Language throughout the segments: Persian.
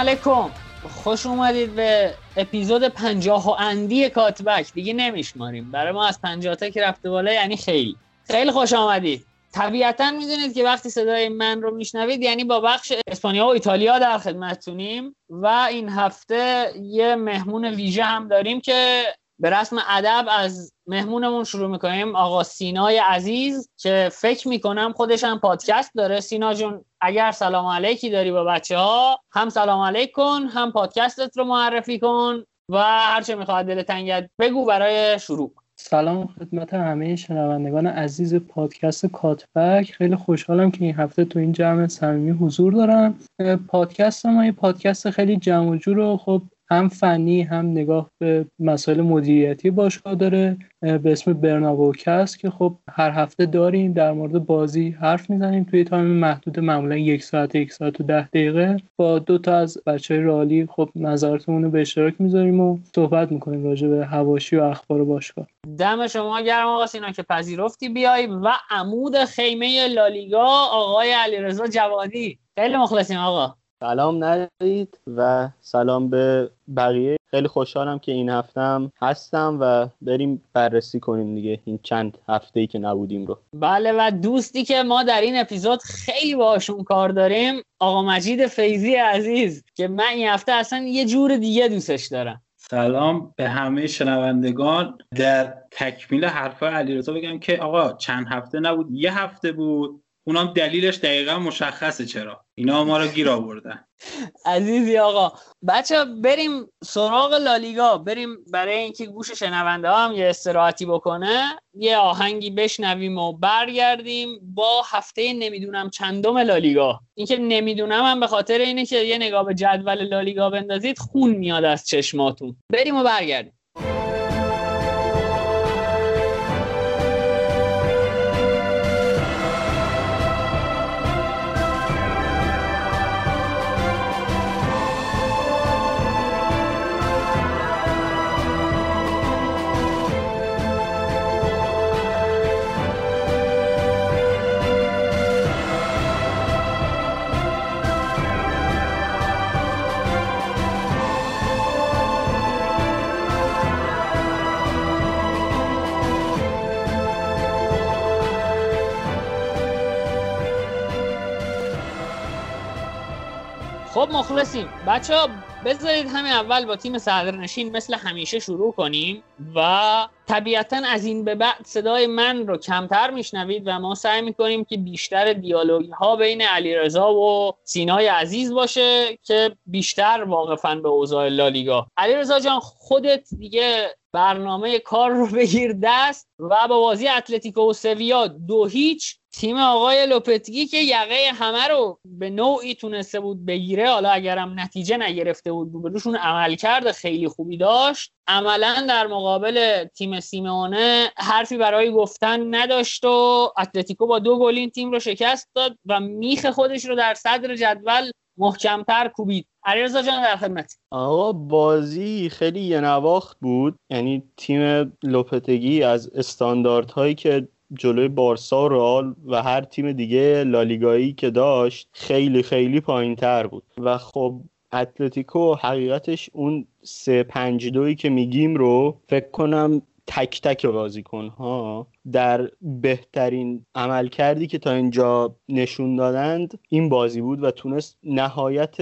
علیکم. خوش اومدید به اپیزود پنجاه و اندی کاتبک. دیگه نمیشماریم. برای ما از پنجاه تا که رفته بالا یعنی خیلی. خیلی خوش آمدید. طبیعتا می‌دونید که وقتی صدای من رو میشنوید یعنی با بخش اسپانیا و ایتالیا در خدمتتونیم. و این هفته یه مهمون ویژه هم داریم که به رسم ادب از مهمونمون شروع می‌کنیم. آقا سینای عزیز که فکر می‌کنم خودش هم پادکست داره. سینا جون اگر سلام علیکی داری با بچه ها هم سلام علیک کن هم پادکستت رو معرفی کن و هرچه می‌خواد دل تنگت بگو برای شروع. سلام خدمت همه شنوندگان عزیز پادکست کاتبک. خیلی خوشحالم که این هفته تو این جمع صمیمی حضور دارم. پادکست ما یه پادکست خیلی جمع و جور و خب هم فنی هم نگاه به مسائل مدیریتی باشگاه داره به اسم برنابوکست که خب هر هفته داریم در مورد بازی حرف می‌زنیم. توی time محدود معمولا یک ساعت یک ساعت و ده دقیقه. با دو تا از بچه رئالی خب نظرتمون رو به اشتراک می‌ذاریم و صحبت می‌کنیم راجع به حواشی و اخبار باشگاه. دم شما گرم آقا سینا که پذیرفتی بیای و عمود خیمه لالیگا آقای علیرضا جوادی خیلی مخلصیم آقا. سلام ندید و سلام به بقیه. خیلی خوشحالم که این هفتم هستم و بریم بررسی کنیم دیگه این چند هفته ای که نبودیم رو. بله و دوستی که ما در این اپیزود خیلی باشون کار داریم آقا مجید فیزی عزیز که من این هفته اصلا یه جور دیگه دوستش دارم. سلام به همه شنوندگان. در تکمیل حرفای علیرضا بگم که آقا چند هفته نبود؟ یه هفته بود. اونم دلیلش دقیقا مشخصه چرا. اینا ما رو گیر آوردن. عزیزی آقا بچه بریم سراغ لالیگا. بریم برای اینکه گوش شنونده ها هم یه استراحتی بکنه یه آهنگی بشنویم و برگردیم با هفته نمی‌دونم چندم لالیگا. اینکه نمی‌دونم هم به خاطر اینه که یه نگاه به جدول لالیگا بندازید خون میاد از چشماتون. بریم و برگردیم. خب مخلصیم. بچه ها بذارید همین اول با تیم صدرنشین مثل همیشه شروع کنیم و طبیعتا از این به بعد صدای من رو کمتر میشنوید و ما سعی می‌کنیم که بیشتر دیالوگی ها بین علیرضا و سینای عزیز باشه که بیشتر واقفا به اوضاع لالیگا. علیرضا جان خودت دیگه برنامه کار رو بگیر دست و با بازی اتلتیکو و سویا دو هیچ تیم آقای لوپتگی که یقه همه رو به نوعی تونسته بود بگیره حالا اگرم نتیجه نگرفته بود روبروشون عمل کرده خیلی خوبی داشت. عملا در مقابل تیم سیمونه حرفی برای گفتن نداشت و اتلتیکو با دو گل این تیم رو شکست داد و میخ خودش رو در صدر جدول محکمتر کوبید. علیرضا جان در خدمت. آقا بازی خیلی یه نواخت بود. یعنی تیم لوپتگی از استانداردهایی که جلوی بارسا و رئال و هر تیم دیگه لالیگایی که داشت خیلی خیلی پایین تر بود. و خب اتلتیکو حقیقتش اون سه پنج دوی که میگیم رو فکر کنم تک تک بازیکن ها در بهترین عمل کردی که تا اینجا نشون دادند این بازی بود و تونست نهایت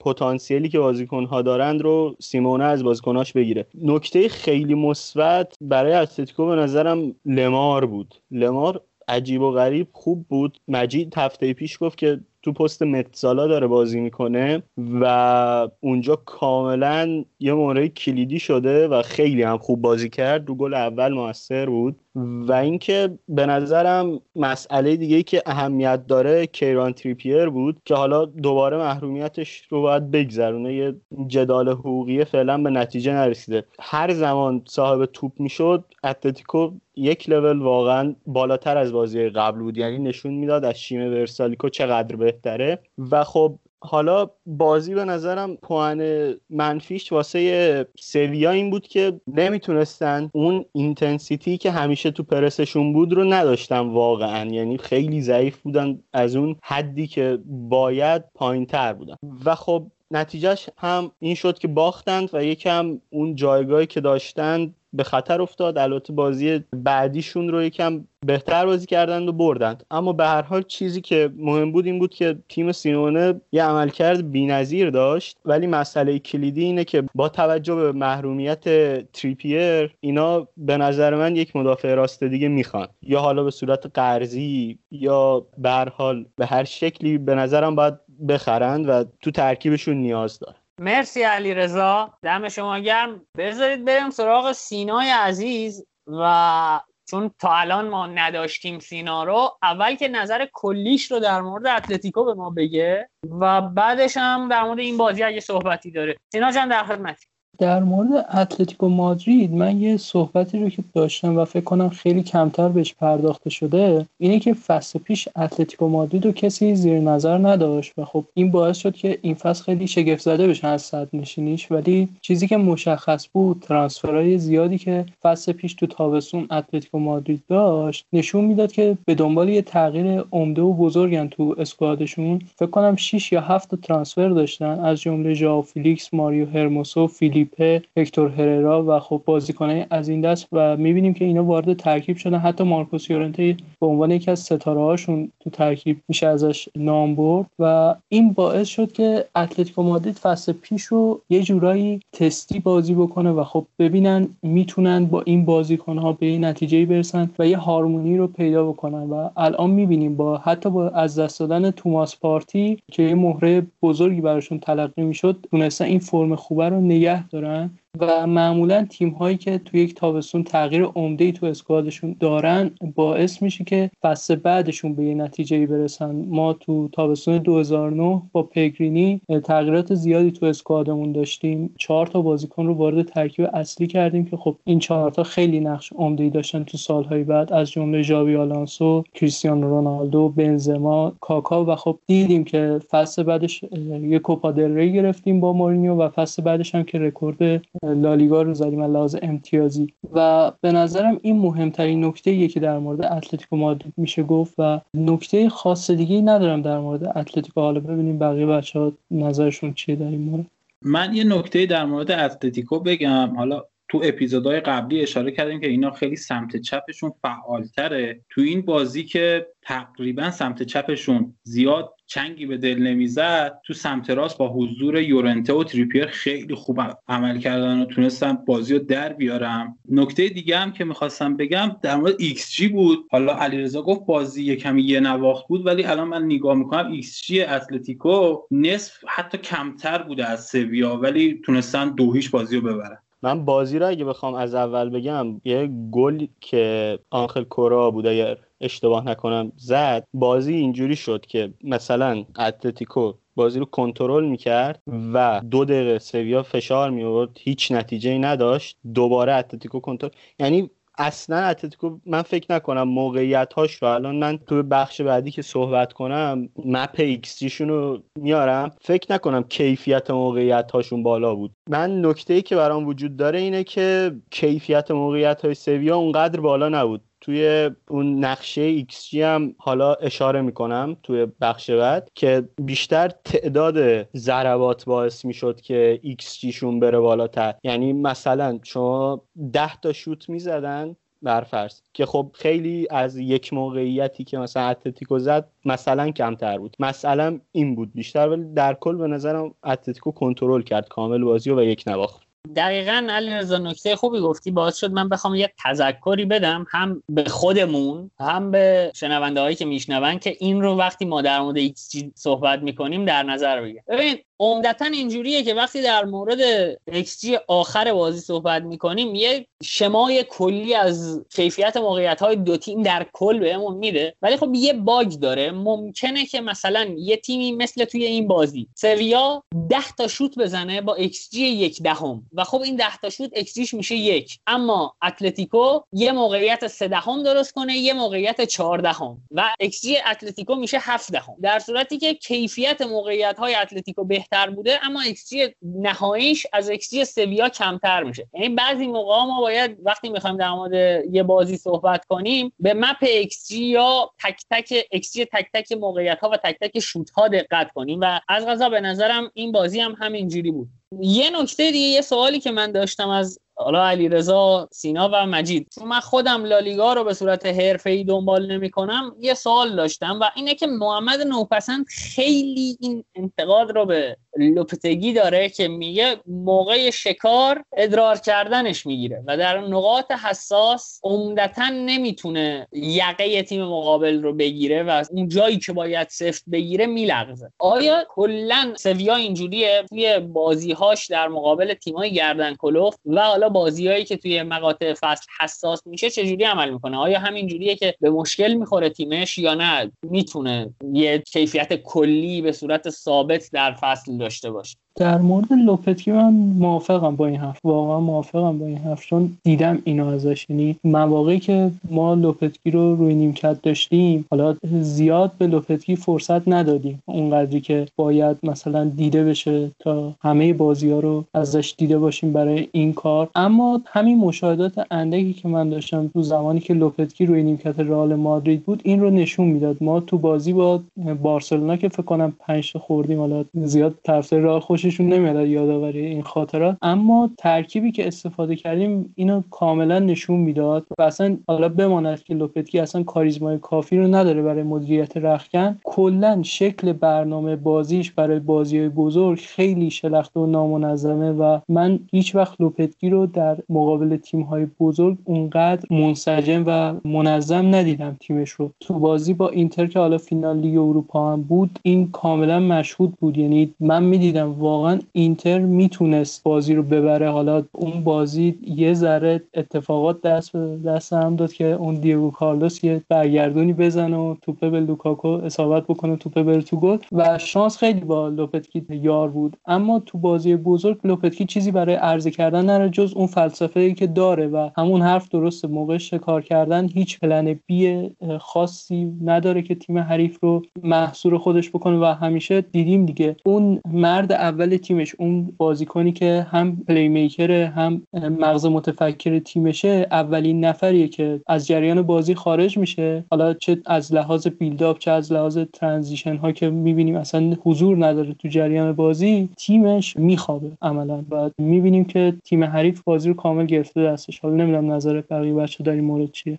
پتانسیلی که بازیکن ها دارند رو سیمونه از بازیکناش بگیره. نکته خیلی مثبت برای اتلتیکو به نظرم لمار بود. لمار عجیب و غریب خوب بود. مجید هفته پیش گفت که تو پست متزالا داره بازی می‌کنه و اونجا کاملا یه مورد کلیدی شده و خیلی هم خوب بازی کرد. رو گل اول موثر بود. و اینکه به نظرم مسئله دیگه که اهمیت داره کیران تریپیر بود که حالا دوباره محرومیتش رو باید بگذرونه. یه جدال حقوقی فعلا به نتیجه نرسیده. هر زمان صاحب توپ می‌شد اتلتیکو یک لول واقعا بالاتر از بازی قبل بود. یعنی نشون می‌داد از شیم ورسالیکو چقدر بهتره. و خب حالا بازی به نظرم پوان منفیش واسه سویا این بود که نمی‌تونستن اون intensity که همیشه تو پرسشون بود رو نداشتن واقعا. یعنی خیلی ضعیف بودن از اون حدی که باید پایین تر بودن. و خب نتیجهش هم این شد که باختند و یکم اون جایگاهی که داشتند به خطر افتاد. البته بازی بعدیشون رو یکم بهتر بازی کردند و بردند. اما به هر حال چیزی که مهم بود این بود که تیم سیمونه یه عملکرد بی‌نظیر داشت. ولی مسئله کلیدی اینه که با توجه به محرومیت تریپیر اینا به نظر من یک مدافع راست دیگه می‌خوان. یا حالا به صورت قرضی یا به هر حال به هر شکلی به نظرم باید بخرند و تو ترکیبشون نیاز داره مرسی علی رضا دم شما گرم. بذارید بریم سراغ سینای عزیز و چون تا الان ما نداشتیم سینا رو اول که نظر کلیش رو در مورد اتلتیکو به ما بگه و بعدش هم در مورد این بازی اگه صحبتی داره. سینا جان در خدمتی. در مورد اتلتیکو مادرید من یه صحبتی رو که داشتم و فکر کنم خیلی کمتر بهش پرداخته شده اینه که فصل پیش اتلتیکو مادرید رو کسی زیر نظر نداشت و خب این باعث شد که این فصل خیلی شگفت زده بشن از صدرنشینیش ولی چیزی که مشخص بود transfer های زیادی که فصل پیش تو تابستون اتلتیکو مادرید داشت نشون می‌داد که به دنبال یه تغییر عمده و بزرگن تو squad شون. فکر کنم 6 یا 7 transfer داشتن از جمله ژائو فیلیکس ماریو هرموسو فیلیپ فیلیپه هکتور هررا و خب بازیکنای از این دست و می‌بینیم که اینا وارد ترکیب شدن. حتی مارکوس یورنته به عنوان یکی از ستاره هاشون تو ترکیب میشه ازش نام برد و این باعث شد که اتلتیکو مادرید فصل پیش رو یه جورایی تستی بازی بکنه و خب ببینن می‌تونن با این بازیکنها به این نتیجه برسن و یه هارمونی رو پیدا بکنن و الان می‌بینیم با حتی با از دست دادن توماس پارتی که یه مهره بزرگی براشون تلقی می‌شد تونستن این فرم خوبه رو نگه Corã و معمولا تیم هایی که توی یک تابستون تغییر عمده ای تو اسکوادشون دارن باعث میشه که فصل بعدشون به یه نتیجه برسن. ما تو تابستون 2009 با پگرینی تغییرات زیادی تو اسکوادمون داشتیم. چهار تا بازیکن رو وارد ترکیب اصلی کردیم که خب این چهار تا خیلی نقش عمده ای داشتن تو سالهای بعد. از جمله ژاوی آلانسو کریستیانو رونالدو بنزما کاکا و خب دیدیم که فصل بعدش یه کوپا گرفتیم با مورینیو و فصل بعدش هم که رکورد لالیگا رو زدیم لحاظ امتیازی. و به نظرم این مهمترین نکته که در مورد اتلتیکو مادرید میشه گفت و نکته خاص دیگه ندارم در مورد اتلتیکو. حالا ببینیم بقیه بچه ها نظرشون چیه در این مورد. من یه نکته در مورد اتلتیکو بگم. حالا تو اپیزودهای قبلی اشاره کردیم که اینا خیلی سمت چپشون فعالتره. تو این بازی که تقریبا سمت چپشون زیاد چنگی به دل نمی‌زد تو سمت راست با حضور یورنته و تریپیر خیلی خوب عمل کردن و تونستن بازی رو در بیارم. نکته دیگه هم که می‌خواستم بگم در مورد XG بود. حالا علیرضا گفت بازی یه کمی یه نواخت بود ولی الان من نگاه می‌کنم XG اتلتیکو نصف حتی کمتر بوده از سویا ولی تونستن دو هیچ بازی رو ببرن. من بازی رو اگه بخوام از اول بگم یه گل که آنخل کوره‌آ بود اگر اشتباه نکنم زد بازی اینجوری شد که مثلا اتلتیکو بازی رو کنترل می‌کرد و دو دقیقه سویا فشار میورد هیچ نتیجه نداشت دوباره اتلتیکو کنترل یعنی اصلا اتلتیکو من فکر نکنم موقعیت هاش رو الان من تو بخش بعدی که صحبت کنم map X رو میارم. فکر نکنم کیفیت موقعیت هاشون بالا بود. من نکته ای که برام وجود داره اینه که کیفیت موقعیت های سویا اونقدر بالا نبود. توی اون نقشه XG هم حالا اشاره می‌کنم توی بخش بعد که بیشتر تعداد ضربات باعث می‌شد که XG شون بره بالاتر. یعنی مثلا شما ده تا شوت می‌زدن برفرض که خب خیلی از یک موقعیتی که مثلا اتلتیکو زد مثلا کمتر بود. مثلا این بود بیشتر ولی در کل به نظرم اتلتیکو کنترل کرد کامل بازی و یک نواخت. دقیقا علی نکته خوبی گفتی. باعث شد من بخوام یه تذکری بدم هم به خودمون هم به شنونده هایی که میشنون که این رو وقتی ما در مورد XG صحبت می‌کنیم در نظر بگیریم. ببین عمدتا اینجوریه که وقتی در مورد XG آخر بازی صحبت می‌کنیم یه شمای کلی از کیفیت موقعیت های دو تیم در کل بهمون میده. ولی خب یه باگ داره. ممکنه که مثلا یه تیمی مثل توی این بازی سویا 10 تا شوت بزنه با XG یک دهم. و خب این 10 تا شوت XGش میشه یک. اما اتلتیکو یه موقعیت سه دهم درست کنه یه موقعیت 4 دهم. و XG اتلتیکو میشه 7 دهم. در صورتی که کیفیت موقعیت های اتلتیکو به بهتر بوده اما XG نهاییش از XG سویا کمتر میشه. یعنی بعضی موقع ما باید وقتی می‌خوایم در مورد یه بازی صحبت کنیم به مپ XG یا تک تک XG تک تک موقعیت ها و تک تک شوت ها دقت کنیم. و از غذا به نظرم این بازی هم همینجوری بود. یه نکته دیگه یه سوالی که من داشتم از حالا علیرضا سینا و مجید. چون من خودم لالیگا رو به صورت حرفه‌ای دنبال نمی‌کنم. یه سوال داشتم و اینه که محمد نوپسند خیلی این انتقاد رو به لوپتگی داره که میگه موقع شکار ادرار کردنش می‌گیره و در نقاط حساس عمدتا نمی‌تونه یقه تیم مقابل رو بگیره و اون جایی که باید سفت بگیره میلغزه. آیا کلا سویا اینجوریه؟ توی بازیهاش در مقابل تیمای گردن کلوف و حالا بازیهایی که توی مقاطع فصل حساس میشه چجوری عمل می‌کنه؟ آیا همین جوریه که به مشکل می‌خوره تیمش یا نه؟ می‌تونه یه کیفیت کلی به صورت ثابت در فصل داشته باشه. در مورد لوپتگی من موافقم با این حرف. واقعا موافقم با این حرف چون دیدم اینو ازش. یعنی مواقعی که ما لوپتگی رو روی نیمکت داشتیم حالا زیاد به لوپتگی فرصت ندادیم. اونقدری که باید مثلا دیده بشه تا همه بازی ها رو ازش دیده باشیم برای این کار. اما همین مشاهدات اندکی که من داشتم تو زمانی که لوپتگی روی نیمکت رئال مادرید بود این رو نشون می‌داد. ما تو بازی با بارسلونا که فکر کنم 5 خوردیم حالا زیاد طرفدار رئال خوششون نمیاد یادآوری این خاطرات. اما ترکیبی که استفاده کردیم اینو کاملا نشون می‌داد و اصلا حالا بماند که لوپتگی اصلا کاریزمای کافی رو نداره برای مدیریت رختکن کلا شکل برنامه بازیش برای بازی های بزرگ خیلی شلخته و نامنظمه و من هیچ وقت لوپتگی رو در مقابل تیم های بزرگ اونقدر منسجم و منظم ندیدم تیمش رو. تو بازی با اینتر که حالا فینال لیگ اروپا هم بود این کاملا مشهود بود. یعنی من می‌دیدم واقعا اینتر می‌تونست بازی رو ببره. حالا اون بازی یه ذره اتفاقات دست به دست هم داد که اون دیگو کارلوس یه برگردونی بزنه و توپه به لوکاکو اصابت بکنه توپه بره تو گل. و شانس خیلی با لوپتگی یار بود. اما تو بازی بزرگ لوپتگی چیزی برای عرضه کردن نداره جز اون فلسفه ای که داره و همون حرف درسته. موقع شکار کردن هیچ plan B خاصی نداره که تیم حریف رو محصور خودش بکنه و همیشه دیدیم دیگه. اون مرد اول تیمش اون بازیکنی که هم playmaker ه هم مغز متفکر تیمشه اولین نفریه که از جریان بازی خارج میشه. حالا چه از لحاظ build-up چه از لحاظ transition ها که می‌بینیم اصلا حضور نداره تو جریان بازی تیمش میخوابه عملا. و می‌بینیم که تیم حریف بازی رو کامل گرفته دستش. حالا نمی‌دونم نظر بقیه بچه در این مورد چیه.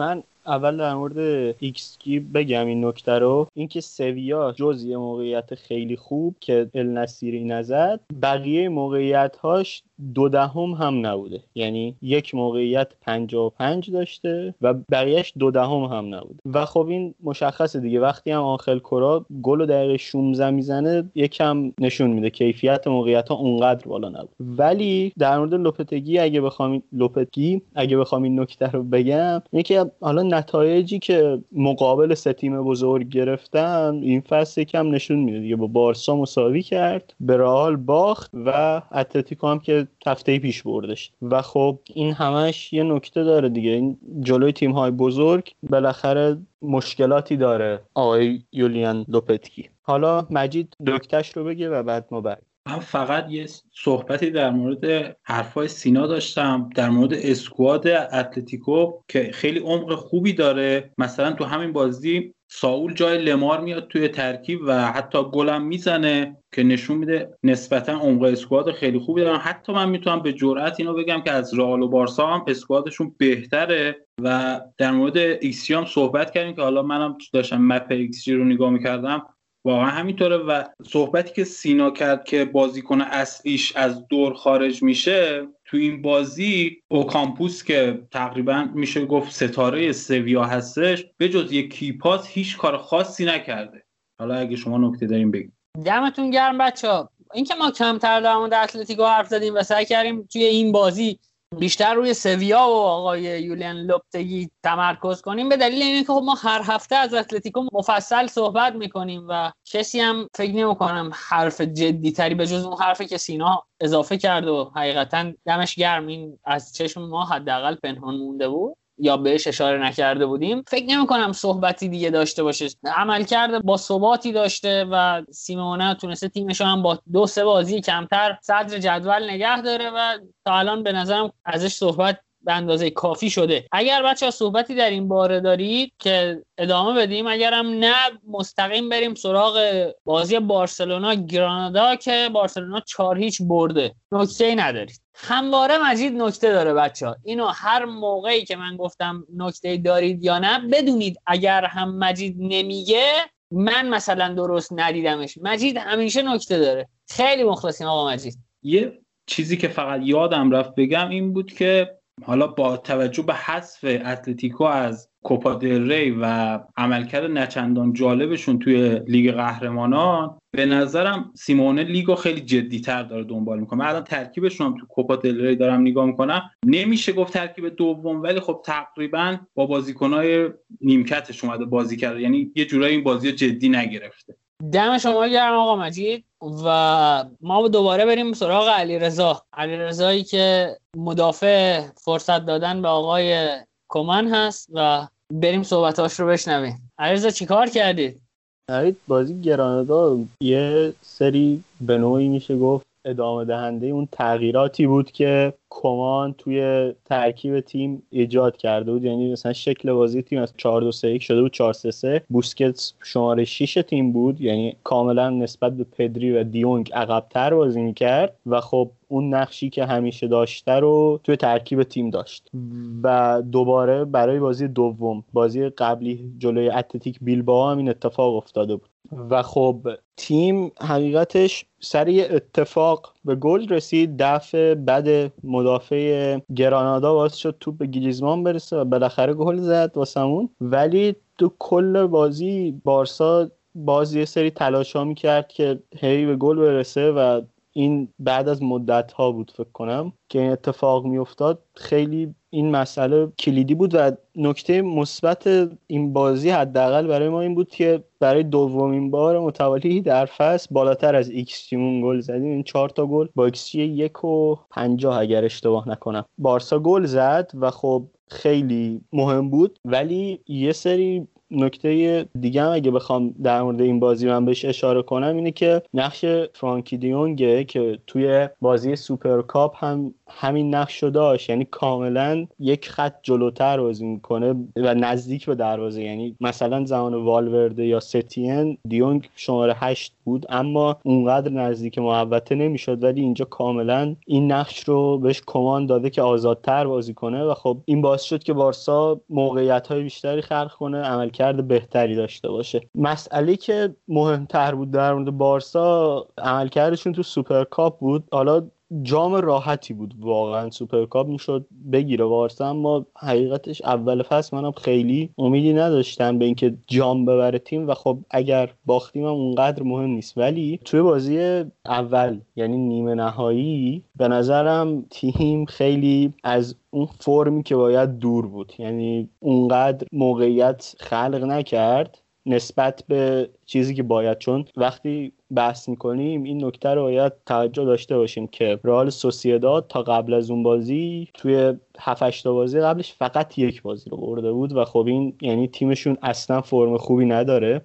من اول در مورد X بگم این نکته رو. اینکه سویا جز یه موقعیت خیلی خوب که النصیری نزد بقیه موقعیت هاش دو دهم هم نبوده. یعنی یک موقعیت 55 داشته و بقیهش دو دهم هم نبوده. و خب این مشخصه دیگه. وقتی هم آنخل کوره‌آ گل رو دقیقه 16 می‌زنه یکم نشون میده کیفیت موقعیت ها اونقدر بالا نبود. ولی در مورد لوپتگی اگه بخوام لوپتگی اگه بخوام این نکته رو بگم یکی حالا نتایجی که مقابل سه تیم بزرگ گرفتن این فصل یکم نشون میده دیگه. با بارسا مساوی کرد به رئال باخت و اتلتیکو هم که هفته پیش بردش. و خب این همش یه نکته داره دیگه. این جلوی تیم های بزرگ بالاخره مشکلاتی داره. آقای یولیان لوپتکی. حالا مجید دکتش رو بگه و بعد ما بعد من فقط یه صحبتی در مورد حرفای سینا داشتم در مورد اسکواد اتلتیکو که خیلی عمق خوبی داره. مثلا تو همین بازی ساول جای لمار میاد توی ترکیب و حتی گلم می‌زنه که نشون میده نسبتا عمق اسکواد خیلی خوبی دارن. حتی من می‌تونم به جرئت اینو بگم که از رئال و بارسا هم اسکوادشون بهتره و در مورد ایکسی هم صحبت کردیم که حالا منم داشتم map xG رو نگاه می‌کردم. واقعا همینطوره و صحبتی که سینا کرد که بازیکن اصلیش از دور خارج میشه تو این بازی اوکامپوس که تقریبا میشه گفت ستاره سویا هستش به جز یک key pass هیچ کار خاصی نکرده. حالا اگه شما نکته داریم بگید دمتون گرم بچه ها اینکه ما کمتر در مورد اتلتیکو حرف زدیم و سعی کردیم توی این بازی بیشتر روی سویا و آقای یولیان لوپتگی تمرکز کنیم. به دلیل اینکه خب ما هر هفته از اتلتیکو مفصل صحبت می‌کنیم و کسی هم فکر نمی‌کنم حرف جدی تری به جز اون حرفی که سینا اضافه کرد و حقیقتا دمش گرم. این از چشم ما حداقل پنهان مونده بود. یا بهش اشاره نکرده بودیم. فکر نمی کنم صحبتی دیگه داشته باشه عمل کرده با ثباتی داشته و سیمونه تونسته تیمش هم با دو سه بازی کمتر صدر جدول نگه داره و تا الان به نظرم ازش صحبت به اندازه کافی شده. اگر بچه ها صحبتی در این باره دارید که ادامه بدیم اگرم نه مستقیم بریم سراغ بازی بارسلونا گرانادا که بارسلونا چهار هیچ برده. نکته ای ندارید. همواره مجید نکته داره بچه ها اینو هر موقعی که من گفتم نکته دارید یا نه بدونید اگر هم مجید نمیگه من مثلا درست ندیدمش. مجید همیشه نکته داره. خیلی مخلصیم آقا مجید. یه چیزی که فقط یادم رفت بگم این بود که حالا با توجه به حذف اتلتیکو از کوپا دل ری و عملکرد نچندان جالبشون توی لیگ قهرمانان به نظرم سیمونه لیگو خیلی جدیتر داره دنبال می‌کنه. من الان ترکیبشون هم تو کوپا دل ری دارم نگاه می‌کنم. نمیشه گفت ترکیب دوم ولی خب تقریبا با بازیکنهای نیمکتش اومده بازی کرده. یعنی یه جورایی این بازی جدی نگرفته. دم شما گرم آقا مجید. و ما دوباره بریم سراغ علی رضا علی رضایی که مدافع فرصت دادن به آقای کمان هست و بریم صحبتاش رو بشنویم. علی رضا چیکار کردید بازی گرانادا یه سری به نوعی میشه گفت ادامه دهنده اون تغییراتی بود که کمان توی ترکیب تیم ایجاد کرده بود. یعنی مثلا شکل بازی تیم از 4 2 3 1 شده بود 4 3 3 بوسکتس شماره 6 تیم بود. یعنی کاملا نسبت به پدری و دیونگ عقبتر بازی می‌کرد. و خب اون نقشی که همیشه داشته رو توی ترکیب تیم داشت. و دوباره برای بازی دوم بازی قبلی جلوی اتلتیک بیلبائو هم این اتفاق افتاده بود. و خب تیم حقیقتش سر یه اتفاق به گل رسید دفع بد مدافع گرانادا باعث شد توپ به گریزمان برسه و بالاخره گل زد واسمون ولی تو کل بازی بارسا بازی یه سری تلاش ها می‌کرد که هی به گل برسه و این بعد از مدت ها بود فکر کنم که این اتفاق میافتاد خیلی این مسئله کلیدی بود و نکته مثبت این بازی حداقل برای ما این بود که برای دومین بار متوالی در فصل بالاتر از ایکس تیمون گل زدیم. این چهار تا گل با xG یک و پنجاه اگر اشتباه نکنم. بارسا گل زد و خب خیلی مهم بود. ولی یه سری نکته دیگه هم اگه بخوام در مورد این بازی من بهش اشاره کنم اینه که نقش فرانکی دیونگه که توی بازی سوپرکاپ هم همین نقش رو داشت. یعنی کاملا یک خط جلوتر بازی می‌کنه و نزدیک به دروازه. یعنی مثلا زمان والورده یا ستین دیونگ شماره هشت بود اما اونقدر نزدیک محوطه نمی‌شد. ولی اینجا کاملا این نقش رو بهش کومان داده که آزادتر بازی کنه و خب این باعث شد که بارسا موقعیت های بیشتری خلق کنه عملکرد بهتری داشته باشه. مسئله که مهمتر بود در مورد بارسا عملکردشون تو سوپرکاپ بود. حالا جام راحتی بود واقعا. سوپرکاپ می‌شد بگیره بارسا اما حقیقتش اول فصل منم خیلی امیدی نداشتم به اینکه جام ببره تیم و خب اگر باختیم هم اونقدر مهم نیست. ولی توی بازی اول یعنی نیمه نهایی به نظرم تیم خیلی از اون فرمی که باید دور بود. یعنی اونقدر موقعیت خلق نکرد. نسبت به چیزی که باید چون وقتی بحث می‌کنیم این نکته رو باید توجه داشته باشیم که رئال سوسیداد تا قبل از اون بازی توی 7 بازی قبلش فقط یک بازی رو برده بود و خب این یعنی تیمشون اصلا فرم خوبی نداره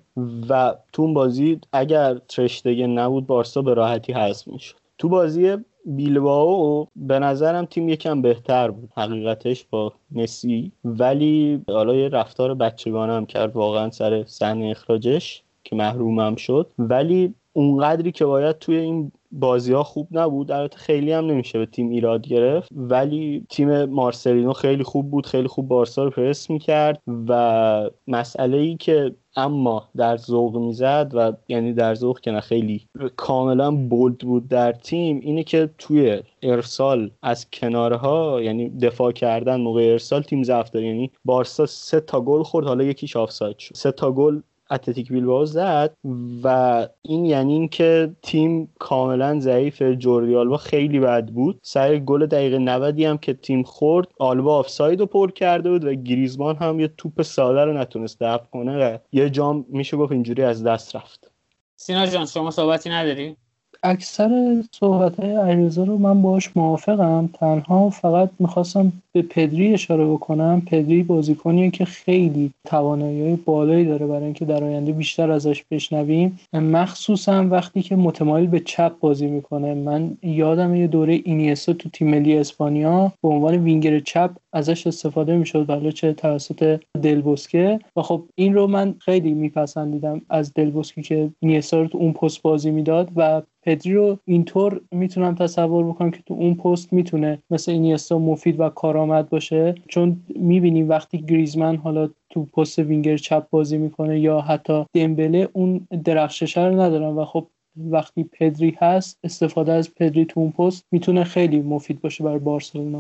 و تو اون بازی اگر ترشتگه نبود بارسا به راحتی حذف می‌شد. تو بازی بیلباو به نظرم تیم یکم بهتر بود حقیقتش با مسی. ولی حالا یه رفتار بچگانه هم کرد واقعا سر صحنه اخراجش که محرومم شد. ولی اونقدری که باید توی این بازی ها خوب نبود البته خیلی هم نمیشه به تیم ایراد گرفت. ولی تیم مارسلینو خیلی خوب بود خیلی خوب بارسا رو پرس می‌کرد و مسئله ای که اما در ذوق می‌زد و یعنی در ذوق که نه خیلی کاملا bold بود در تیم اینه که توی ارسال از کنارها یعنی دفاع کردن موقع ارسال تیم ضعف داره. یعنی بارسا سه تا گل خورد حالا یکیش آفساید شد. سه تا گل اتلتیک بیلبائو زد و این یعنی اینکه تیم کاملا ضعیف جوردی آلبا خیلی بد بود. سر گل دقیقه 90 هم که تیم خورد آلبا آفساید رو پر کرده بود و گریزمان هم یه توپ ساده رو نتونست دفع کنه و یه جام میشه گفت اینجوری از دست رفت. سینا جان شما صحبتی نداری؟ اکثر صحبت های علیرضا رو من باش موافقم. تنها فقط می‌خواستم به پدری اشاره بکنم. پدری بازیکنیه که خیلی توانایی بالایی داره برای اینکه در آینده بیشتر ازش بشنویم. مخصوصا وقتی که متمایل به چپ بازی می‌کنه. من یادم یه دوره اینیستا تو تیم ملی اسپانیا به عنوان وینگر چپ ازش استفاده می‌شد. ولی چه توسط دلبوسکه و خب این رو من خیلی میپسندیدم از دلبوسکه که اینیستا رو تو اون پست بازی می‌داد و پدری رو اینطور می‌تونم تصور بکنم که تو اون پست می‌تونه مثل اینیستا مفید و کارآمد باشه. چون می‌بینیم وقتی گریزمن حالا تو پست وینگر چپ بازی می‌کنه یا حتی دمبله اون درخششه رو ندارن و خب وقتی پدری هست استفاده از پدری تو اون پست می‌تونه خیلی مفید باشه برای بارسلونا.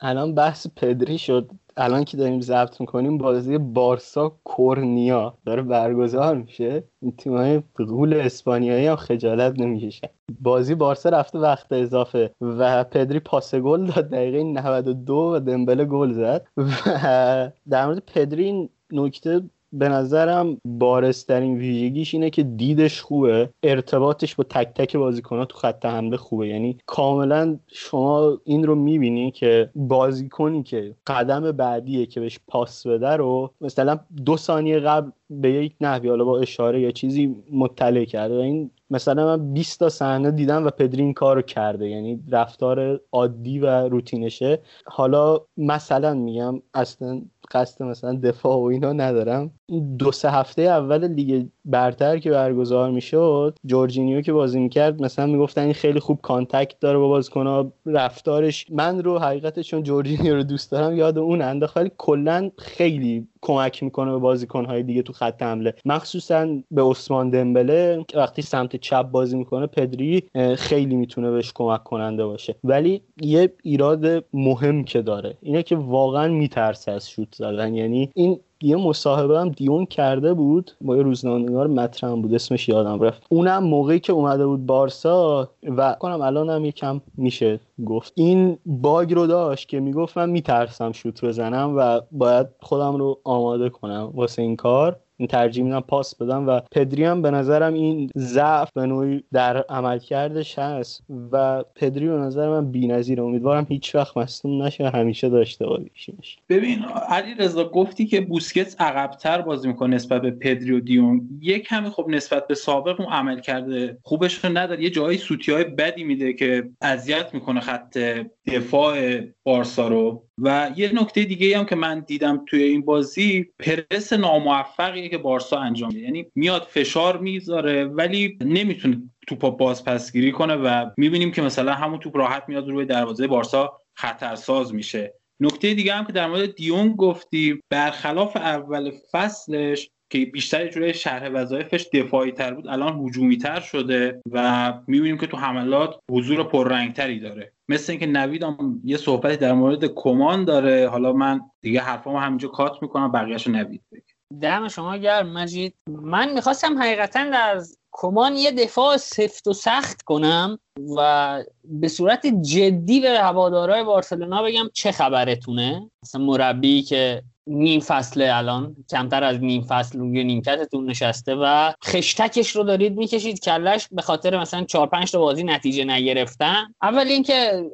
الان بحث پدری شد. الان که داریم ضبط می‌کنیم بازی بارسا کورنیا داره برگزار میشه. این تیمای غول اسپانیایی هم خجالت نمی‌کشن. بازی بارسا رفته وقت اضافه و پدری پاس گل داد. دقیقه 92 و دمبله گل زد. و در مورد پدری نکته به نظرم بارسترین ویژگیش اینه که دیدش خوبه. ارتباطش با تک تک بازیکنها تو خط حمله خوبه. یعنی کاملا شما این رو می‌بینی که بازیکنی که قدم بعدیه که بهش پاس بده رو مثلا دو ثانیه قبل به یک نحوی حالا با اشاره یا چیزی مطلع کرده این مثلا من 20 تا صحنه دیدم و پدری این کارو کرده. یعنی رفتار عادی و روتینشه. حالا مثلا میگم اصلا قصد مثلا دفاع و اینا ندارم. دو سه هفته اول لیگ برتر که برگزار می‌شد جورجینیو که بازی می‌کرد مثلا می‌گفتن این خیلی خوب contact داره با بازیکن‌ها رفتارش من رو حقیقتش چون جورجینیو رو دوست دارم یاد اون انداخت کلا خیلی کمک می‌کنه به بازیکنهای دیگه تو خط حمله. مخصوصا به عثمان دمبله وقتی سمت چپ بازی می‌کنه پدری خیلی می‌تونه بهش کمک کننده باشه. ولی یه ایراد مهم که داره اینه که واقعا میترسه از شوت زدن. یعنی این یه مصاحبه هم دیون کرده بود با یه روزنامه‌نگار مطرح بود اسمش یادم رفت. اونم موقعی که اومده بود بارسا و کنم الان هم یکم میشه گفت. این باگ رو داشت که می‌گفت من میترسم شوت بزنم و باید خودم رو آماده کنم واسه این کار. ترجیح میدم پاس بدم و پدری هم به نظرم این ضعف به نوعی در عملکردش هست و پدری به نظر من بی‌نظیره. امیدوارم هیچ وقت مصدوم نشه همیشه داشته باشیمش ببین علی رضا گفتی که بوسکتس عقبتر بازی می‌کنه نسبت به پدری و دیون یک کمی خب نسبت به سابق اون عمل کرده خوبش رو نداره. یه جایی سوتی های بدی میده که اذیت می‌کنه خط دفاع بارسا رو. و یه نکته دیگه هم که من دیدم توی این بازی پرس ناموفقیه که بارسا انجام میده. یعنی میاد فشار می‌ذاره ولی نمی‌تونه توپ بازپسگیری کنه و می‌بینیم که مثلا همون توپ راحت میاد روی دروازه بارسا خطرساز میشه. نکته دیگه هم که در مورد دیون گفتی برخلاف اول فصلش که بیشتر جوری شرح وظایفش دفاعی تر بود الان هجومی تر شده و می‌بینیم که تو حملات حضور پررنگتری داره. مثل اینکه نوید هم یه صحبتی در مورد کمان داره. حالا من دیگه حرفامو همینجا کات می‌کنم بقیهشو نوید بگه. دم شما گرم مجید. من می‌خواستم حقیقتا از کمان یه دفاع سفت و سخت کنم و به صورت جدی به هوادارهای بارسلونا بگم چه خبرتونه. مثلا مربی که نیم فصل الان. کمتر از نیم فصل روی نیمکتتون نشسته و خشتکش رو دارید می‌کشید کلش به خاطر مثلا 4 5 تا بازی نتیجه نگرفتن. اول اینکه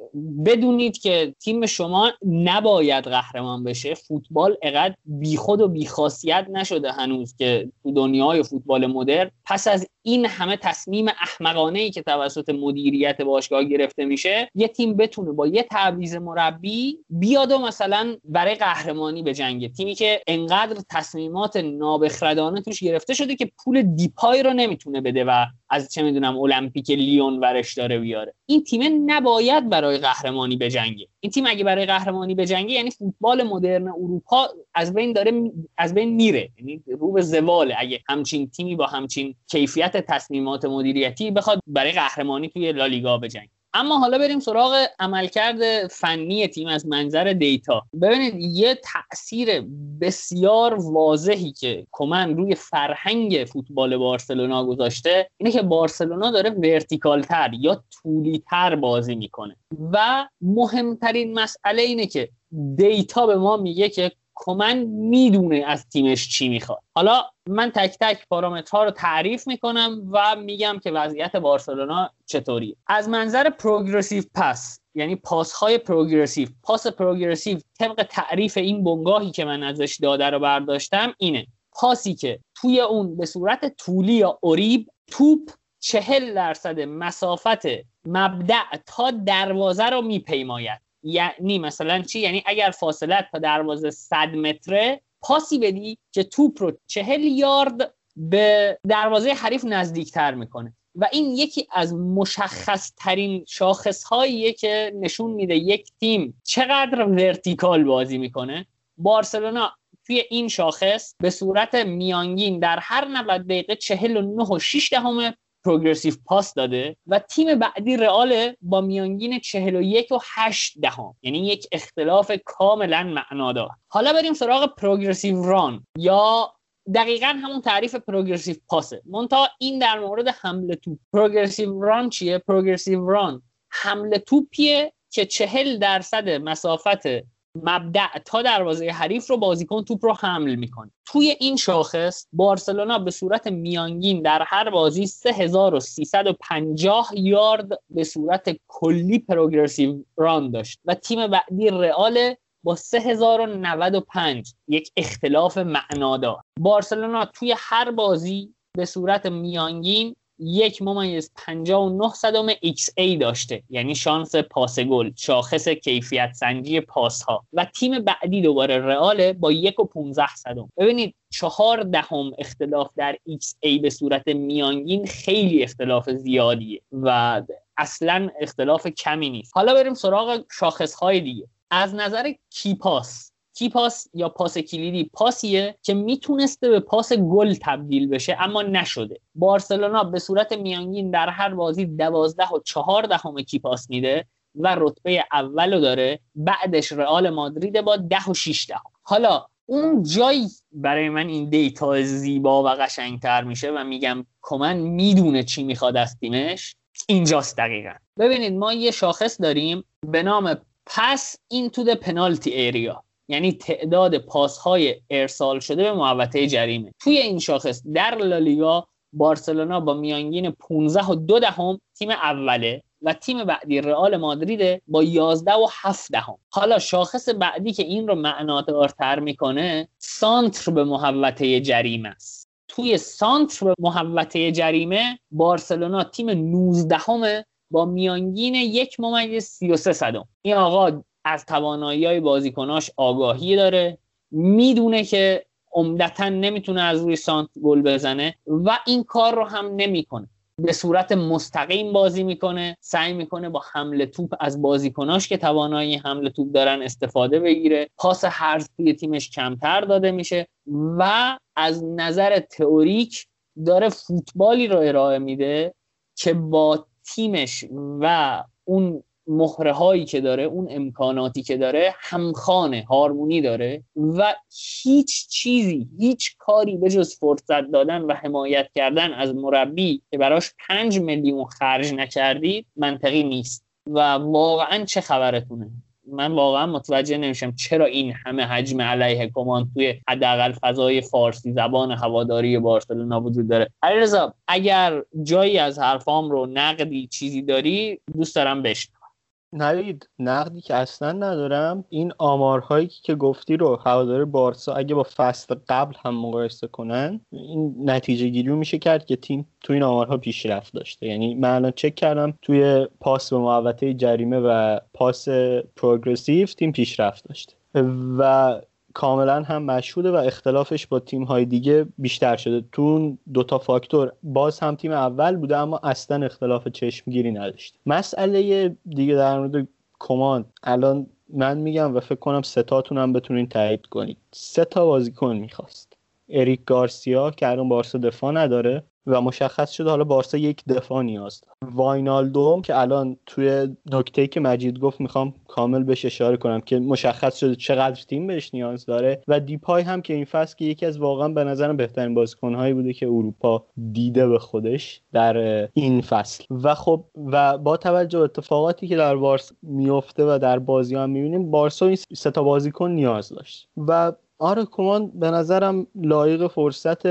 بدونید که تیم شما نباید قهرمان بشه. فوتبال اقدر بیخود و بیخاصیت نشده هنوز که تو دنیای فوتبال مدرن. پس از این همه تصمیم احمقانه ای که توسط مدیریت باشگاه گرفته میشه یه تیم بتونه با یه تعویض مربی بیاد و مثلا برای قهرمانی به جنگ. تیمی که انقدر تصمیمات نابخردانه توش گرفته شده که پول دیپای رو نمی‌تونه بده و از چه می‌دونم المپیک لیون ورش داره بیاره. این تیم نباید برای قهرمانی بجنگه. این تیم اگه برای قهرمانی بجنگه یعنی فوتبال مدرن اروپا از بین داره از بین میره. یعنی رو به زواله. اگه همچین تیمی با همچین کیفیت تصمیمات مدیریتی بخواد برای قهرمانی توی لالیگا بجنگه. اما حالا بریم سراغ عملکرد فنی تیم از منظر دیتا. ببینید یه تاثیر بسیار واضحی که کمن روی فرهنگ فوتبال بارسلونا گذاشته اینه که بارسلونا داره vertical تر یا طولی تر بازی می‌کنه. و مهمترین مسئله اینه که data به ما میگه که کمن می‌دونه از تیمش چی می‌خواد. حالا من تک تک پارامترها رو تعریف می‌کنم و میگم که وضعیت بارسلونا چطوریه. از منظر progressive pass یعنی پاس های progressive پاس progressive طبق تعریف این بنگاهی که من ازش داده رو برداشتم اینه. پاسی که توی اون به صورت طولی یا اوریب توپ چهل درصد مسافت مبدع تا دروازه رو میپیماید. یعنی مثلا چی؟ یعنی اگر فاصله تا دروازه 100 متره پاسی بدی که توپ رو چهل یارد به دروازه حریف نزدیکتر می‌کنه. و این یکی از مشخص ترین شاخص هاییه که نشون میده یک تیم چقدر ورتیکال بازی می‌کنه. بارسلونا توی این شاخص به صورت میانگین در هر 90 دقیقه 49 و 6 دهم پروگرسیو پاس داده و تیم بعدی رئال با میانگین 41 و 8 دهم. یعنی یک اختلاف کاملا معنادار. حالا بریم سراغ پروگرسیو ران. یا دقیقا همون تعریف پروگرسیو پاسه. مونتا این در مورد حمله توپ. پروگرسیو ران چیه؟ پروگرسیو ران. حمله توپیه که چهل درصد مسافت مبدع تا دروازه حریف رو بازیکن توپ رو حمل می‌کنه. توی این شاخص بارسلونا به صورت میانگین در هر بازی 3350 یارد به صورت کلی پروگرسیو ران داشت و تیم بعدی رئال با 3095 یک اختلاف معنادار. بارسلونا توی هر بازی به صورت میانگین یک ممیز 59 صدم XA داشته. یعنی شانس پاس گل شاخص کیفیت سنجی پاس ها و تیم بعدی دوباره رئاله با یک و 15 صدم. ببینید چهار دهم اختلاف در XA به صورت میانگین خیلی اختلاف زیادیه و اصلا اختلاف کمی نیست. حالا بریم سراغ شاخص های دیگه. از نظر کیپاس کی پاس یا پاس کلیدی پاسیه که می‌تونسته به پاس گل تبدیل بشه اما نشده. بارسلونا به صورت میانگین در هر بازی دوازده و چهار دهم کی پاس میده و رتبه اولو داره. بعدش رئال مادرید با ده و شیش دهم حالا اون جایی برای من این دیتا زیبا و قشنگتر میشه و میگم کمن می‌دونه چی می‌خواد از تیمش. اینجاست دقیقا. ببینید ما یه شاخص داریم به نام پس into the penalty area. یعنی تعداد پاس های ارسال شده به محوطه جریمه. توی این شاخص در لالیگا بارسلونا با میانگین 15 و دو دهم تیم اوله و تیم بعدی رئال مادرید با 11 و 7 دهم. حالا شاخص بعدی که این رو معنادارتر می‌کنه سانتر به محوطه جریمه است. توی سانتر به محوطه جریمه بارسلونا تیم 19 همه با میانگین یک ممیز 33 صدم. این آقا از توانایی های بازیکناش آگاهی داره. می‌دونه که عمدتا نمی‌تونه از روی سانت گل بزنه و این کار رو هم نمی‌کنه. به صورت مستقیم بازی می‌کنه سعی می‌کنه با حمله توپ از بازیکناش که توانایی حمله توپ دارن استفاده بگیره. پاس هر توی تیمش کمتر داده میشه و از نظر تئوریک داره فوتبالی رو ارائه میده که با تیمش و اون مهره هایی که داره اون امکاناتی که داره همخانه هارمونی داره و هیچ چیزی هیچ کاری به جز فرصت دادن و حمایت کردن از مربی که براش پنج میلیون خرج نکردید منطقی نیست. و واقعا چه خبرتونه؟ من واقعا متوجه نمیشم چرا این همه حجم علیه کمان توی حداقل فضای فارسی زبان هواداری بارسلونا وجود داره. علیرضا اگر جایی از حرفام رو نقدی چیزی داری دوست دارم بشنوم. نوید نقدی که اصلا ندارم این آمارهایی که گفتی رو هوادار بارسا اگه با فصل قبل هم مقایسه کنن این نتیجه گیری میشه کرد که تیم تو این آمارها پیشرفت داشته. یعنی من الان چک کردم توی پاس به محوطه جریمه و پاس پروگرسیو تیم پیشرفت داشته. و کاملا هم مشهوده و اختلافش با تیم های دیگه بیشتر شده. تو دوتا فاکتور باز هم تیم اول بوده اما اصلا اختلاف چشمگیری نداشت مسئله دیگه در مورد کمان. الان من میگم و فکر کنم ستاتون هم بتونین تایید کنید. سه تا بازیکن می‌خواست. اریک گارسیا که الان بارسا دفاع نداره. و مشخص شده حالا بارسا یک دفاع نیاز واینالدوم که الان توی نکته که مجید گفت می‌خوام کامل بهش اشاره کنم که مشخص شده چقدر تیم بهش نیاز داره و دیپای هم که این فصل که یکی از واقعا به نظرم بهترین بازیکنهایی بوده که اروپا دیده به خودش در این فصل. و خب و با توجه به اتفاقاتی که در بارسا میفته و در بازی هم می‌بینیم بارسا این سه تا بازیکن نیاز داشت. و آره کمان به نظرم لایق فرصت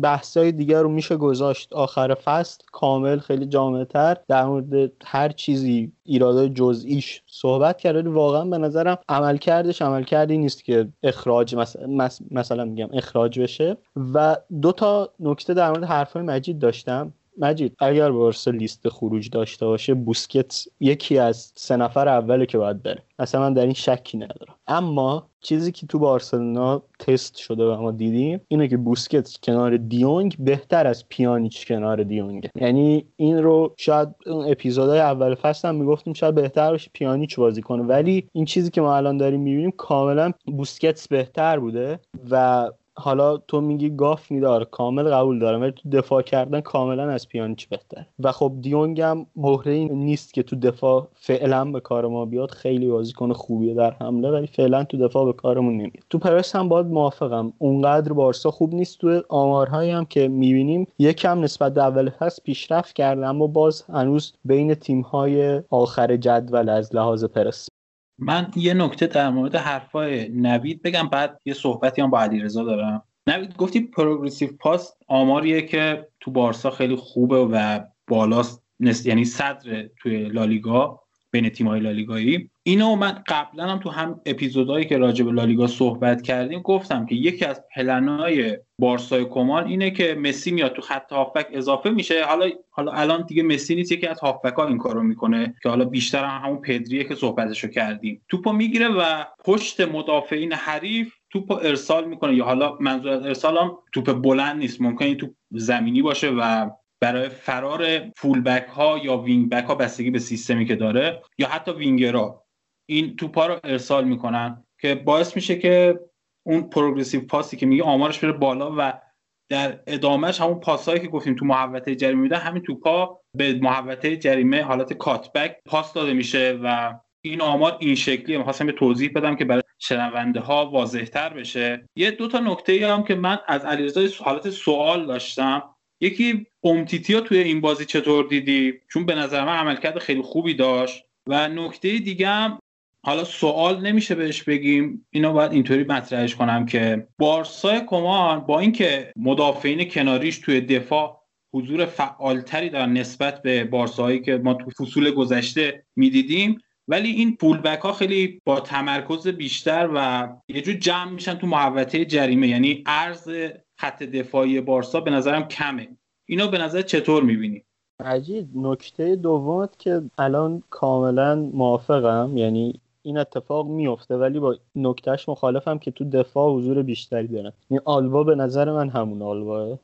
بحثای دیگر رو میشه گذاشت. آخر فصل کامل خیلی جامعه تر در مورد هر چیزی ایرادای جزئیش صحبت کرد. ولی واقعا به نظرم عملکردش عملکردی نیست که اخراج مثلا, مثلا میگم اخراج بشه. و دو تا نکته در مورد حرفای مجید داشتم. مجید اگر بارسا لیست خروج داشته باشه بوسکت یکی از سه نفر اوله که باید بره. اصلا من در این شکی ندارم. اما چیزی که تو بارسلونا تست شده و ما دیدیم اینه که بوسکت کنار دیونگ بهتر از پیانیچ کنار دیونگ یعنی این رو شاید اون اپیزودهای اول فصل هم می‌گفتیم شاید بهتر باشه پیانیچ بازی کنه. ولی این چیزی که ما الان داریم می‌بینیم کاملا بوسکتس بهتر بوده و حالا تو میگی گاف میدار کامل قبول دارم ولی تو دفاع کردن کاملا از پیانیچ بهتر و خب دیونگ هم مهره نیست که تو دفاع فعلا به کار ما بیاد. خیلی بازیکن خوبیه در حمله ولی فعلا تو دفاع به کارمون نمیاد. تو پرس هم باید موافقم. اونقدر بارسا خوب نیست. تو آمارهایی هم که می‌بینیم یکم نسبت به اول فصل پیشرفت کرده اما باز هنوز بین تیم‌های آخر جدول از لحاظ پرس. من یه نکته در مورد حرفای نوید بگم بعد یه صحبتی هم با علیرضا دارم. نوید گفتی پروگرسیو پاس آماریه که تو بارسا خیلی خوبه و بالاست یعنی صدر توی لالیگا بین تیم‌های لالیگایی. اینو من قبلا هم تو هم اپیزودهایی که راجع به لالیگا صحبت کردیم گفتم که یکی از پلنهای بارسای کمان اینه که مسی میاد تو خط هافبک اضافه میشه. حالا حالا الان دیگه مسی نیست یکی از هافبک ها این کارو می‌کنه که حالا بیشتر هم همون پدریه که صحبتشو کردیم. توپو می‌گیره و پشت مدافعین حریف توپو ارسال می‌کنه. یا حالا منظور از ارسال هم توپ بلند نیست ممکنه توپ زمینی باشه و برای فرار فول بک ها یا وینگ بک ها بستگی به سیستمی که داره یا حتی وینگرها. این توپا رو ارسال می‌کنن که باعث میشه که اون progressive پاسی که میگه آمارش بره بالا و در ادامهش همون پاسایی که گفتیم تو محوطه جریمه میده همین توپا به محوطه جریمه حالت cutback پاس داده میشه و این آمار این شکلیه. می‌خواستم یه توضیح بدم که برای شنونده ها واضح تر بشه. یه دو تا نکته هم که من از علیرضا حالت سوال داشتم. یکی امتیتیا توی این بازی چطور دیدی؟ چون به نظر من عملکرد خیلی خوبی داشت. و نکته دیگه هم حالا سوال نمیشه بهش بگیم. اینو باید اینطوری مطرحش کنم که بارسای کمان با اینکه مدافعین کناریش توی دفاع حضور فعالتری دارن نسبت به بارسایی که ما تو فصول گذشته می‌دیدیم ولی این فولبک ها خیلی با تمرکز بیشتر و یه جور جمع میشن تو محوطه جریمه. یعنی عرض خط دفاعی بارسا به نظرم کمه. اینو به نظر چطور می‌بینی؟ عجیب نکته دومت که الان کاملا موافقم. یعنی این اتفاق میفته ولی با نکتهش مخالفم که تو دفاع حضور بیشتری دارن. این آلوا به نظر من همون آلواه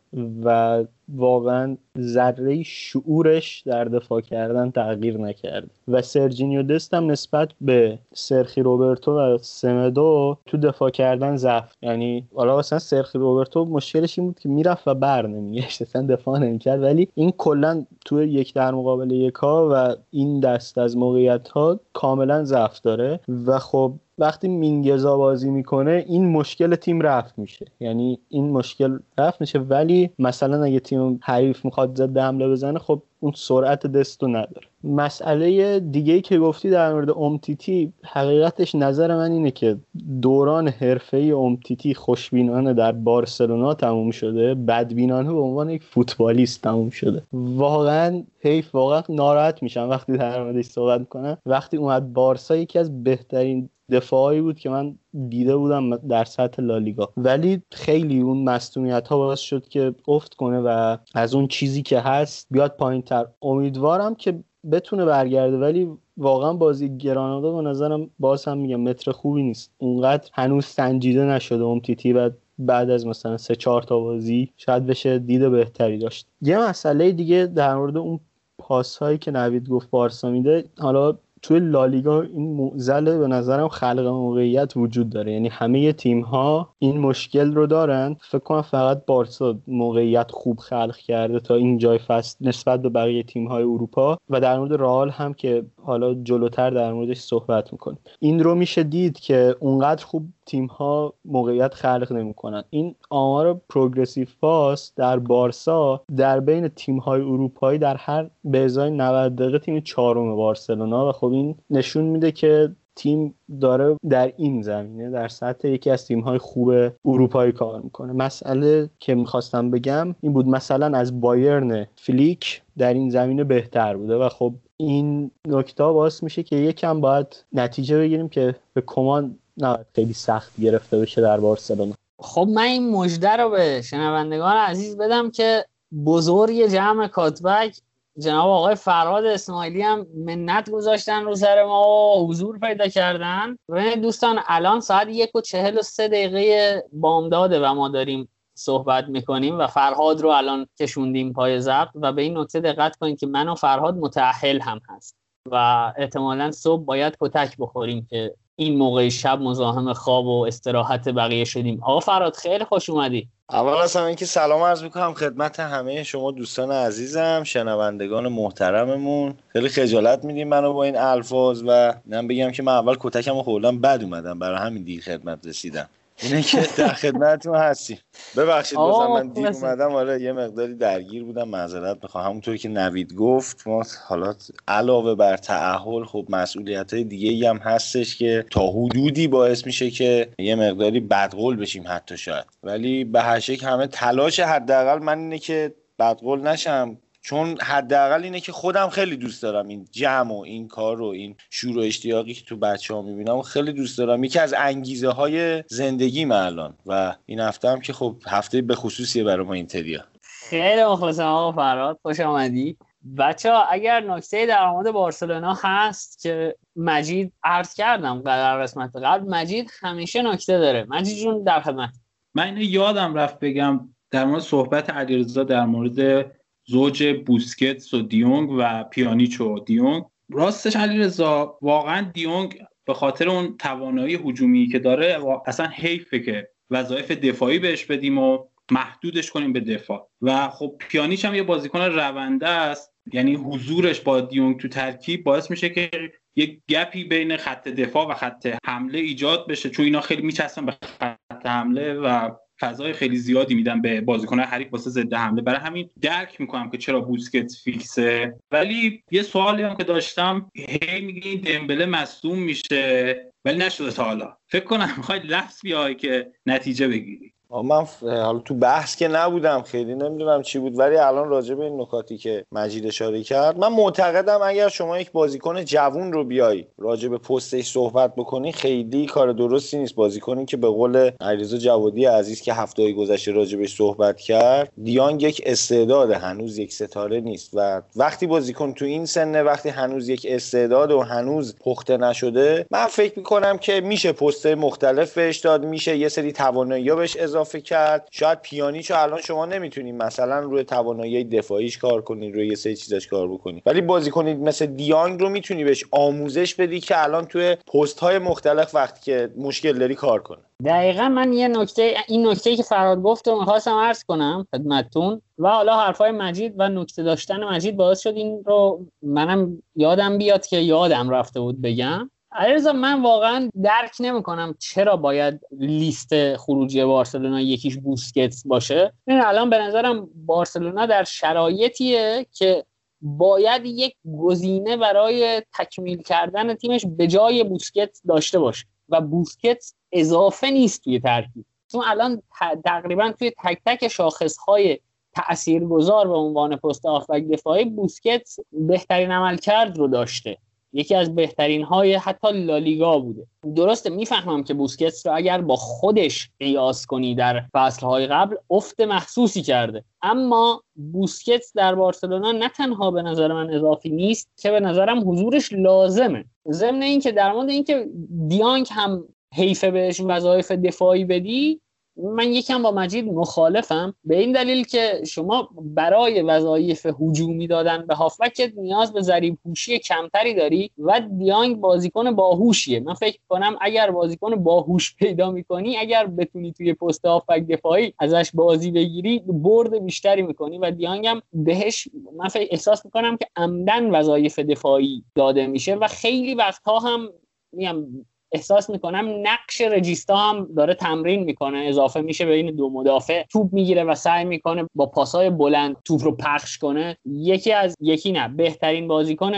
و واقعا ذره شعورش در دفاع کردن تغییر نکرده. و سرجینیو دست هم نسبت به سرخی روبرتو و سمدو تو دفاع کردن ضعف. یعنی حالا مثلا سرخی روبرتو مشکلش این بود که می‌رفت و بر نمیگشت. اصلا دفاع نمی‌کرد. ولی این کلا تو یک در مقابل یک ها و این دست از موقعیت ها کاملا ضعف داره. و خب وقتی مینگزا بازی می‌کنه این مشکل تیم رفت میشه. یعنی این مشکل رفت میشه. ولی مثلا اگه تیم حریف می‌خواد ضد حمله بزنه خب اون سرعت دستو نداره. مسئله دیگه ای که گفتی در مورد امتیتی حقیقتش نظر من اینه که دوران حرفه امتیتی خوشبینانه در بارسلونا تموم شده. بدبینانه به عنوان یک فوتبالیست تموم شده. واقعا حیف واقعا ناراحت میشم وقتی در موردش صحبت می‌کنم. وقتی اومد بارسا یکی از بهترین دفاعی بود که من دیده بودم در سطح لالیگا. ولی خیلی اون مصونیت ها باعث شد که افت کنه و از اون چیزی که هست بیاد پایین تر امیدوارم که بتونه برگرده ولی واقعا بازی گرانادا به نظرم باز هم میگم متر خوبی نیست. اونقدر هنوز سنجیده نشده امتیتی و بعد از مثلا سه چهار تا بازی شاید بشه دید بهتری داشت. یه مسئله دیگه در مورد اون پاس هایی که نوید گفت بارسا میده. حالا توی لالیگا این موزل به نظرم خلق موقعیت وجود داره. یعنی همه تیم ها این مشکل رو دارن. فکر کنم فقط بارسا موقعیت خوب خلق کرده تا این جای فصل نسبت به بقیه تیم های اروپا و در مورد رئال هم که حالا جلوتر در موردش صحبت می‌کنیم. این رو میشه دید که اونقدر خوب تیم ها موقعیت خلق نمی‌کنن. این آمار پروگرسیو پاس در بارسا در بین تیم های اروپایی در هر به ازای 90 دقیقه تیم چهارم بارسلونا و خب این نشون میده که تیم داره در این زمینه در سطح یکی از تیم های خوب اروپایی کار می‌کنه. مسئله که می‌خواستم بگم این بود مثلا از بایرن فلیک در این زمینه بهتر بوده و خب این نکته باعث میشه که یکم باید نتیجه بگیریم که به کمان نه خیلی سخت گرفته بشه در بارسلونا. خب من این مژده رو به شنوندگان عزیز بدم که بزرگ جمع کاتبک جناب آقای فراد اسماعیلی هم منت گذاشتن رو سر ما و حضور پیدا کردن. و دوستان الان ساعت یک و چهل و سه دقیقه بامداده و ما داریم صحبت می‌کنیم و فرهاد رو الان کشوندیم پای ضبط و به این نکته دقت کنید که من و فرهاد متعهل هم هست و احتمالا صبح باید کتک بخوریم که این موقع شب مزاحم خواب و استراحت بقیه شدیم. آقا فراد خیلی خوش اومدی. اول از همه اینکه سلام عرض می‌کنم خدمت همه شما دوستان عزیزم شنوندگان محترممون. خیلی خجالت میدیم منو با این الفاظ و من بگم که من اول کتکمو خوردم بد اومدم. برای همین دیر خدمت رسیدم. اینه که در خدمتتون هستیم. ببخشید بازم من دیر اومدم آره یه مقداری درگیر بودم معذرت می‌خوام. همونطوری که نوید گفت ما حالا علاوه بر تعهل خب مسئولیت های دیگه هم هستش که تا حدودی باعث میشه که یه مقداری بدقول بشیم حتی شاید. ولی به هر همه تلاش حداقل من اینه که بدقول نشم. چون حداقل اینه که خودم خیلی دوست دارم این جمع و این کار رو این شور و اشتیاقی که تو بچه ها می‌بینم و خیلی دوست دارم. یکی از انگیزه های زندگی من الان و این هفته هم که خب هفته به خصوصیه برای ما اینتریا. خیلی مخلصم آقا فراد خوش آمدی. بچه ها اگر نکته در مورد بارسلونا هست که مجید عرض کردم در قسمت قبل مجید همیشه نکته داره. مجید جون در خدمت. من اینو یادم رفت بگم در مورد صحبت علیرضا در مورد زوج بوسکتس و دیونگ و پیانیچ و دیونگ راستش علیرضا واقعا دیونگ به خاطر اون توانایی هجومی که داره اصلا حیفه که وظایف دفاعی بهش بدیم و محدودش کنیم به دفاع. و خب پیانیچ هم یه بازیکن رونده است. یعنی حضورش با دیونگ تو ترکیب باعث میشه که یک گپی بین خط دفاع و خط حمله ایجاد بشه. چون اینا خیلی میچسبن به خط حمله و فضای خیلی زیادی میدن به بازیکن حریف واسه ضد حمله. برای همین درک می‌کنم که چرا بوسکت فیکسه. ولی یه سوالی هم که داشتم هی این دمبله مصدوم میشه ولی نشده تا حالا. فکر کنم می‌خوای لفظ بیای که نتیجه بگیری. من حالا تو بحث که نبودم خیلی نمی‌دونم چی بود ولی الان راجع به این نکاتی که مجید اشاره کرد من معتقدم اگر شما یک بازیکن جوون رو بیای راجع به پستش صحبت بکنی خیلی کار درستی نیست. بازیکنی که به قول علیرضا جوادی عزیز که هفته گذشته راجبش صحبت کرد دیانگ یک استعداد هنوز یک ستاره نیست. و وقتی بازیکن تو این سنه وقتی هنوز یک استعداد و هنوز پخته نشده من فکر می‌کنم که میشه پست مختلف بهش داد میشه یه سری توانایی بهش اضافه کرد. شاید پیانیچو الان شما نمی‌تونید مثلا روی توانایی دفاعیش کار کنید روی یه سری چیزاش کار بکنید ولی بازی کنید مثل دیانگ رو می‌تونی بهش آموزش بدی که الان توی پست های مختلف وقتی که مشکل داری کار کنه. دقیقا من یه نکته این نکته که فراد گفت و می‌خواستم عرض کنم خدمتتون. و حالا حرفای مجید و نکته داشتن مجید باعث شد این رو منم یادم بیاد که یادم رفته بود بگم. علیرضا من واقعا درک نمی‌کنم چرا باید لیست خروجی بارسلونا یکیش بوسکتس باشه. این الان به نظرم بارسلونا در شرایطیه که باید یک گزینه برای تکمیل کردن تیمش به جای بوسکتس داشته باشه و بوسکتس اضافه نیست توی ترکیب. چون الان تقریبا توی تک تک شاخصهای تاثیرگذار به عنوان پست آفبک دفاعی بوسکتس بهترین عملکرد رو داشته. یکی از بهترین های حتی لالیگا بوده. درسته می‌فهمم که بوسکتس رو اگر با خودش قیاس کنی در فصلهای قبل افت محسوسی کرده. اما بوسکتس در بارسلونا نه تنها به نظر من اضافی نیست که به نظرم حضورش لازمه. ضمن اینکه در مورد اینکه دیانک هم حیفه بهش وظایف دفاعی بدی من یکم با مجید مخالفم. به این دلیل که شما برای وظایف هجومی دادن به هافبک نیاز به ذریب هوشی کمتری داری و دیانگ بازیکن باهوشیه. من فکر کنم اگر بازیکن باهوش پیدا می‌کنی اگر بتونی توی پست هافبک دفاعی ازش بازی بگیری برد بیشتری می‌کنی و دیانگ هم بهش من فکر احساس می‌کنم که عمدن وظایف دفاعی داده میشه و خیلی وقتها هم میگم احساس می‌کنم نقش رجیستا هم داره تمرین می‌کنه اضافه میشه به این دو مدافع. توپ می‌گیره و سعی می‌کنه با پاسای بلند توپ رو پخش کنه. یکی از یکی نه بهترین بازیکن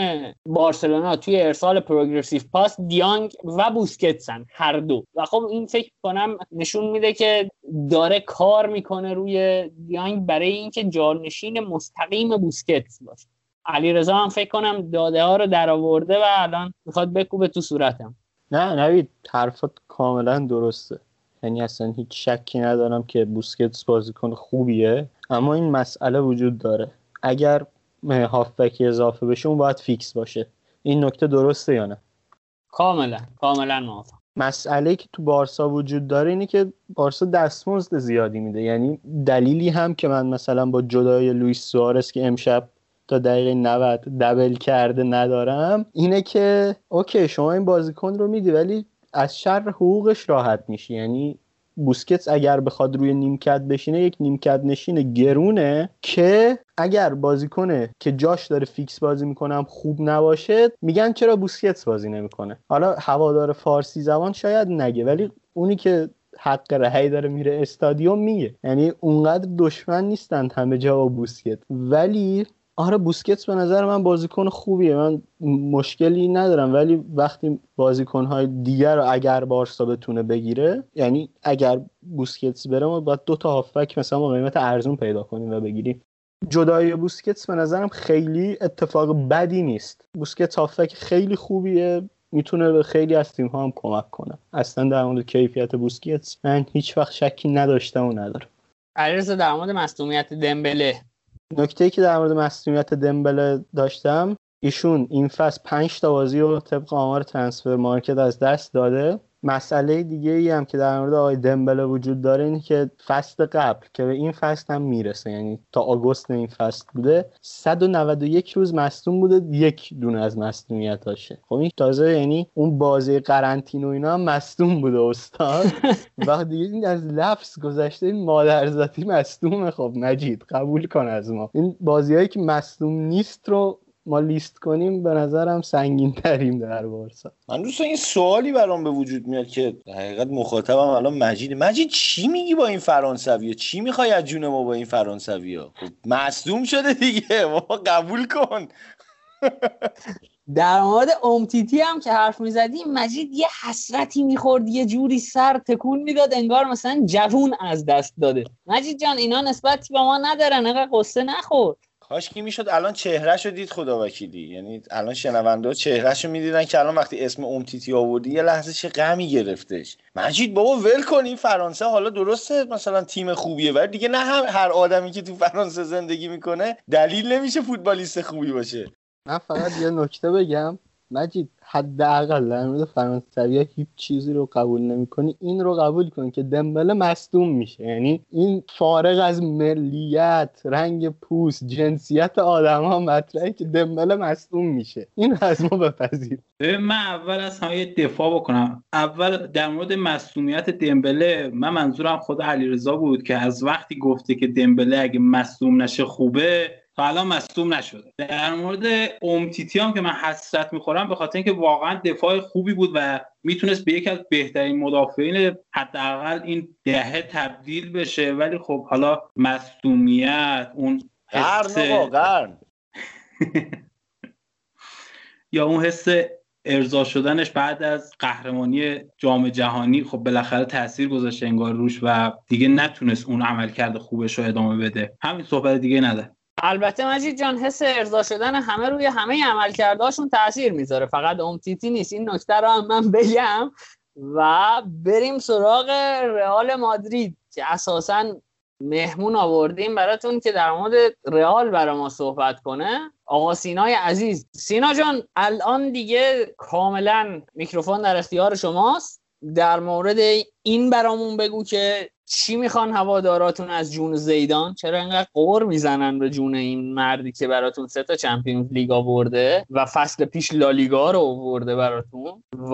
بارسلونا توی ارسال پروگرسیو پاس دیانگ و بوسکتسن هر دو. و خب این فکر کنم نشون میده که داره کار می‌کنه روی دیانگ برای اینکه جانشین مستقیم بوسکتس باشه. علی رضا هم فکر کنم داده ها رو در آورده و الان می‌خواد بکوبه تو صورتم. نه نوید حرفات کاملا درسته. یعنی اصلا هیچ شکی ندارم که بوسکتس بازیکن خوبیه اما این مسئله وجود داره. اگر هافبک اضافه بشه اون باید فیکس باشه. این نکته درسته یا نه؟ کاملا کاملا موافق. مسئله که تو بارسا وجود داره اینه که بارسا دستمزد زیادی میده. یعنی دلیلی هم که من مثلا با جدای لوئیس سوارس که امشب تا دقیقه 90 دبل کرده ندارم. اینه که اوکی شما این بازیکن رو میدی ولی از شر حقوقش راحت میشی. یعنی بوسکتس اگر بخواد روی نیمکت بشینه یک نیمکت نشین گرونه که اگر بازیکنه که جاش داره فیکس بازی می‌کنم خوب نباشه میگن چرا بوسکتس بازی نمی‌کنه. حالا هوادار فارسی زبان شاید نگه ولی اونی که حق رهی داره میره استادیوم میگه. یعنی اونقدر دشمن نیستند همه جا با بوسکت. ولی آره بوسکتس به نظر من بازیکن خوبیه. من مشکلی ندارم ولی وقتی بازیکنهای دیگر رو اگر بارسا بتونه بگیره یعنی اگر بوسکتس بره ما باید دو تا هافک مثلا با قیمت ارزون پیدا کنیم و بگیریم. جدای بوسکتس به نظرم خیلی اتفاق بدی نیست. بوسکتس هافک خیلی خوبیه می‌تونه به خیلی از تیم ها هم کمک کنه. اصلا در مورد کیفیت بوسکتس من هیچ وقت شکی نداشتم و ندارم. علیرضا در مورد مصدومیت دمبله نکته ای که در مورد مصدومیت دمبله داشتم ایشون این فصل 5 تا بازی رو طبق آمار ترانسفر مارکت از دست داده. مسئله دیگه ای هم که در مورد آقای دمبله وجود داره اینه که فصل قبل که به این فصل هم می‌رسه یعنی تا آگوست این فصل بوده 191 روز مصدوم بوده یک دونه از مصدومیتاشه. خب این تازه یعنی اون بازی قرنطینه و اینا هم مصدوم بوده استاد. و دیگه این از لفظ گذشته این مادرزاتی مصدومه. خب مجید قبول کن از ما. این بازیهایی که مصدوم نیست رو ما لیست کنیم به نظرم سنگین تریم در بارسا. من دوستان این سوالی برام به وجود میاد که حقیقت مخاطبم الان مجید. مجید چی میگی با این فرانسوی چی می‌خوای از جون ما با این فرانسوی ها خب مصدوم شده دیگه. ما قبول کن. در مورد امتیتی هم که حرف می‌زدی مجید یه حسرتی می‌خورد یه جوری سر تکون می‌داد انگار مثلا جوون از دست داده. مجید جان اینا نسبتی به ما ندارن انقدر قصه نخور کاش که می‌شد؟ الان چهرهش رو دید خدا وکیلی. یعنی الان شنونده چهرهش رو می‌دیدن که الان وقتی اسم امتیتی آوردی یه لحظه چه غمی گرفتش. مجید بابا ول کن این فرانسه حالا درسته؟ مثلا تیم خوبیه ولی دیگه نه هم هر آدمی که تو فرانسه زندگی می‌کنه دلیل نمیشه فوتبالیست خوبی باشه. من فقط یه نکته بگم. مجید حداقل در مورد فرانسوی هیچ چیزی رو قبول نمی‌کنی. این رو قبول کن که دمبله مصدوم میشه. یعنی این فارغ از ملیت رنگ پوست جنسیت آدم ها مطرحه که دمبله مصدوم میشه. این از ما بپذیر. من اول از همه دفاع بکنم. اول در مورد مصدومیت دمبله من منظورم خود علیرضا بود که از وقتی گفته که دمبله اگه مصدوم نشه خوبه تا الان مصدوم نشده. در مورد امتیتی هم که من حسرت می‌خورم به خاطر اینکه واقعا دفاع خوبی بود و می‌تونست به یکی از بهترین مدافعین حداقل این دهه تبدیل بشه. ولی خب حالا مصدومیت اون حس یا اون حس ارضا شدنش بعد از قهرمانی جام جهانی خب بالاخره تاثیر گذاشته انگار روش و دیگه نتونست اون عمل کرده خوبش رو ادامه بده. همین صحبت دیگه نده البته مجید جان حس ارضا شدن همه روی همه عملکردهاشون تاثیر می‌ذاره. فقط امتیتی نیست. این نکته رو هم من بگم و بریم سراغ رئال مادرید که اساسا مهمون آوردیم براتون که در مورد رئال برای ما صحبت کنه. آقا سینای عزیز. سینا جان الان دیگه کاملا میکروفون در اختیار شماست. در مورد این برامون بگو که چی می‌خوان هواداراتون از جون زیدان؟ چرا اینقدر قور می‌زنن به جون این مردی که براتون سه تا چمپیونز لیگ آورده و فصل پیش لالیگا رو آورده براتون و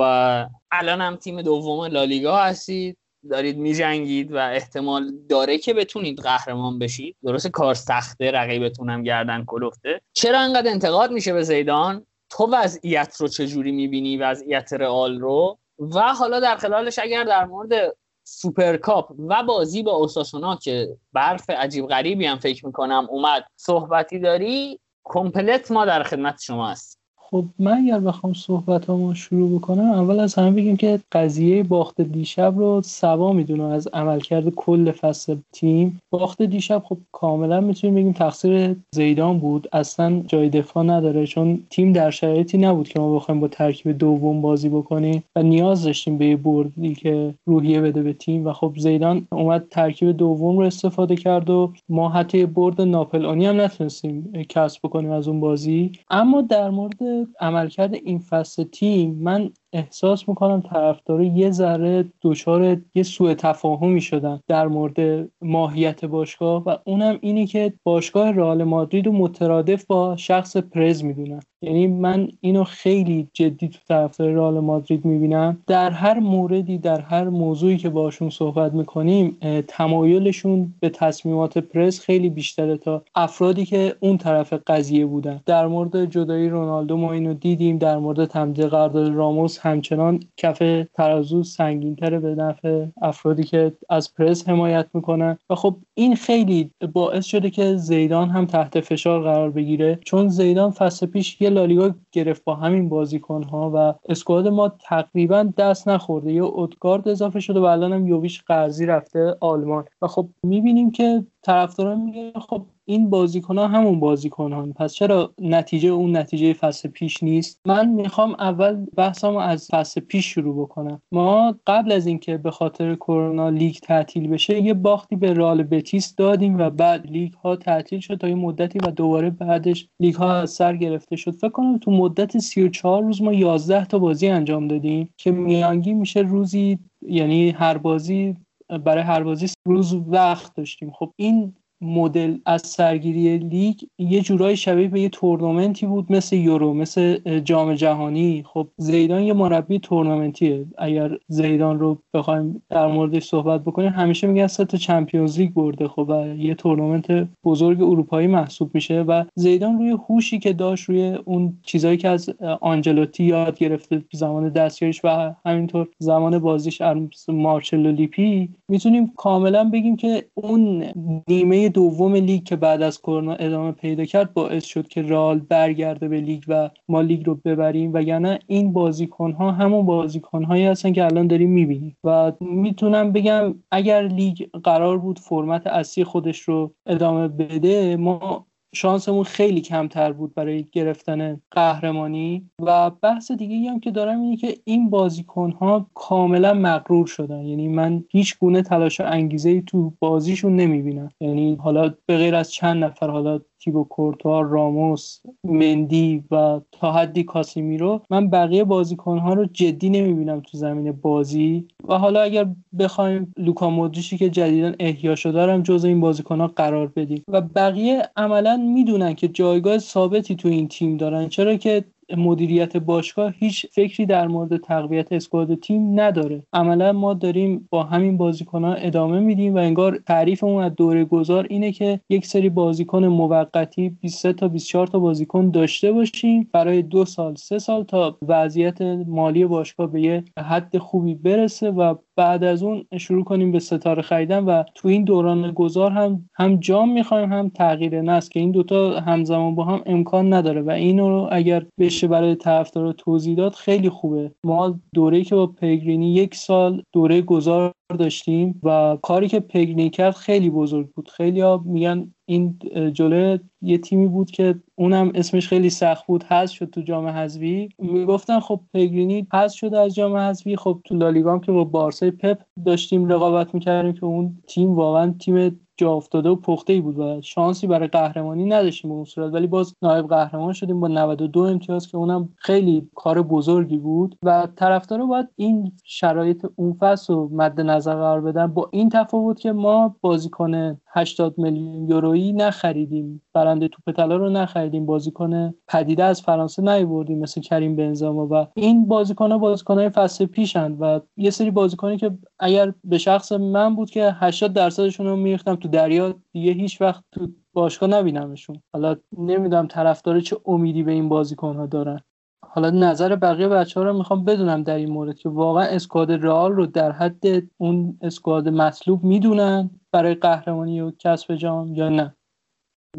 الان هم تیم دوم لالیگا هستید دارید میجنگید و احتمال داره که بتونید قهرمان بشید. درست کار سخته رقیبتون هم گردن کلفته. چرا انقدر انتقاد میشه به زیدان؟ تو وضعیت رو چجوری می‌بینی؟ وضعیت رئال رو؟ و حالا در خلالش اگر در مورد سوپرکاپ و بازی با اوساسونا که برف عجیب غریبی هم فکر می‌کنم اومد صحبتی داری کمپلت ما در خدمت شما هست خب من اگر بخوام صحبت رو شروع بکنم اول از همه بگیم که قضیه باخت دیشب رو سوا می‌دونه از عملکرد کل فصل تیم. باخت دیشب خب کاملا می‌تونیم بگیم تقصیر زیدان بود. اصلا جای دفاع نداره چون تیم در شرایطی نبود که ما بخوایم با ترکیب دوم بازی بکنیم و نیاز داشتیم به بردی که روحیه بده به تیم. و خب زیدان اومد ترکیب دوم رو استفاده کرد و ما حتی برد ناپل هم نتونستیم کسب بکنیم از اون بازی. اما در مورد عملکرد این فصل تیم من احساس می‌کنم طرفدارا یه ذره دچار یه سوء تفاهمی شدن در مورد ماهیت باشگاه و اونم اینه که باشگاه رئال مادرید رو مترادف با شخص پرز می‌دونن. یعنی من اینو خیلی جدی تو طرفدار رئال مادرید می‌بینم. در هر موردی در هر موضوعی که باشون صحبت می‌کنیم تمایلشون به تصمیمات پرز خیلی بیشتره تا افرادی که اون طرف قضیه بودن. در مورد جدایی رونالدو ما اینو دیدیم در مورد تمدید قرارداد راموس همچنان کف ترازو سنگینتره به نفع افرادی که از پرس حمایت می‌کنن. و خب این خیلی باعث شده که زیدان هم تحت فشار قرار بگیره. چون زیدان فصل پیش یه لالیگا گرفت با همین بازیکن ها و اسکواد ما تقریبا دست نخورده. یه ادگارد اضافه شده و الان هم یوویش قرضی رفته آلمان. و خب می‌بینیم که طرفداران میگه خب این بازیکن ها همون بازیکن ها پس چرا نتیجه اون نتیجه فصل پیش نیست؟ من می‌خوام اول بحثمو از فصل پیش شروع بکنم. ما قبل از اینکه به خاطر کرونا لیگ تعطیل بشه یه باختی به رئال بتیس دادیم و بعد لیگ ها تعطیل شد تا یه مدتی و دوباره بعدش لیگ ها از سر گرفته شد. فکر کنم تو مدت 34 روز ما 11 تا بازی انجام دادیم که میانگین میشه روزی یعنی هر بازی برای هر بازی روز وقت داشتیم. خب این مدل از سرگیری لیگ یه جورای شبیه به یه تورنمنتی بود مثل یورو مثل جام جهانی. خب زیدان یه مربی تورنمنتیه. اگر زیدان رو بخوایم در موردش صحبت بکنیم همیشه میگن سه تا چمپیونز لیگ برده. خب و یه تورنمنت بزرگ اروپایی محسوب میشه و زیدان روی هوشی که داشت روی اون چیزایی که از آنجلوتی یاد گرفته زمان دستیاریش و همینطور زمان بازیش مارچلو لیپی می‌تونیم کاملا بگیم که اون نیمه دوم لیگ که بعد از کرونا ادامه پیدا کرد باعث شد که رئال برگرده به لیگ و ما لیگ رو ببریم. و یعنی این بازیکن ها همون بازیکن هایی هستن که الان داریم می‌بینیم. و می‌تونم بگم اگر لیگ قرار بود فرمت اصلی خودش رو ادامه بده ما شانسمون خیلی کمتر بود برای گرفتن قهرمانی. و بحث دیگه هم که دارم اینه که این بازیکن ها کاملا مغرور شدن. یعنی من هیچ گونه تلاش و انگیزه ای تو بازیشون نمی‌بینم. یعنی حالا به غیر از چند نفر حالا تیبو کورتوا راموس مندی و تا حدی کاسیمیرو من بقیه بازیکنها رو جدی نمی‌بینم تو زمین بازی. و حالا اگر بخوایم لوکا مودریچی که جدیدا احیا شده هم جز این بازیکنها قرار بدیم. و بقیه عملا می‌دونن که جایگاه ثابتی تو این تیم دارن. چرا که مدیریت باشگاه هیچ فکری در مورد تقویت اسکواد تیم نداره. عملا ما داریم با همین بازیکنان ادامه میدیم و انگار تعریفمون از دوره گذار اینه که یک سری بازیکن موقتی 23 تا 24 تا بازیکن داشته باشیم. برای دو سال سه سال تا وضعیت مالی باشگاه به یه حد خوبی برسه و بعد از اون شروع کنیم به ستاره خریدن و تو این دوران گذار هم هم جام می‌خوایم هم تغییر نسل که این دوتا همزمان با هم امکان نداره و اینو اگر بشه برای طرفدار توضیح داد خیلی خوبه. ما دوره که با پیگرینی یک سال دوره گذار داشتیم و کاری که پگنی کرد خیلی بزرگ بود. خیلی ها میگن این جلوی یه تیمی بود که اونم اسمش خیلی سخت بود. حذف شد تو جام حذفی. می‌گفتن خب پگرینی حذف شده از جام حذفی. خب تو لالیگا که با بارسای پپ داشتیم رقابت می‌کردیم که اون تیم واقعا تیم جا افتاده و پخته ای بود و شانسی برای قهرمانی نداشتیم به اون صورت. ولی باز نایب قهرمان شدیم با 92 امتیاز که اونم خیلی کار بزرگی بود و طرفدارا باید این شرایط اون فصل رو مد نظر قرار بدن. با این تفاوت که ما بازیکن 80 میلیون یورویی نخریدیم. برنده توپ طلا رو نخریدیم بازیکن پدیده از فرانسه نیوردیم مثل کریم بنزما و این بازیکن ها بازیکن های فصل پیشن و یه سری بازیکنی که اگر به شخص من بود که 80 درصدشون رو میریختم تو دریا دیگه هیچ وقت تو باشگاه نبینمشون. حالا نمی‌دونم طرفدار چه امیدی به این بازیکن ها دارن. حالا نظر بقیه بچه ها رو می‌خوام بدونم در این مورد که واقعا اسکواد رئال رو در حد اون اسکواد مطلوب می‌دونن برای قهرمانی و کسب جام یا نه.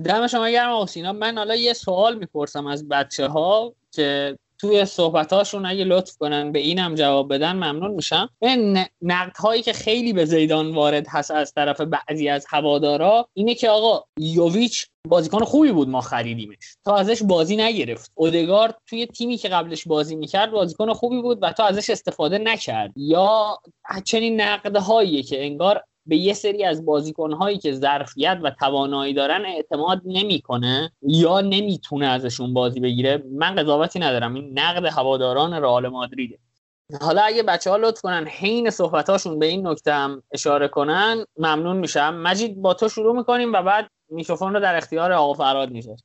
دم شما گرم حسینا من حالا یه سوال می‌پرسم از بچه ها که توی صحبتاشون اگه لطف کنن به اینم جواب بدن ممنون میشم. نقد هایی که خیلی به زیدان وارد هست از طرف بعضی از هوادارا اینه که آقا یوویچ بازیکن خوبی بود ما خریدیمش. تا ازش بازی نگرفت. اودگارد توی تیمی که قبلش بازی می‌کرد بازیکن خوبی بود و تا ازش استفاده نکرد. یا چنین نقدهایی که انگار به یه سری از بازیکنهایی که ظرفیت و توانایی دارن اعتماد نمی‌کنه یا نمی‌تونه ازشون بازی بگیره. من قضاوتی ندارم. این نقد هواداران رئال مادریده حالا اگه بچه ها لطف کنن حین صحبتاشون به این نکته هم اشاره کنن ممنون میشم. مجید با تو شروع می‌کنیم و بعد میکروفون رو در اختیار آقا فرهاد میشه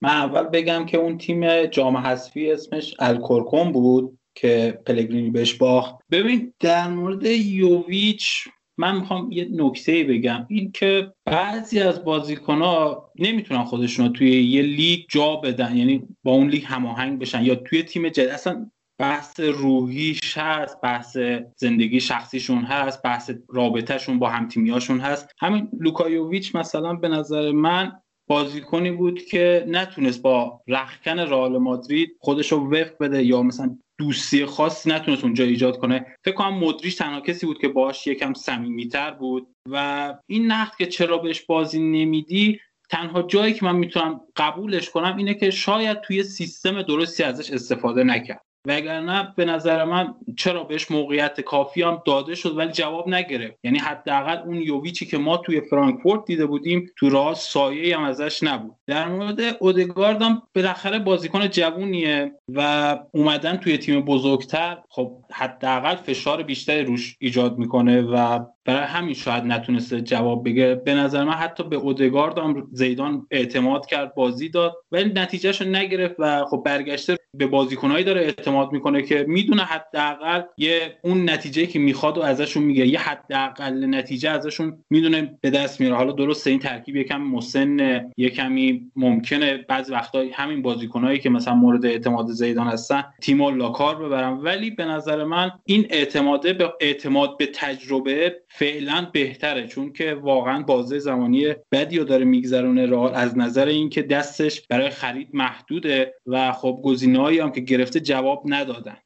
من اول بگم که اون تیم جام حذفی اسمش آلکورکون بود که پلگرینی بهش باخت. ببین در مورد یوویچ من می‌خوام یه نکته بگم. این که بعضی از بازیکن ها نمی‌تونن خودشون توی یه لیگ جا بدن یعنی با اون لیگ هماهنگ بشن یا توی تیم جدید. اصلا بحث روحیش هست بحث زندگی شخصیشون هست بحث رابطهشون با همتیمیاشون هست. همین لوکا یوویچ مثلا به نظر من بازیکنی بود که نتونست با رخکن رئال مادرید خودش رو وفق بده یا مثلا دوستی خاصی نتونست اونجا ایجاد کنه. فکر کنم مدریش تنها کسی بود که باش یکم صمیمیتر بود. و این نقد که چرا بهش بازی نمیدی تنها جایی که من می‌تونم قبولش کنم اینه که شاید توی سیستم درستی ازش استفاده نکرد. وگرنه به نظر من چرا بهش موقعیت کافی هم داده شد ولی جواب نگرفت. یعنی حداقل اون یوویچی که ما توی فرانکفورت دیده بودیم تو رئال سایه هم ازش نبود. در مورد اودگارد هم بالاخره بازیکن جوونیه و اومدن توی تیم بزرگتر خب حداقل فشار بیشتری روش ایجاد می‌کنه و برای همین شاید نتونسته جواب بگه. به نظر من حتی به اودگارد هم زیدان اعتماد کرد بازی داد ولی نتیجهش نگرفت و خب برگشته به بازیکنهایی داره اعتماد می‌کنه که می‌دونه حداقل یه اون نتیجه که می‌خواد و ازشون میگه یه حداقل نتیجه ازشون می‌دونه به دست میاره. حالا درسته این ترکیب یکم مسن یه کمی ممکنه. بعض وقتا همین بازیکنهایی که مثلا مورد اعتماد زیدان هستن تیم لاکار ببرن. ولی به نظر من این اعتماده به اعتماد به تجربه فعلا بهتره. چون که واقعا بازه زمانی بدی رو داره میگذرونه. از نظر اینکه دستش برای خرید محدوده و خب گزینه‌هایی هم که گرفته جواب ندادن.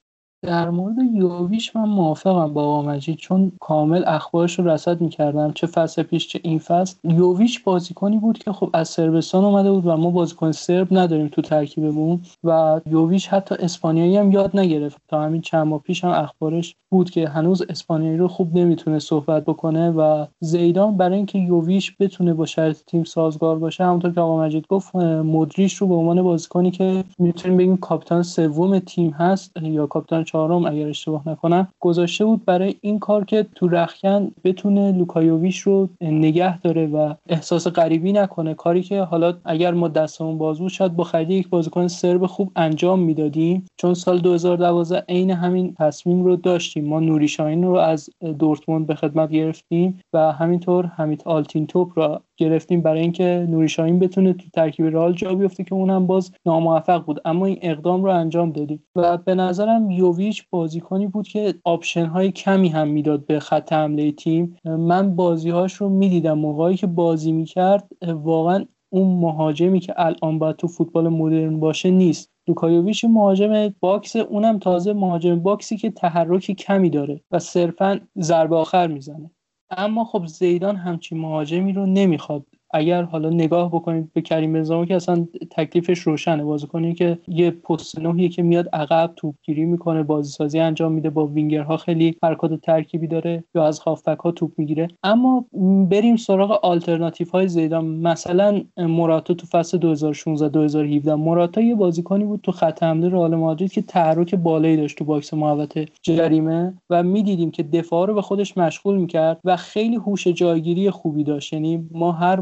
در مورد یوویش من موافقم با آقا مجید چون کامل اخبارش رو رصد می‌کردم چه فصل پیش چه این فصل. یوویچ بازیکنی بود که خب از سربستان اومده بود و ما بازیکن سرب نداریم تو ترکیبمون و یوویچ حتی اسپانیایی هم یاد نگرفت. تا همین چند ماه پیش هم اخبارش بود که هنوز اسپانیایی رو خوب نمی‌تونه صحبت بکنه و زیدان برای اینکه یوویچ بتونه با شرط تیم سازگار باشه همونطور که آقا مجید گفت مدریش رو به عنوان بازیکنی که می‌تونیم بگیم کاپیتان سوم تیم هست یا کاپیتان چهارم اگر اشتباه نکنم گذاشته بود برای این کار که تو رخکن بتونه لوکا یوویچ رو نگه داره و احساس غریبی نکنه. کاری که حالا اگر ما دستمون باز بود شاید با خرید یک بازیکن سرب خوب انجام می‌دادیم. چون سال 2012 عین همین تصمیم رو داشتیم. ما نوری شاهین رو از دورتموند به خدمت گرفتیم و همینطور حمید آلتین توپ رو گرفتیم برای اینکه نوری شاهین بتونه تو ترکیب رئال جا بیفته که اون هم باز ناموفق بود. اما این اقدام رو انجام دادیم و به نظرم یوویچ بازیکنی بود که option های کمی هم می‌داد به خط حمله تیم. من بازیهاش رو می‌دیدم. موقعی که بازی می‌کرد واقعا اون مهاجمی که الان باید تو فوتبال مدرن باشه نیست. لوکا یوویچ مهاجم box اونم تازه مهاجم box ی که تحرکی کمی داره و صرفا ضربه آخر می‌زنه. اما خب زیدان همچین مهاجمی رو نمی‌خواد اگر حالا نگاه بکنید به کریم بنزما که اصلا تکلیفش روشنه. بازیکنی که یه پست نهیه که میاد عقب توپگیری می‌کنه بازی سازی انجام میده با وینگرها خیلی حرکات ترکیبی داره یا از هافبک ها توپ می‌گیره. اما بریم سراغ آلترناتیو های زیدان. مثلا موراتا تو فصل 2016 2017 موراتا یه بازیکنی بود تو خط حمله رئال مادرید که تحرک بالایی داشت تو box محوطه جریمه و می‌دیدیم که دفاع رو به خودش مشغول می‌کرد و خیلی هوش جایگیری خوبی داشت. یعنی ما هر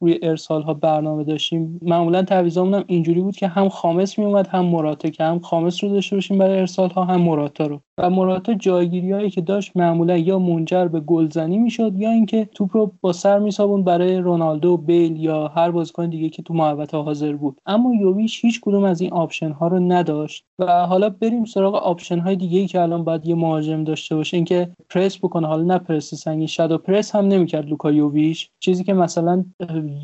روی ارسال ها برنامه داشتیم معمولا تعویضامون اینجوری بود که هم خامس میومد هم موراتا که هم خامس رو داشته باشیم برای ارسال ها هم موراتا رو. و موراتا جایگیری هایی که داشت معمولا یا منجر به گلزنی می‌شد یا اینکه توپ رو با سر می‌سابوند برای رونالدو بیل یا هر بازیکن دیگه که تو محوطه حاضر بود. اما یوویچ هیچ کدوم از این option ها رو نداشت و حالا بریم سراغ option های دیگه ای که الان باید یه مهاجم داشته باشه. اینکه پرس بکنه حالا نه پرس سنگین shadow press هم نمی‌کرد لوکا یوویچ چیزی که مثلا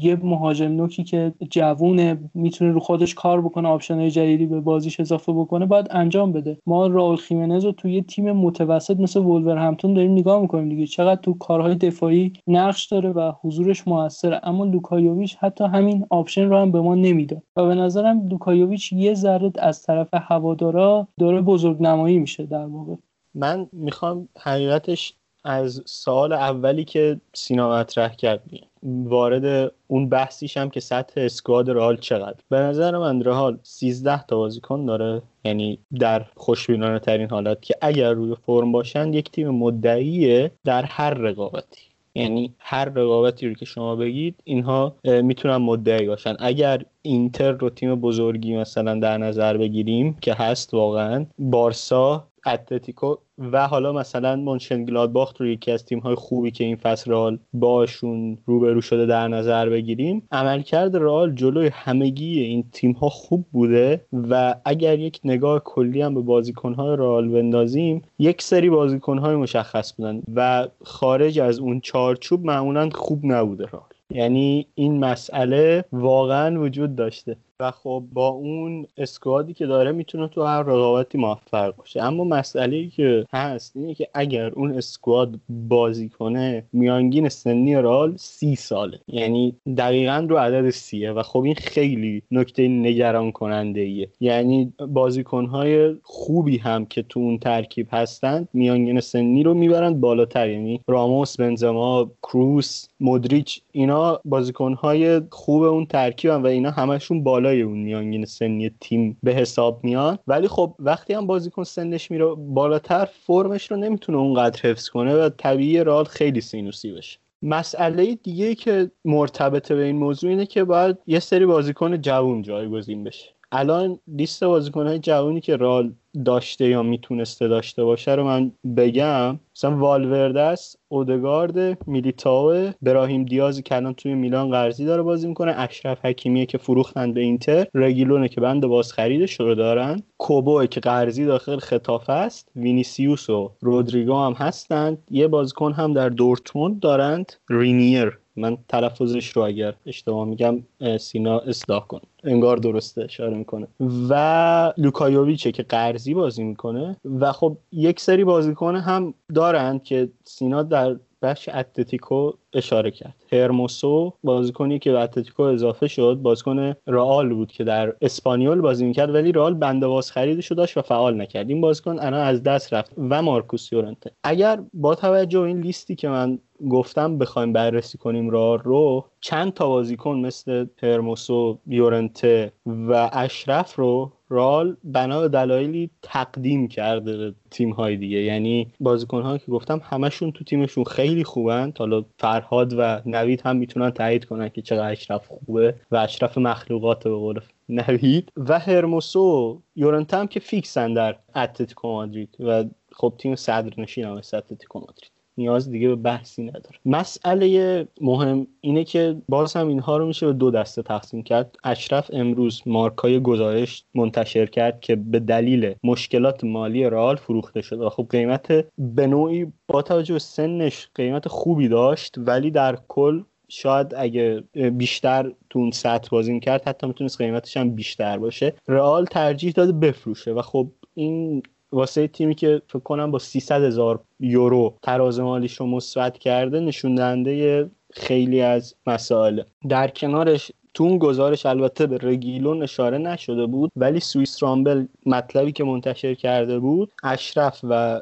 یه مهاجم نوکی که جوونه می‌تونه رو خودش کار بکنه option های جدیدی به بازیش اضافه بکنه باید انجام بده. ما راول خیمنز رو توی تیم متوسط مثل ولورهمپتون داریم نگاه می‌کنیم دیگه. چقدر تو کارهای دفاعی نقش داره و حضورش موثره اما لوکا یوویچ حتی همین option رو هم به ما نمی‌داد و به نظرم لوکا یوویچ یه ذره از طرف هوادارا داره بزرگ نمایی میشه در واقع. من می‌خوام حقیقتش از سال اولی که سینا مطرح کرد وارد اون بحثیشم که سطح اسکواد رئال چقدر. به نظر من رئال 13 تا بازیکن داره یعنی در خوشبینانه ترین حالت که اگر روی فرم باشن یک تیم مدعیه در هر رقابتی. یعنی هر رقابتی رو که شما بگید اینها می‌تونن مدعی باشن. اگر اینتر رو تیم بزرگی مثلا در نظر بگیریم که هست واقعا بارسا اتلتیکو و حالا مثلا گلادباخت رو یکی از تیم های خوبی که این فصل رئال باشون روبرو شده در نظر بگیریم. عملکرد رئال جلوی همگی این تیم ها خوب بوده و اگر یک نگاه کلی هم به بازیکن های رئال بندازیم یک سری بازیکن های مشخص بودن و خارج از اون چارچوب معمولا خوب نبوده رئال. یعنی این مسئله واقعا وجود داشته. و خب با اون اسکوادی که داره می‌تونه تو هر رقابتی موفق باشه. اما مسئله که هست اینه که اگر اون اسکواد بازی کنه میانگین سنی رال سی ساله. یعنی دقیقا رو عدد سیه و خب این خیلی نکته نگران کننده ایه یعنی بازیکنهای خوبی هم که تو اون ترکیب هستند میانگین سنی رو می‌برند بالاتر. یعنی راموس بنزما کروس مدریچ اینا بازیکنهای خوب اون ترکیب هم و اینا همشون بالا بالای اون میانگین سنی تیم به حساب میان ولی خب وقتی هم بازیکن سنش میره بالاتر فرمش رو نمی‌تونه اونقدر حفظ کنه و طبیعی رال خیلی سینوسی بشه. مسئله دیگه که مرتبط به این موضوع اینه که باید یه سری بازیکن جوون جایگزین بشه. الان لیست بازیکنهای جوونی که رال داشته یا می‌تونسته داشته باشه رو من بگم. مثلا والورده است اودگارد میلیتاو براهیم دیازی که الان توی میلان قرضی داره بازی می‌کنه اشرف حکیمیه که فروختن به اینتر رگیلونه که بند باز خریدش رو دارن کوبو که قرضی داخل خطافه است وینیسیوس و رودریگو هم هستند. یه بازیکن هم در دورتموند دارند رینیر. من تلفظش رو اگر اشتباه میگم سینا اصلاح کن. انگار درسته اشاره می‌کنه. و لوکا یوویچه که قرضی بازی می‌کنه. و خب یک سری بازیکن هم دارند که سینا در بخش اتلتیکو اشاره کرد. هرموسو بازیکنی که به اتلتیکو اضافه شد. بازیکن رئال بود که در اسپانیول بازی می‌کرد ولی رئال بند بازخریدش داشت و فعال نکرد. این بازیکن الان از دست رفت و مارکوس یورنته. اگر با توجه این لیستی که من گفتم بخوایم بررسی کنیم رئال رو چند تا بازیکن مثل هرموسو یورنته و اشرف رو رئال بنا به دلایلی تقدیم کرده تیم های دیگه. یعنی بازیکن هایی که گفتم همشون تو تیمشون خیلی خوبن. حالا فرهاد و نوید هم می‌تونن تایید کنن که چقدر اشرف خوبه و اشرف مخلوقات به قول نوید. و هرموسو یورنتم که فیکسن در اتلتیکو مادرید. و خب تیم صدرنشین هم اتلتیکو مادرید. نیاز دیگه به بحثی نداره. مسئله مهم اینه که باز هم اینها رو میشه به دو دسته تقسیم کرد. اشرف امروز مارکای گزارش منتشر کرد که به دلیل مشکلات مالی رئال فروخته شد و خب قیمت به نوعی با توجه به سنش قیمت خوبی داشت ولی در کل شاید اگه بیشتر تو اون سطح بازی کرد حتی می‌تونست قیمتش هم بیشتر باشه. رئال ترجیح داده بفروشه و خب این واسه تیمی که فکر کنم با 300 هزار یورو تراز مالیش رو مثبت کرده نشون دهنده خیلی از مسائل. در کنارش تو اون گزارش البته به رگیلون اشاره نشده بود ولی سوئیس رامبل مطلبی که منتشر کرده بود اشرف و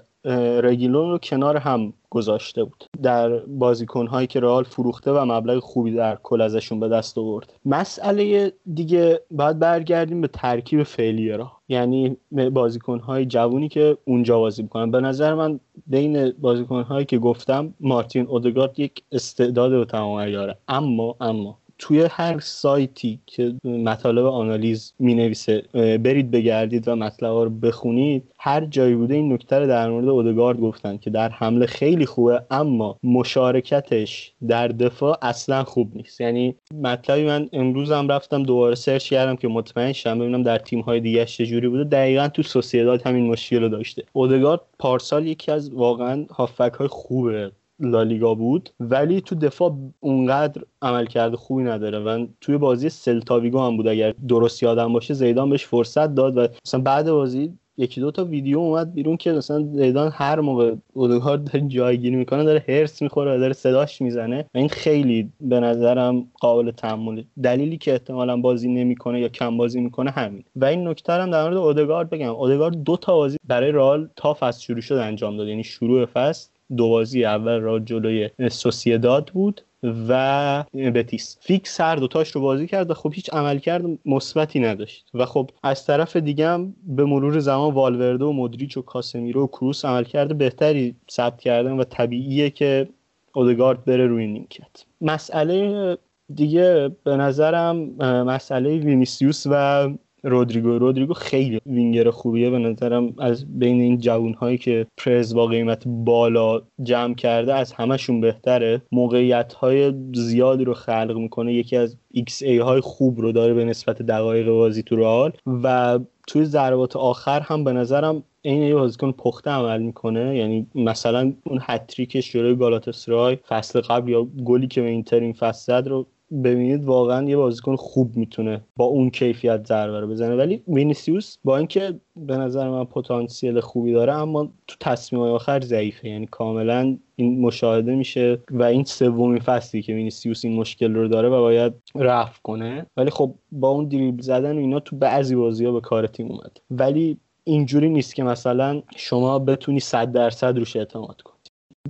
رگیلون رو کنار هم گذاشته بود. در بازیکنهایی که رئال فروخته و مبلغ خوبی در کل ازشون به دست آورد. مسئله دیگه باید برگردیم به ترکیب فعلی را یعنی بازیکنهای جوونی که اونجا بازی می‌کنن. به نظر من بین بازیکنهایی که گفتم مارتین اودگارد یک استعداد به تمام یاره اما اما توی هر سایتی که مطالب آنالیز می نویسه برید بگردید و مطلب رو بخونید هر جایی بوده این نکته در مورد اودگارد گفتن که در حمله خیلی خوبه اما مشارکتش در دفاع اصلا خوب نیست. یعنی مطلبی من امروز هم رفتم دوباره سرچ کردم که مطمئن شم ببینم در تیم های دیگه چجوری بوده. دقیقا تو سوسیداد همین مشکل رو داشته. اودگارد پارسال یکی از واقعا هافبک های خوبه لالیگا بود ولی تو دفاع اونقدر عملکرد خوبی نداره و توی بازی سلتاویگو هم بود اگر درست یادم باشه زیدان بهش فرصت داد و مثلا بعد بازی یکی دو تا ویدیو اومد بیرون که مثلا زیدان هر موقع اودگارد داره جایگیری می‌کنه داره حرص می‌خوره و داره صداش می‌زنه و این خیلی به نظرم قابل تحمل دلیلی که احتمالا بازی نمی‌کنه یا کم بازی می‌کنه همین. و این نکته هم در مورد اودگارد بگم. اودگارد دو تا بازی برای رئال تا فصل شروع شد انجام داد یعنی شروع فصل دو بازی اول را جلوی سوسیداد بود و بتیس. فیکس هر دوتاش رو بازی کرد و خب هیچ عملکرد مثبتی نداشت. و خب از طرف دیگه هم به مرور زمان والورده و مدریچ و کاسمیرو و کروس عملکرد بهتری ثبت کردن و طبیعیه که اودگارد بره روی نیمکت. مسئله دیگه به نظرم مسئله وینیسیوس و رودریگو. رودریگو خیلی وینگر خوبیه. به نظرم از بین این جوون هایی که پرز با قیمت بالا جمع کرده از همشون بهتره. موقعیت های زیادی رو خلق می‌کنه. یکی از xA های خوب رو داره به نسبت دقایق بازی تو رئال. و توی ضربات آخر هم به نظرم این یه بازیکن پخته عمل می‌کنه. یعنی مثلا اون هتریکش جلوی گالاتاسرای فصل قبل یا گلی که به اینتر این فصل زد رو ببینید واقعا یه بازیکن خوب می‌تونه با اون کیفیت ضربه رو بزنه. ولی وینیسیوس با اینکه به نظر من پتانسیل خوبی داره اما تو تصمیم آخر ضعیفه. یعنی کاملا این مشاهده میشه و این سومین فصلی که وینیسیوس این مشکل رو داره و باید رفع کنه. ولی خب با اون دریبل زدن و اینا تو بعضی بازی ها به کار تیم اومد. ولی اینجوری نیست که مثلا شما بتونی صد درصد روش اعتماد کنی.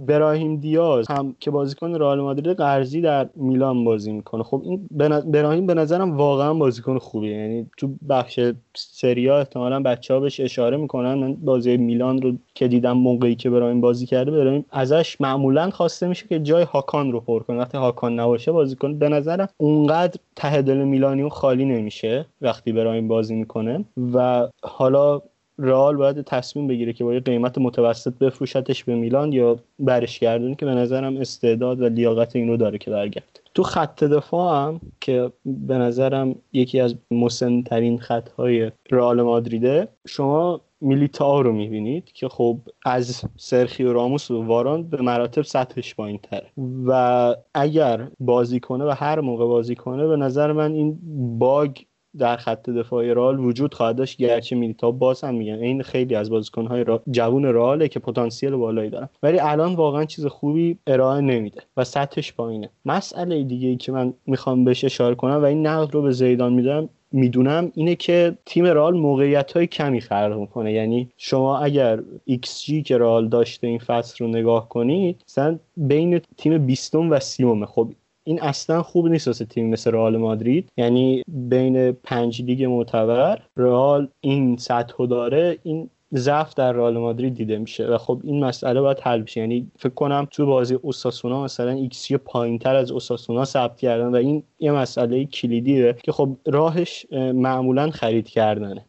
براهیم دیاز هم که بازیکن رئال مادرید قرضی در میلان بازی می‌کنه. خب این براهیم به نظرم واقعا بازیکن خوبیه. یعنی تو بخش سریا احتمالا بچه ها بهش اشاره می‌کنن. من بازی میلان رو که دیدم موقعی که براهیم بازی کرده براهیم ازش معمولا خواسته میشه که جای هاکان رو پر کنه. وقتی هاکان نباشه بازیکن به نظرم اونقدر ته دل میلانیو خالی نمیشه وقتی براهیم بازی می‌کنه. و حالا رئال باید تصمیم بگیره که با یه قیمت متوسط بفروشتش به میلان یا برش گردونی که به نظرم استعداد و لیاقت این رو داره که برگرده. تو خط دفاع هم که به نظرم یکی از مسنترین خطهای رئال مادریده شما میلیتا رو می‌بینید که خب از سرخی و راموس و واران به مراتب سطحش پایین تره و اگر بازی کنه و هر موقع بازی کنه به نظر من این باگ در خط دفاعی رال وجود خواهد داشت گرچه میلیتا باز هم میگن این خیلی از بازیکن‌های را... جوون راله که پتانسیل بالایی دارن. ولی الان واقعا چیز خوبی ارائه نمیده و سطحش پایینه. مسئله دیگه ای که من می‌خوام بهش اشاره کنم و این نقد رو به زیدان میدم می‌دونم اینه که تیم رال موقعیت های کمی خلق می‌کنه. یعنی شما اگر XG که رال داشته این فصل رو نگاه کنید مثلا بین تیم بیستم و سیومه خب این اصلا خوب نیست واسه تیم مثل رئال مادرید. یعنی بین پنج لیگ معتبر رئال این سطح داره این ضعف در رئال مادرید دیده میشه و خب این مسئله باید حل بشه. یعنی فکر کنم تو بازی اوساسونا مثلا ایکسی پایینتر از اوساسونا ثبت کردن و این یه مسئله کلیدیه که خب راهش معمولا خرید کردنه.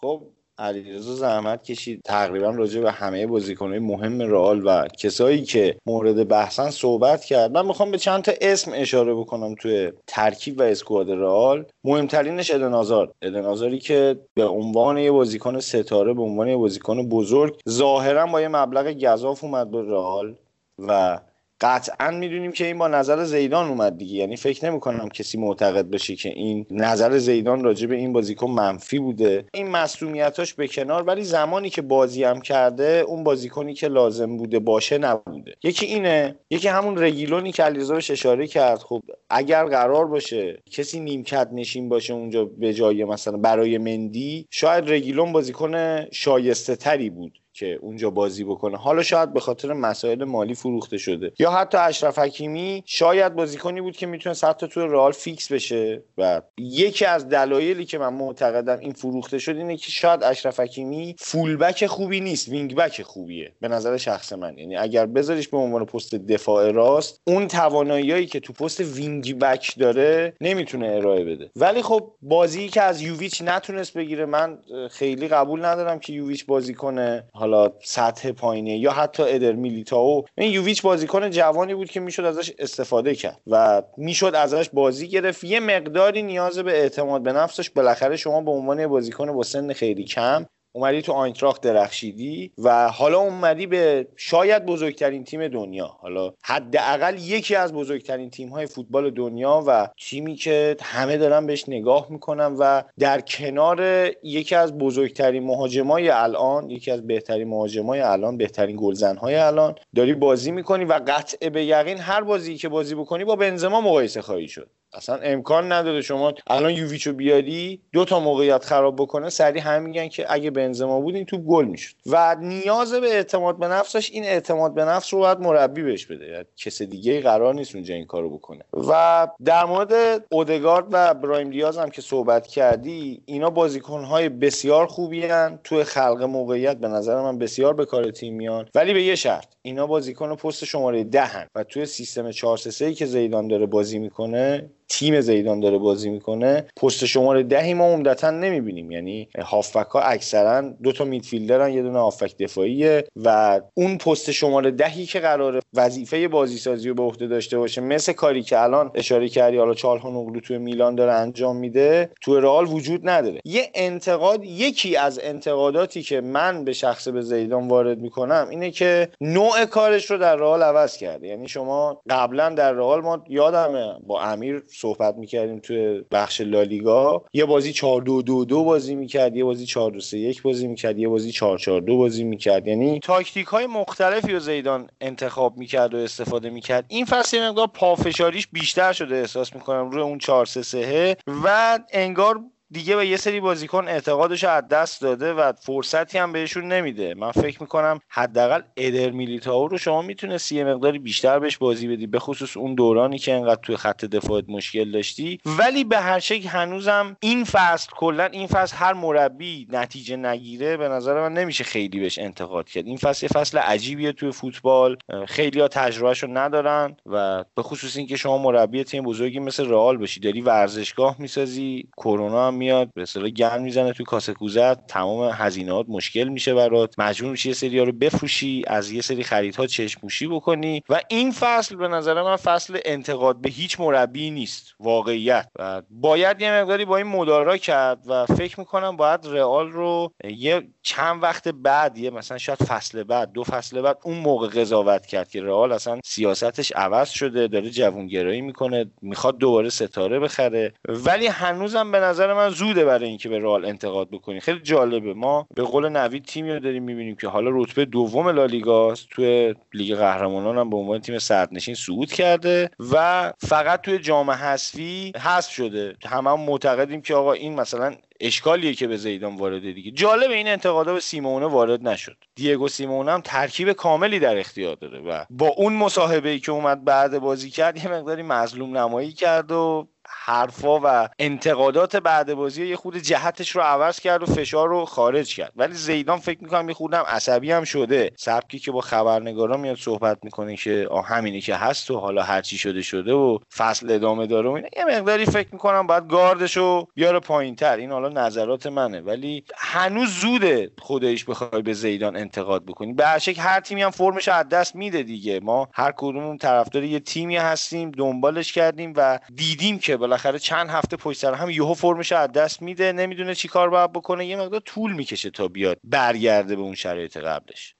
خب علیرضا زحمت کشید. تقریبا راجع به همه بازیکنهای مهم رئال و کسایی که مورد بحثن صحبت کرد. من می‌خوام به چند تا اسم اشاره بکنم توی ترکیب و اسکواد رئال. مهمترینش ادن هازارد ادن هازاردی که به عنوان یه بازیکن ستاره به عنوان یه بازیکن بزرگ ظاهرا با یه مبلغ گذاف اومد به رئال و قطعا می‌دونیم که این با نظر زیدان اومد دیگه. یعنی فکر نمی کنم کسی معتقد بشه که این نظر زیدان راجع به این بازیکن منفی بوده. این مسئولیتاش به کنار ولی زمانی که بازی هم کرده اون بازیکنی که لازم بوده باشه نبوده. یکی اینه یکی همون رگیلونی که علیرضا بهش اشاره کرد. خب اگر قرار باشه کسی نیمکت نشین باشه اونجا به جای مثلا برای مندی شاید رگیلون بازیکن شایسته تری بود. که اونجا بازی بکنه. حالا شاید به خاطر مسائل مالی فروخته شده. یا حتی اشرف حکیمی شاید بازیکنی بود که می‌تونه حتی تو رئال فیکس بشه. و یکی از دلایلی که من معتقدم این فروخته شد اینه که شاید اشرف حکیمی فولبک خوبی نیست وینگ بک خوبیه. به نظر شخص من. یعنی اگر بذاریش به عنوان پست دفاع راست اون تواناییایی که تو پست وینگ بک داره نمی‌تونه ارائه بده. ولی خب بازی که از یوویچ نتونست بگیره من خیلی قبول ندارم که یوویچ بازی کنه. حالا سطح پایینه یا حتی ادر میلیتاو این یوویچ بازیکن جوانی بود که می‌شد ازش استفاده کرد و می‌شد ازش بازی گرفت. یه مقداری نیاز به اعتماد به نفسش بالاخره شما به عنوان بازیکن با سن خیلی کم اومدی تو آینتراخت درخشیدی و حالا اومدی به شاید بزرگترین تیم دنیا. حالا حداقل یکی از بزرگترین تیم های فوتبال دنیا و تیمی که همه دارن بهش نگاه می‌کنن و در کنار یکی از بزرگترین مهاجمای الان یکی از بهترین مهاجمای الان بهترین گلزنهای الان داری بازی می‌کنی و قطع به یقین هر بازی که بازی بکنی با بنزما مقایسه خواهی شد. اصلا امکان نداره شما الان یوویچو بیاری دو تا موقعیت خراب بکنه سری هم میگن که اگه بنزما بود این تو گل می‌شد. و نیاز به اعتماد به نفسش این اعتماد به نفس رو باید مربی بهش بده. یعنی کس دیگه قرار نیست اونجا این کارو بکنه. و در مورد اودگارد و برایم دیاز هم که صحبت کردی اینا بازیکنهای بسیار خوبی هن. توی خلق موقعیت به نظر من بسیار به کار تیم میان. ولی به یه شرط اینا بازیکن پست شماره دهن و توی سیستم 4 3 که زیدان داره بازی می‌کنه تیم زیدان داره بازی می‌کنه پست شماره دهی ما عمدتا نمی‌بینیم. یعنی هافبک ها اکثرا دو تا میدفیلدرن یه دونه هافبک دفاعیه و اون پست شماره دهی که قراره وظیفه بازی سازی رو به عهده داشته باشه مثل کاری که الان اشاره کردی حالا چالها نقلو توی میلان داره انجام میده تو رئال وجود نداره. یه انتقاد یکی از انتقاداتی که من به شخص به زیدان وارد می‌کنم اینه که نوع کارش رو در رئال عوض کرده. یعنی شما قبلا در رئال ما یادمه با امیر صحبت می‌کردیم توی بخش لالیگا. یه بازی 4 2 2 2 بازی می‌کرد یه بازی 4 2 3 1 بازی می‌کرد یه بازی 4 4 2 بازی می‌کرد. یعنی تاکتیک های مختلفی رو زیدان انتخاب می‌کرد و استفاده می‌کرد. این فصل یه مقدار پافشاریش بیشتر شده احساس می‌کنم روی اون 4 3 3 و انگار دیگه به یه سری بازیکن اعتقادش از دست داده و فرصتی هم بهشون نمیده. من فکر می‌کنم حداقل ادر میلیتائو رو شما می‌تونستی یه مقداری بیشتر بهش بازی بدی به خصوص اون دورانی که انقدر توی خط دفاعت مشکل داشتی. ولی به هر شکل هنوزم این فصل کلا این فصل هر مربی نتیجه نگیره به نظر من نمیشه خیلی بهش انتقاد کرد. این فصل یه فصل عجیبیه توی فوتبال. خیلی ها تجربهشو ندارن و به خصوص اینکه شما مربی تیم بزرگی مثل رئال بشی داری ورزشگاه می‌سازی کرونا میاد به اصطلاح گند می‌زنه توی کاسه کوزت تمام هزینهات مشکل میشه برات. مجبور میشی یه سری رو بفروشی از یه سری خریدها چشموشی بکنی. و این فصل به نظر من فصل انتقاد به هیچ مربی نیست واقعیت. و باید یه مقداری با این مدارا کرد و فکر می‌کنم باید رئال رو یه چند وقت بعد یه مثلا شاید فصل بعد دو فصل بعد اون موقع قضاوت کرد که رئال اصلا سیاستش عوض شده داره جوونگرایی می‌کنه می‌خواد دوباره ستاره بخره. ولی هنوزم به نظر من زوده برای اینکه به رئال انتقاد بکنیم خیلی جالبه. ما به قول نوید تیمی رو داریم می‌بینیم که حالا رتبه دوم لالیگاست. توی لیگ قهرمانان هم به عنوان تیم صدرنشین صعود کرده و فقط توی جام حذفی حذف شده. همه هم معتقدیم که آقا این مثلا اشکالیه که به زیدان وارده دیگه. جالب این انتقادا به سیمونه وارد نشد. دیگو سیمونه هم ترکیب کاملی در اختیار داره و با اون مصاحبه ای که اومد بعد بازی کرد یه مقداری مظلوم نمایی کرد و حرفا و انتقادات بعد بازی یه خود جهتش رو عوض کرد و فشار رو خارج کرد. ولی زیدان فکر می‌کنم یه خودم عصبی هم شده. سبکی که با خبرنگارا میاد صحبت می‌کنه که آه همینی که هست و حالا هر چی شده شده و فصل ادامه داره و اینا. یه مقداری فکر می‌کنم باید گاردشو بیاره پایینتر. این حالا نظرات منه. ولی هنوز زوده خودش بخوای به زیدان انتقاد بکنی. به هر تیمی هم فرمش از دست میده دیگه. ما هر کدومون طرفدار یه تیمی هستیم. دنبالش کردیم و دیدیم که بالاخره چند هفته پشت سر هم یهو فرمش از دست میده نمی‌دونه چی کار باید بکنه یه مقدار طول می‌کشه تا بیاد برگرده به اون شرایط قبلش.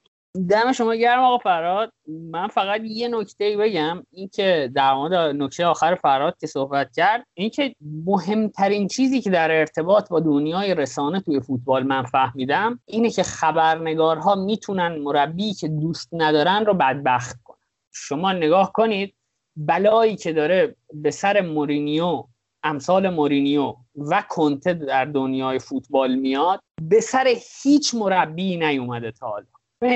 دم شما گرم آقا فراد من فقط یه نکته بگم اینکه در مورد نکته آخر فراد که صحبت کرد اینکه مهمترین چیزی که در ارتباط با دنیای رسانه توی فوتبال من فهمیدم اینه که خبرنگارها می‌تونن مربی که دوست ندارن رو بدبخت کنن. شما نگاه کنید بلایی که داره به سر مورینیو امثال مورینیو و کنته در دنیای فوتبال میاد به سر هیچ مربی نیومده تا حالا.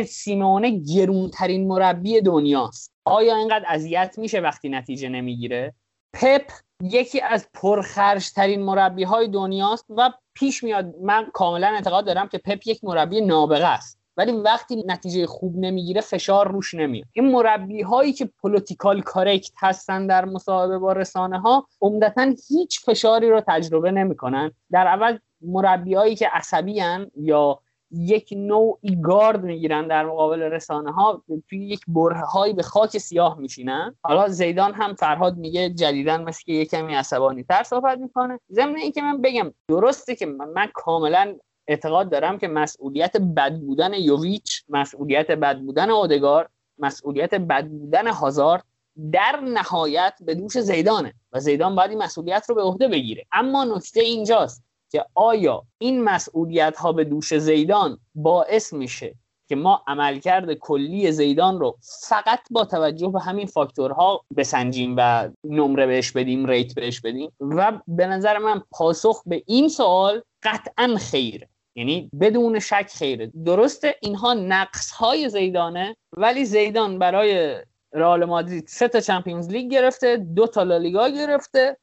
سیمونه گرونترین مربی دنیاست. آیا اینقدر اذیت میشه وقتی نتیجه نمی‌گیره؟ پپ یکی از پرخرجترین مربی های دنیاست و پیش میاد. من کاملا اعتقاد دارم که پپ یک مربی نابغه است. ولی وقتی نتیجه خوب نمی‌گیره فشار روش نمیاد. این مربی هایی که پولیتیکال کارکت هستن در مصاحبه با رسانه ها عمدتا هیچ فشاری رو تجربه نمی‌کنن. در اول مربی هایی که عصبی یا یک نوعی گارد می‌گیرن در مقابل رسانه ها توی یک بره هایی به خاک سیاه میشینن حالا زیدان هم فرهاد میگه جدیدن مثل که یک کمی عصبانی تر صحبت می‌کنه. ضمن اینکه من بگم درسته که من, من کاملا اعتقاد دارم که مسئولیت بد بودن یوویچ مسئولیت بد بودن اودگار مسئولیت بد بودن هازارد در نهایت به دوش زیدانه و زیدان باید این مسئولیت رو به عهده بگیره. اما نکته اینجاست که آیا این مسئولیت ها به دوش زیدان باعث میشه که ما عملکرد کلی زیدان رو فقط با توجه به همین فاکتورها بسنجیم و نمره بهش بدیم ریت بهش بدیم؟ و به نظر من پاسخ به این سوال قطعا خیره. یعنی بدون شک خیره. درسته اینها نقص های زیدانه ولی زیدان برای رئال مادرید سه تا چمپیونز لیگ گرفته دو تا لالیگا گرفته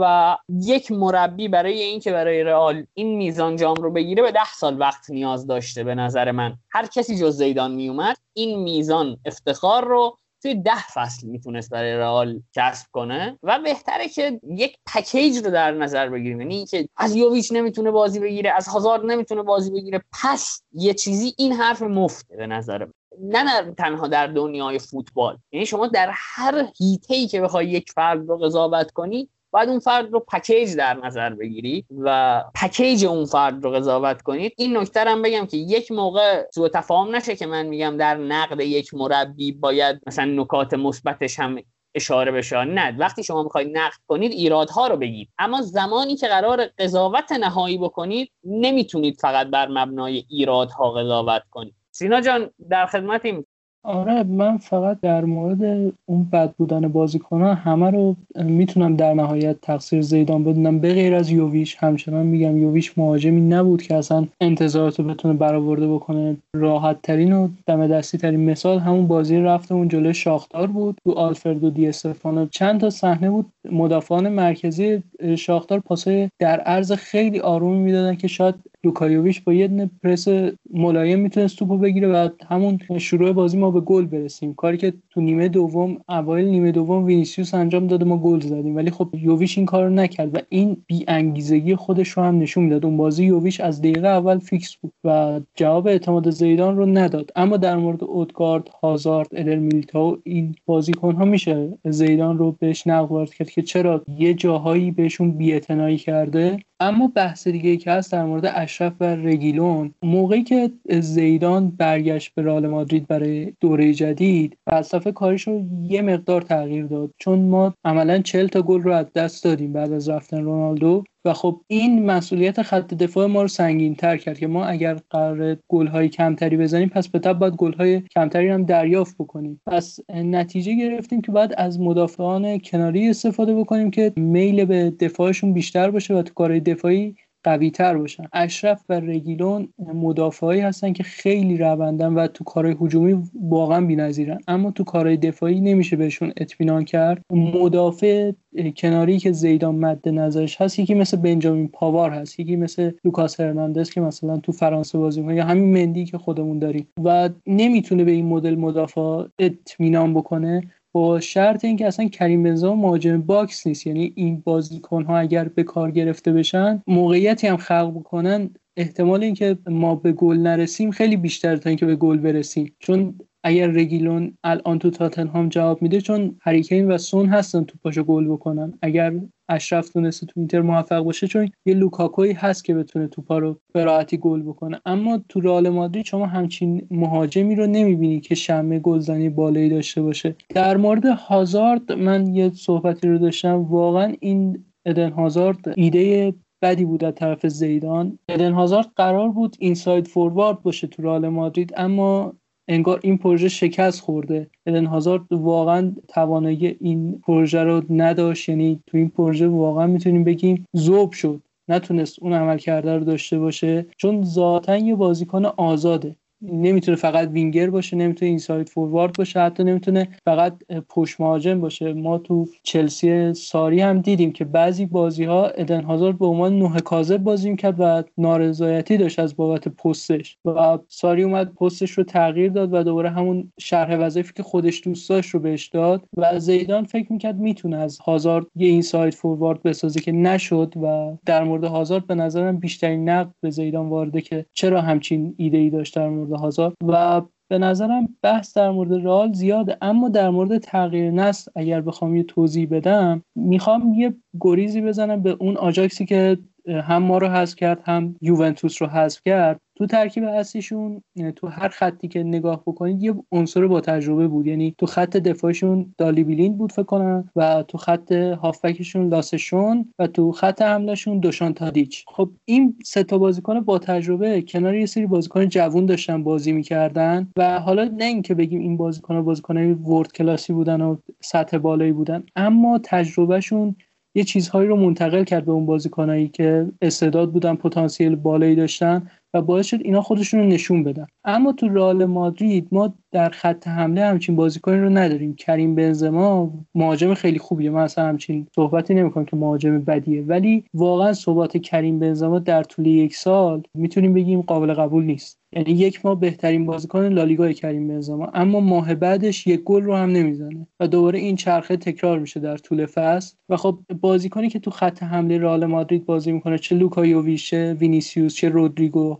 و یک مربی برای اینکه برای رئال این میزان جام رو بگیره به ده سال وقت نیاز داشته به نظر من. هر کسی جز زیدان میومد این میزان افتخار رو توی ده فصل می‌تونست برای رئال کسب کنه و بهتره که یک پکیج رو در نظر بگیریم. یعنی اینکه از یوویچ نمی‌تونه بازی بگیره از هازارد نمی‌تونه بازی بگیره پس یه چیزی این حرف مفته به نظر من. نه تنها در دنیای فوتبال. یعنی شما در هر هیته که بخوای یک فرد رو قضاوت کنی باید اون فرد رو پکیج در نظر بگیری و پکیج اون فرد رو قضاوت کنید. این نکته هم بگم که یک موقع سوء تفاهم نشه که من میگم در نقد یک مربی باید مثلا نکات مثبتش هم اشاره بشه نه. وقتی شما می‌خواید نقد کنید ایرادها رو بگید. اما زمانی که قرار قضاوت نهایی بکنید نمی‌تونید فقط بر مبنای ایرادها قضاوت کنید. سینا جان در خدمتیم. آره من فقط در مورد اون بد بودن بازیکنان همه رو می‌تونم در نهایت تقصیر زیدان بدونم. به غیر از یوویش همچنان میگم یوویش مهاجمی نبود که اصلا انتظارات رو بتونه برآورده بکنه. راحت ترین و دم دستی ترین مثال همون بازی رفته اون جلوی شاختار بود تو آلفردو دی استفانو. چند تا صحنه بود مدافعان مرکزی شاختار پاسای در عرض خیلی آرومی می‌دادن که شاید لوکا یوویچ با یه پرس ملایم می‌تونست توپو بگیره و همون شروع بازی ما به گل برسیم. کاری که تو نیمه دوم اوایل نیمه دوم وینیسیوس انجام داده ما گل زدیم. ولی خب یوویچ این کارو نکرد و این بی انگیزگی خودش رو هم نشون می‌داد. اون بازی یوویچ از دقیقه اول فیکس بود و جواب اعتماد زیدان رو نداد. اما در مورد اودگارد هازارد ادر میلتاو این بازیکن ها میشه زیدان رو بهش نقد کرد که چرا یه جاهایی بهشون بی‌اعتنایی کرده. اما بحث دیگه ای که هست در مورد اشرف و رگیلون موقعی که زیدان برگشت به رئال مادرید برای دوره جدید فلسفه کارش یه مقدار تغییر داد. چون ما عملا 40 تا گل رو از دست دادیم بعد از رفتن رونالدو و خب این مسئولیت خط دفاع ما رو سنگین تر کرد که ما اگر قرار گل های کمتری بزنیم پس به تب باید گل های کمتری هم دریافت بکنیم. پس نتیجه گرفتیم که باید از مدافعان کناری استفاده بکنیم که میل به دفاعشون بیشتر باشه و تو کارهای دفاعی قوی تر باشن. اشرف و رگیلون مدافعایی هستن که خیلی روندن و تو کارهای هجومی واقعا بی‌نظیرن. اما تو کارهای دفاعی نمیشه بهشون اطمینان کرد. مدافع کناری که زیدان مد نظرش هست یکی مثل بنجامین پاوار هست یکی مثل لوکاس هرناندز که مثلا تو فرانسه بازی می‌کنه یا همین مندی که خودمون داریم. و نمی‌تونه به این مدل مدافع اطمینان بکنه. با شرط اینکه اصلا کریم بنزما مهاجم box نیست. یعنی این بازیکن ها اگر به کار گرفته بشن موقعیتی هم خلق بکنن احتمال اینکه ما به گل نرسیم خیلی بیشتر تا اینکه به گل برسیم. چون اگر رگیلون الان تو تاتنهام جواب میده چون هریکین و سون هستن تو پاشو گل بکنن. اگر اشرف تونسته تو اینتر موفق باشه چون یه لوکاکوی هست که بتونه توپا رو به راحتی گل بکنه. اما تو رئال مادرید شما همچین مهاجمی رو نمی‌بینی که شمه گلزنی بالایی داشته باشه. در مورد هازارد من یه صحبتی رو داشتم. واقعا این ادن هازارد ایده بدی بود از طرف زیدان. ادن هازارد قرار بود inside forward باشه تو رئال مادرید اما انگار این پروژه شکست خورده. ادن هازارد واقعا توانایی این پروژه رو نداشت. یعنی تو این پروژه واقعا می‌تونیم بگیم ذوب شد. نتونست اون عملکرده رو داشته باشه. چون ذاتا یه بازیکن آزاده. نمی‌تونه فقط وینگر باشه نمی‌تونه inside forward باشه حتی نمی‌تونه فقط پشت مهاجم باشه. ما تو چلسی ساری هم دیدیم که بعضی بازی ها ادن هازارد به عنوان نه کاذب بازی می‌کرد و نارضایتی داشت از بابت پستش و ساری اومد پستش رو تغییر داد و دوباره همون شرح وظیفه که خودش دوست داشت رو بهش داد و زیدان فکر می‌کرد می‌تونه از هازارد یه اینساید فوروارد بسازه که نشد و در مورد هازارد به نظرم بیشترین نقد به زیدان وارده که چرا همچین ایده ای داشت در مورد هازارد و به نظرم بحث در مورد رال زیاده اما در مورد تغییر نسل اگر بخوام یه توضیح بدم می‌خوام یه گریزی بزنم به اون آجاکسی که هم ما رو حذف کرد هم یوونتوس رو حذف کرد. تو ترکیب اصلیشون تو هر خطی که نگاه بکنید یه عنصر با تجربه بود. یعنی تو خط دفاعشون دالی بیلین بود فکر کنم و تو خط هافبکشون لاسشون و تو خط حملهشون دوشان تادیچ. خب این سه تا بازیکن با تجربه کنار یه سری بازیکن جوون داشتن بازی می‌کردن و حالا نه اینکه بگیم این بازیکن بازیکن world class ی بودن و سطح بالایی بودن اما تجربهشون یه چیزهایی رو منتقل کرد به اون بازیکنایی که استعداد بودن پتانسیل بالایی داشتن و باعث شد اینا خودشون رو نشون بدن. اما تو رئال مادرید ما در خط حمله همچین بازیکنی رو نداریم. کریم بنزما مهاجم خیلی خوبیه. من اصلا همچین صحبتی نمی‌کنم که مهاجم بدیه. ولی واقعا ثبات کریم بنزما در طول یک سال می‌تونیم بگیم قابل قبول نیست. یعنی یک ماه بهترین بازیکن لالیگا کریم بنزما. اما ماه بعدش یک گل رو هم نمی‌زنه. و دوباره این چرخه تکرار میشه در طول فصل. و خب بازیکنی که تو خط حمله رئال مادرید بازی می‌کنه چه لوکا یوویچ چه وینیسیوس چه رودریگو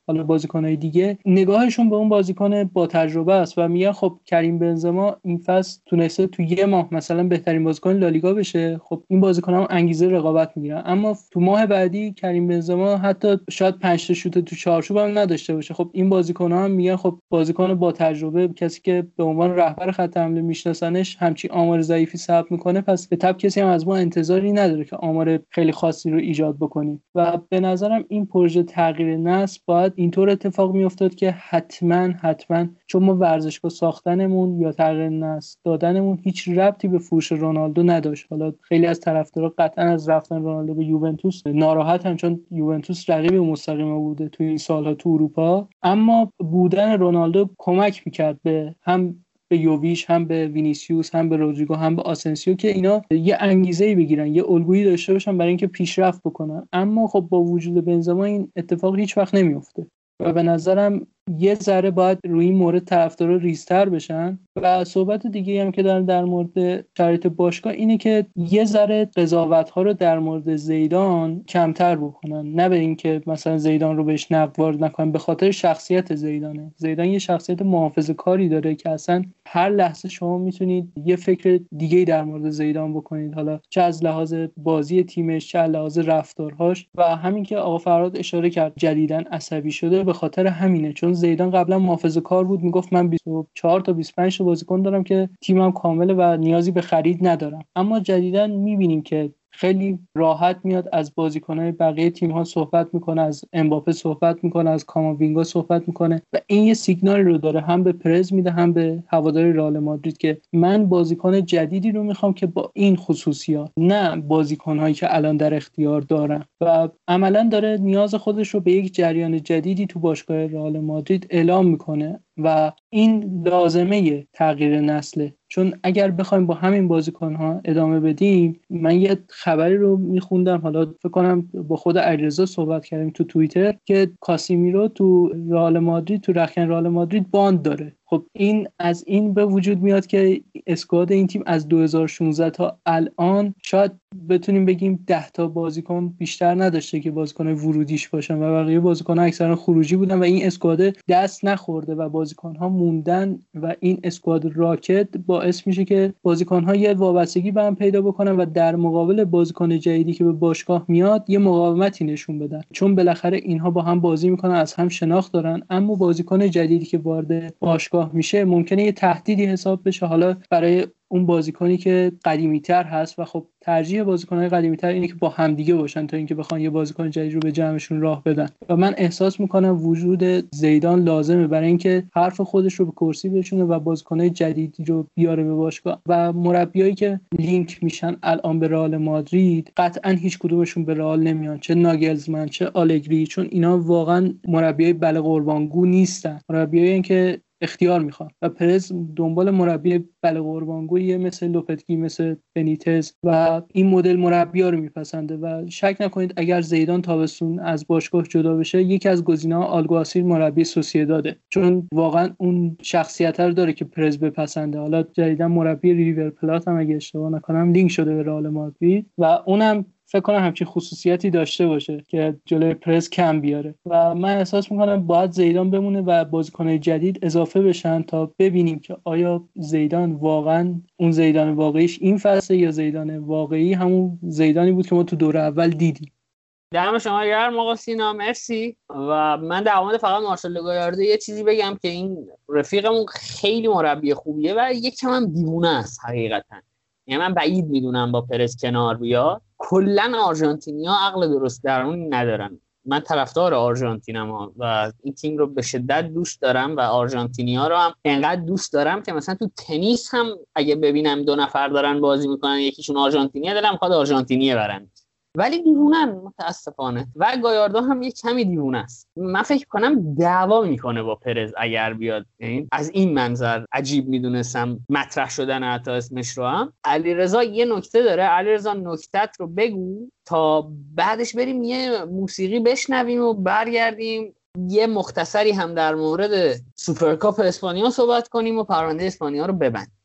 حالا بازیکنهای دیگه نگاهشون به اون بازیکن با تجربه است و میگن خب کریم بنزما این فصل تونسته تو یه ماه مثلا بهترین بازیکن لالیگا بشه. خب این بازیکن هم انگیزه رقابت می‌گیرن. اما تو ماه بعدی کریم بنزما حتی شاید 5 تا شوت تو چارچوب هم نداشته باشه. خب این بازیکن هم میگن خب بازیکن با تجربه کسی که به عنوان رهبر خط حمله میشناسنش همچی آمار ضعیفی ثبت می‌کنه. پس به تب کسی هم از ما انتظاری نداره که آمار خیلی خاصی رو ایجاد بکنیم. و به نظرم این پروژه تغییر نسل باید اینطور اتفاق میافتاد که حتما حتما چون ما ورزشگاه ساختنمون یا تغییر نسل دادنمون هیچ ربطی به فروش رونالدو نداشت. حالا خیلی از طرفدارا قطعا از رفتن رونالدو به یوونتوس ناراحتن چون یوونتوس رقیب مستقیم بوده تو این سالها تو اروپا. اما بودن رونالدو کمک می‌کرد به هم به یوویچ هم به وینیسیوس هم به رودریگو هم به آسنسیو که اینا یه انگیزه ای بگیرن یه الگویی داشته باشن برای اینکه پیشرفت بکنن. اما خب با وجود بنزما این اتفاق هیچ وقت نمیفته. و به نظرم یه ذره باید روی این مورد طرفدارا ریزتر بشن. و صحبت دیگه هم که دارم در مورد شرایط باشگاه اینه که یه ذره قضاوت ها رو در مورد زیدان کمتر بکنن. نه به اینکه مثلا زیدان رو بهش نقد وارد نکنن به خاطر شخصیت زیدانه. زیدان یه شخصیت محافظه کاری داره که اصلا هر لحظه شما می‌تونید یه فکر دیگه در مورد زیدان بکنید. حالا چه از لحاظ بازی تیمش چه از لحاظ رفتارهاش. و همین که آقا فراد اشاره کرد جدیدن عصبی شده به خاطر همینه. چون زیدان قبلا محافظ کار بود می‌گفت من 24 تا 25 تا بازیکن دارم که تیمم کامله و نیازی به خرید ندارم. اما جدیدا می‌بینیم که خیلی راحت میاد از بازیکنهای بقیه تیم ها صحبت می‌کنه از امباپه صحبت می‌کنه از کاماوینگا صحبت می‌کنه و این یه سیگنالی رو داره هم به پرز میده هم به هواداری رئال مادرید که من بازیکن جدیدی رو می‌خوام که با این خصوصیات نه بازیکنهایی که الان در اختیار دارم. و عملا داره نیاز خودش رو به یک جریان جدیدی تو باشگاه رئال مادرید اعلام می‌کنه و این لازمه تغییر نسله چون اگر بخوایم با همین بازیکن ها ادامه بدیم من یه خبری رو میخوندم حالا فکر کنم با خود علیرضا صحبت کردیم تو توییتر که کاسیمیرو تو رئال مادرید تو رخکن رئال مادرید باند داره. خب این از این به وجود میاد که اسکواد این تیم از 2016 تا الان شاید بتونیم بگیم 10 تا بازیکن بیشتر نداشته که بازیکن ورودیش باشن و بقیه بازیکن ها اکثرا خروجی بودن و این اسکواد دست نخورده و بازیکن ها موندن و این اسکواد راکت باعث میشه که بازیکن ها یه وابستگی به هم پیدا بکنن و در مقابل بازیکن جدیدی که به باشگاه میاد یه مقاومتی نشون بدن. چون بالاخره اینها با هم بازی می‌کنن از هم شناخت دارن اما بازیکن جدیدی که وارد باشگاه نگاه میشه ممکنه یه تهدیدی حساب بشه. حالا برای اون بازیکنی که قدیمیتر هست و خب ترجیح بازیکنهای قدیمیتر اینه که با همدیگه باشن تا اینکه بخوان یه بازیکن جدید رو به جمعشون راه بدن. و من احساس می‌کنم وجود زیدان لازمه برای اینکه حرف خودش رو به کرسی بشونه و بازیکنهای جدیدی رو بیاره به باشگاه. و مربیایی که لینک میشن الان به رئال مادرید قطعا هیچ کدومشون به رئال نمیان. چه ناگلزمن چه آلگری چون اینا واقعا مربیای بله قربانگو نیستن. مربیایی که اختیار می‌خوان و پرز دنبال مربی بله قربانگویی مثل لوپتگی مثل بنیتز و این مدل مربی ها رو میپسنده. و شک نکنید اگر زیدان تابستون از باشگاه جدا بشه یکی از گزینه‌ها آلگواسیل مربی داده چون واقعا اون شخصیت رو داره که پرز بپسنده. حالا جدیدا مربی ریور پلات هم اگه اشتباه نکنم لینک شده به رئال مادرید. و اونم فکر کنم همچین خصوصیتی داشته باشه که جلوی پرس کم بیاره. و من احساس می‌کنم باید زیدان بمونه و بازیکنهای جدید اضافه بشن تا ببینیم که آیا زیدان واقعا اون زیدان واقعیش این فصل یا زیدان واقعی همون زیدانی بود که ما تو دور اول دیدیم. دم شما گرم آقا سینا مرسی. و من در مورد فقط مارسل گایارده یه چیزی بگم که این رفیقمون خیلی مربی خوبیه و یک کم هم دیوونه است حقیقتا. یعنی من بعید می‌دونم با پرس کنار بیاد. کلا آرژانتینیا عقل درست درمون ندارن. من طرفدار آرژانتینم و این تیم رو به شدت دوست دارم و آرژانتینیا رو هم انقدر دوست دارم که مثلا تو تنیس هم اگه ببینم دو نفر دارن بازی می‌کنن یکیشون آرژانتینیه دلم می‌خواد آرژانتینیه برن. ولی دیوونن متاسفانه. و گایاردو هم یه کمی دیوونه است. من فکر کنم دعوا می‌کنه با پرز اگر بیاد. این از این منظر عجیب می‌دونستم مطرح شدن حتی اسمش رو هم. علیرضا یه نکته داره. علیرضا نکتت رو بگو تا بعدش بریم یه موسیقی بشنویم و برگردیم. یه مختصری هم در مورد سوپرکاپ اسپانیا صحبت کنیم و پرونده اسپانیا رو ببندیم.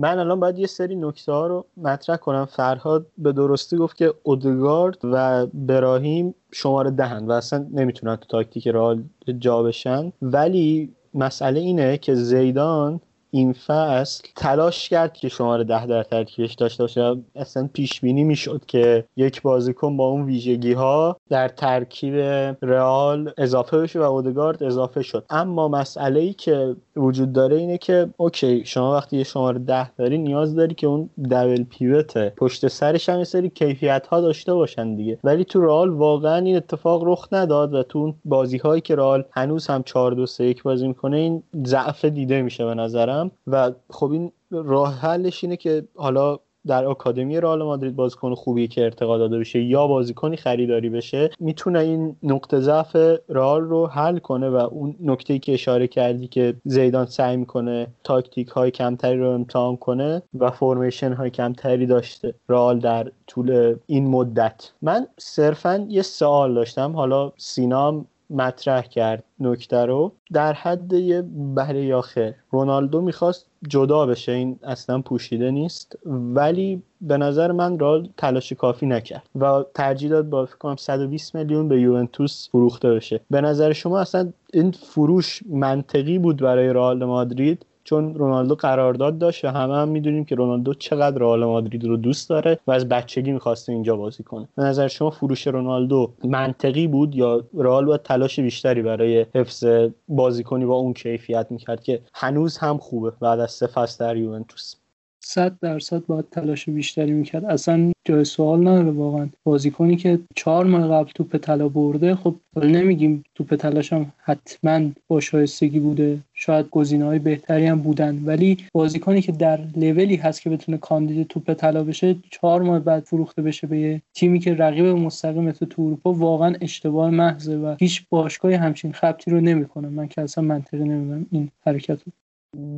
من الان باید یه سری نکته ها رو مطرح کنم. فرهاد به درستی گفت که اودگارد و براهیم شماره دهن و اصلا نمی‌تونن تو تاکتیک رئال جا بشن. ولی مسئله اینه که زیدان این فصل تلاش کرد که شماره ده در ترکیبش داشته باشه. اصلا پیش بینی می‌شد که یک بازیکن با اون ویژگی ها در ترکیب رئال اضافه بشه و اودگارد اضافه شد. اما مسئله ای که وجود داره اینه که okay شما وقتی یه شماره ده داری نیاز داری که اون double pivot پشت سرش یه سری کیفیت ها داشته باشن دیگه. ولی تو رئال واقعا این اتفاق رخ نداد و تو اون بازی هایی که رئال هنوز هم 4 2 3 1 بازی می‌کنه این ضعف دیده میشه به نظرم. و خب این راه حلش اینه که حالا در آکادمی رئال مادرید بازیکن خوبی که ارتقا داده بشه یا بازیکنی خریداری بشه می‌تونه این نقطه ضعف رئال رو حل کنه و اون نکته که اشاره کردی که زیدان سعی می‌کنه تاکتیک های کمتری رو امتحان کنه و فرمیشن های کمتری داشته رئال در طول این مدت. من صرفا یه سوال داشتم. حالا سینام مطرح کرد نکته رو. در حد یه بله یا خیر. رونالدو می‌خواست جدا بشه این اصلا پوشیده نیست. ولی به نظر من رال تلاش کافی نکرد و ترجیح داد با فکر کنم 120 میلیون به یوونتوس فروخته بشه. به نظر شما اصلا این فروش منطقی بود برای رئال مادرید؟ چون رونالدو قرارداد داشت و همه هم می‌دونیم که رونالدو چقدر رئال مادرید رو دوست داره و از بچگی می‌خواسته اینجا بازی کنه. به نظر شما فروش رونالدو منطقی بود یا رئال باید تلاش بیشتری برای حفظ بازیکنی با اون کیفیت می‌کرد که هنوز هم خوبه بعد از سه فصل در یوونتوس؟ صد درصد باید تلاش بیشتری می‌کرد. اصلا جای سوال نداره واقعا. بازیکنی که چهار ماه قبل توپ طلا برده خب نمیگیم توپ طلاش هم حتما با شایستگی بوده. شاید گزینه های بهتری هم بودن. ولی بازیکنی که در لولی هست که بتونه کاندید توپ طلا بشه چهار ماه بعد فروخته بشه به یه تیمی که رقیب مستقیم تو اروپا واقعا اشتباه محضه و هیچ باشگاهی همچین خبتی رو نمی‌کنه. من که اصلا منطقی نمی‌دونم این حرکت رو.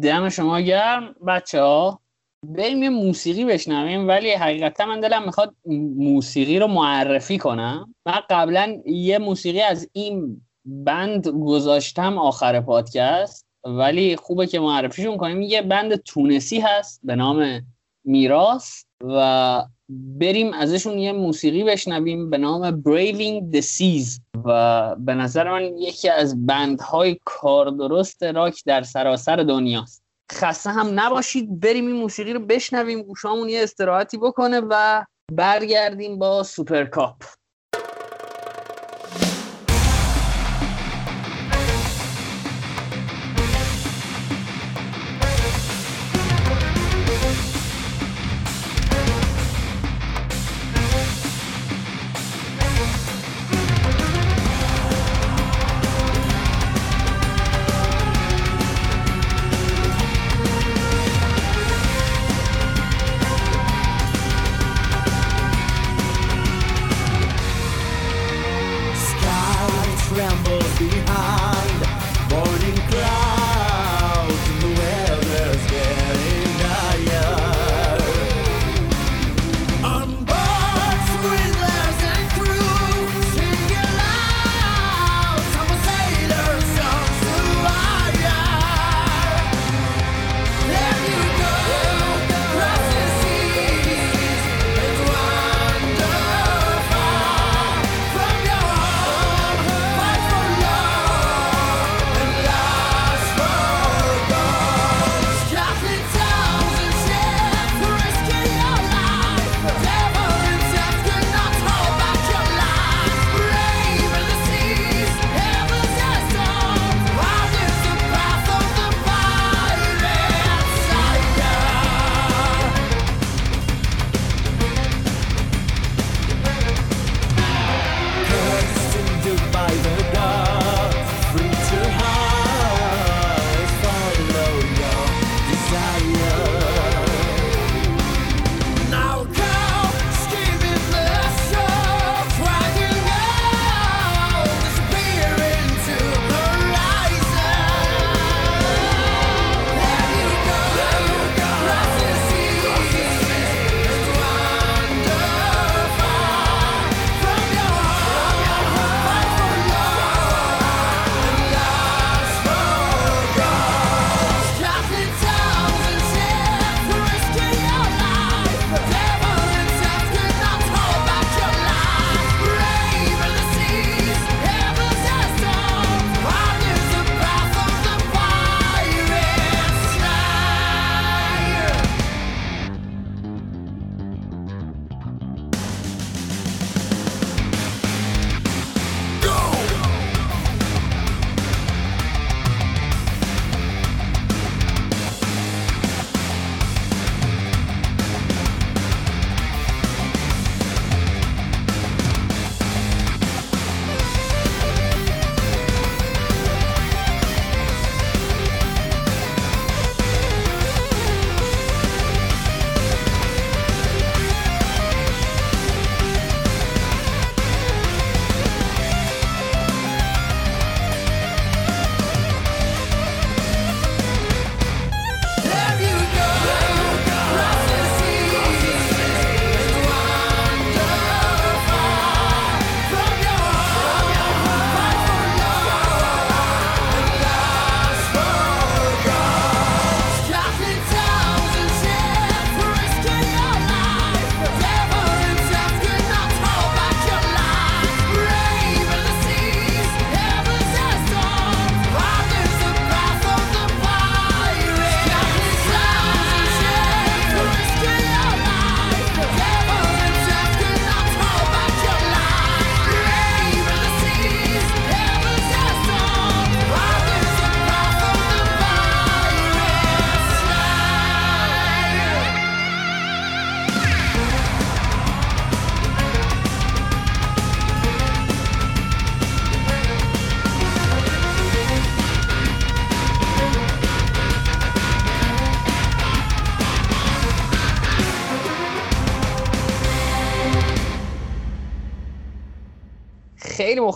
دم شما گرم بچه ها بریم یه موسیقی بشنویم ولی حقیقتا من دلم می‌خواد موسیقی رو معرفی کنم. من قبلا یه موسیقی از این بند گذاشتم آخر پادکست ولی خوبه که معرفیشون کنیم. یه بند تونسی هست به نام میراس و بریم ازشون یه موسیقی بشنویم به نام Braving the Seas. و به نظر من یکی از بندهای کاردرست راک در سراسر دنیاست. خسته هم نباشید. بریم این موسیقی رو بشنویم. گوشامون یه استراحتی بکنه و برگردیم با سوپرکاپ.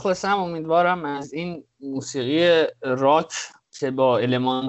مخلصم امیدوارم از این موسیقی راک که با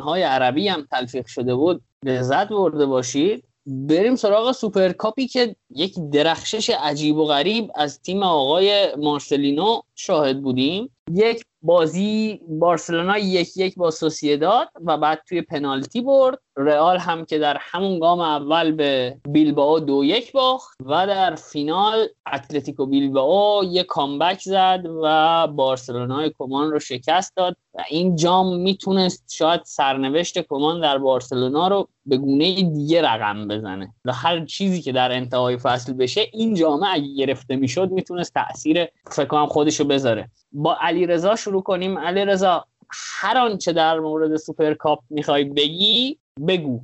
های عربی هم تلفیق شده بود لذت برده باشید. بریم سراغ سوپرکاپی که یک درخشش عجیب و غریب از تیم آقای مارسلینو شاهد بودیم. یک بازی بارسلونا یک یک با سوسیداد و بعد توی پنالتی برد. رئال هم که در همون گام اول به بیلباو دو یک باخت و در فینال اتلتیکو بیلباو یک comeback زد و بارسلونای کمان رو شکست داد. و این جام می‌تونست شاید سرنوشت کمان در بارسلونا رو به گونه دیگه رقم بزنه. و هر چیزی که در انتهای فصل بشه این جام اگه گرفته می‌شد می‌تونست تاثیر فکر کنم خودشو بذاره. با علی رضا شروع کنیم. علی رضا هر آنچه در مورد سوپرکاپ می‌خوای بگی بگو.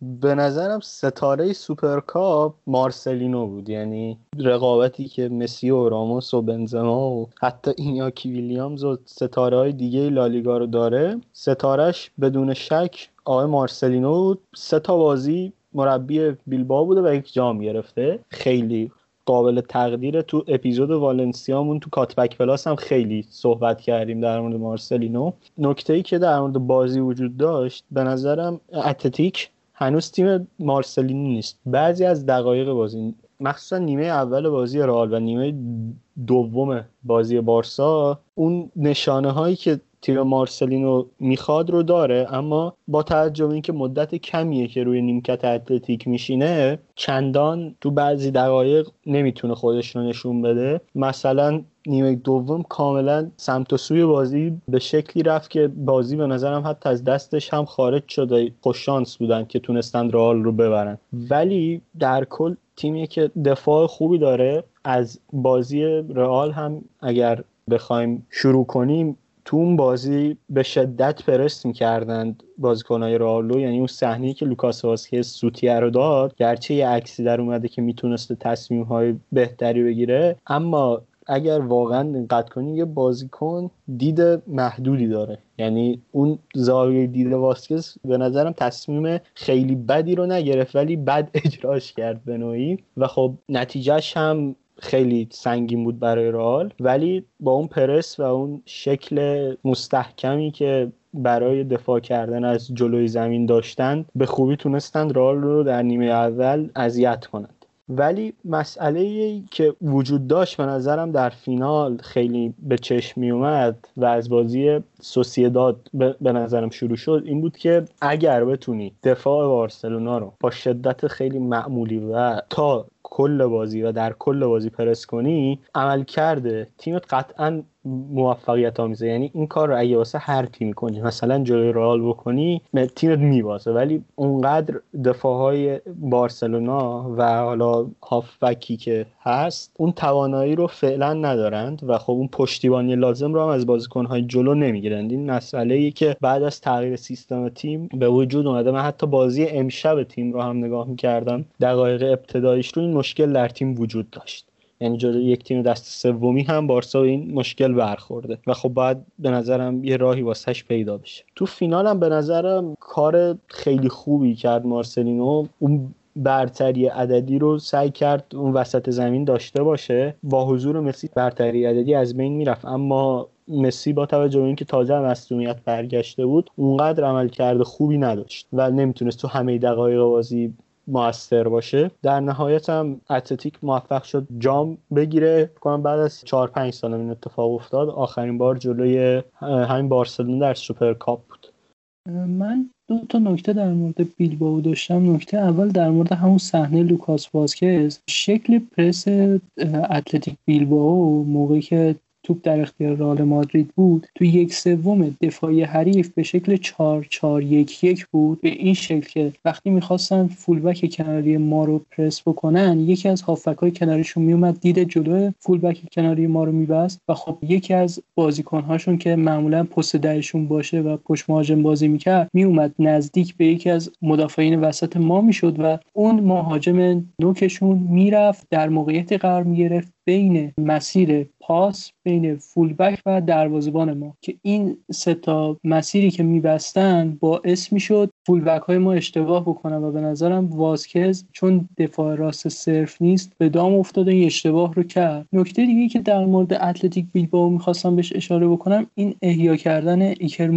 به نظرم ستاره سوپرکاپ مارسلینو بود. یعنی رقابتی که مسی و راموس و بنزما و حتی اینیاکی ویلیامز و ستاره های دیگه لالیگا رو داره. ستارش بدون شک آقای مارسلینو بود. سه تا بازی مربی بیلبا بوده و یک جام گرفته. خیلی قابل تقدیر تو اپیزود والنسیامون تو کاتبک پلاس هم خیلی صحبت کردیم در مورد مارسلینو. نکته ای که در مورد بازی وجود داشت به نظرم اتلتیک هنوز تیم مارسلینو نیست. بعضی از دقایق بازی مخصوصا نیمه اول بازی رئال و نیمه دوم بازی بارسا اون نشانه هایی که تیم مارسلینو می‌خواد رو داره اما با توجه اینکه مدت کمیه که روی نیمکت اتلتیک میشینه چندان تو بعضی دقایق نمی‌تونه خودش رو نشون بده. مثلا نیمه دوم کاملا سمت و سوی بازی به شکلی رفت که بازی به نظرم حتی از دستش هم خارج شده خوش شانس بودن که تونستن رئال رو ببرن. ولی در کل تیمی که دفاع خوبی داره از بازی رئال هم اگر بخوایم شروع کنیم تو اون بازی به شدت پرست می‌کردند بازیکنهای رالو یعنی اون صحنه که لوکاس واسکز سوتیه رو داد گرچه یه عکسی در اومده که می‌تونسته تصمیم های بهتری بگیره اما اگر واقعا دقت کنی یه بازیکن دید محدودی داره. یعنی اون زاویه دید واسکز به نظرم تصمیم خیلی بدی رو نگرفت ولی بد اجراش کرد به نوعی. و خب نتیجهش هم خیلی سنگین بود برای رال ولی با اون پرس و اون شکل مستحکمی که برای دفاع کردن از جلوی زمین داشتند به خوبی تونستند رال رو در نیمه اول اذیت کنند. ولی مسئله که وجود داشت به نظرم در فینال خیلی به چشم می اومد و از بازی سوسیداد به نظرم شروع شد این بود که اگر بتونی دفاع بارسلونا رو با شدت خیلی معمولی و تا کل بازی و در کل بازی پرس کنی عمل کرده تیمت قطعا موفقیت آمیزه یعنی این کار رو اگه واسه هر تیمی کنی مثلا جلوی رئال بکنی تیمت میبازه. ولی اونقدر دفاع های بارسلونا و حالا هافبکی که هست اون توانایی رو فعلا ندارند و خب اون پشتیبانی لازم رو هم از بازیکنهای جلو نمی‌گیرند. این مسئله ای که بعد از تغییر سیستم تیم به وجود اومده. من حتی بازی امشب تیم رو هم نگاه می‌کردم دقایق ابتدایش رو این مشکل در تیم وجود داشت. یعنی جلوی یک تیم دست سومی هم بارسا این مشکل برخورده. و خب باید به نظرم یه راهی واسهش پیدا بشه. تو فینال هم به نظرم کار خیلی خوبی کرد مارسلینو. اون برتری عددی رو سعی کرد اون وسط زمین داشته باشه. با حضور مسی برتری عددی از بین می‌رفت. اما مسی با توجه به اینکه تازه مصدومیت برگشته بود اونقدر عمل کرده خوبی نداشت و نمی‌تونست تو همه دقایق بازی موثر باشه. در نهایت هم اتلتیک موفق شد جام بگیره. کنم بعد از 4 5 سال این اتفاق افتاد آخرین بار جلوی همین بارسلونا در سوپر کاپ بود. من دو تا نکته در مورد بیلباو داشتم. نکته اول در مورد همون صحنه لوکاس واسکز. شکل پرس اتلتیک بیلباو موقعی که توپ در اختیار رئال مادرید بود تو یک سوم دفاعی حریف به شکل 4 4 1 1 بود. به این شکل که وقتی می‌خواستن فولبک کناری ما رو پرس بکنن یکی از هافبک های کناریشون میومد دید جلو فولبک کناری ما رو میبست و خب یکی از بازیکن هاشون که معمولا پست درشون باشه و پشت مهاجم بازی می‌کرد میومد نزدیک به یکی از مدافعین وسط ما می‌شد و اون مهاجم نوکشون می‌رفت در موقعیتی قرار می‌گرفت بین مسیر پاس بین فولبک و دروازبان ما. که این سه تا مسیری که میبستن باعث می‌شد فولبک های ما اشتباه بکنن و به نظرم واسکز چون دفاع راست صرف نیست به دام افتاده این اشتباه رو کرد. نکته دیگه که در مورد اتلتیک بیلبائو می‌خواستم بهش اشاره بکنم این احیا کردن ایکر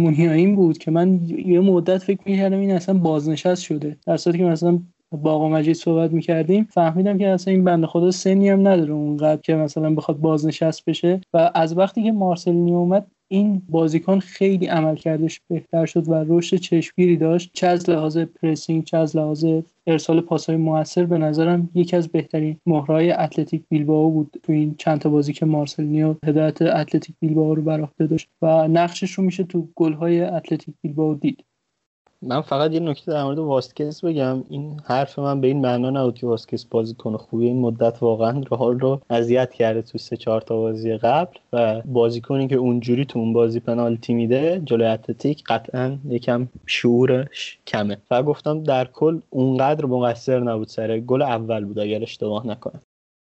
بود که من یه مدت فکر می‌کردم این اصلا بازنشست شده در صورتی که مثلا با آقا مجید صحبت می‌کردیم فهمیدم که اصلا این بنده خدا سنی هم نداره اونقدر که مثلا بخواد بازنشست بشه. و از وقتی که مارسلینو اومد این بازیکن خیلی عمل کردش بهتر شد و رشد چشمگیری داشت. چه از لحاظ pressing چه از لحاظ ارسال پاسهای موثر به نظرم یکی از بهترین مهره‌های اتلتیک بیلبائو بود تو این چند تا بازی که مارسلینو هدایت اتلتیک بیلبائو رو بر داشت. و نقشش رو میشه تو گل‌های اتلتیک بیلبائو دید. من فقط یه نکته در مورد واسکس بگم. این حرف من به این معنا نبود که واسکس بازیکن خوبی این مدت واقعا رئال رو اذیت کرده تو سه چهار تا بازی قبل و بازیکنی که اونجوری تو اون بازی پنالتی میده جلوی اتلتیک قطعا یکم شعورش کمه. و گفتم در کل اونقدر مقصر نبود سر گل اول بود اگر اشتباه نکنم.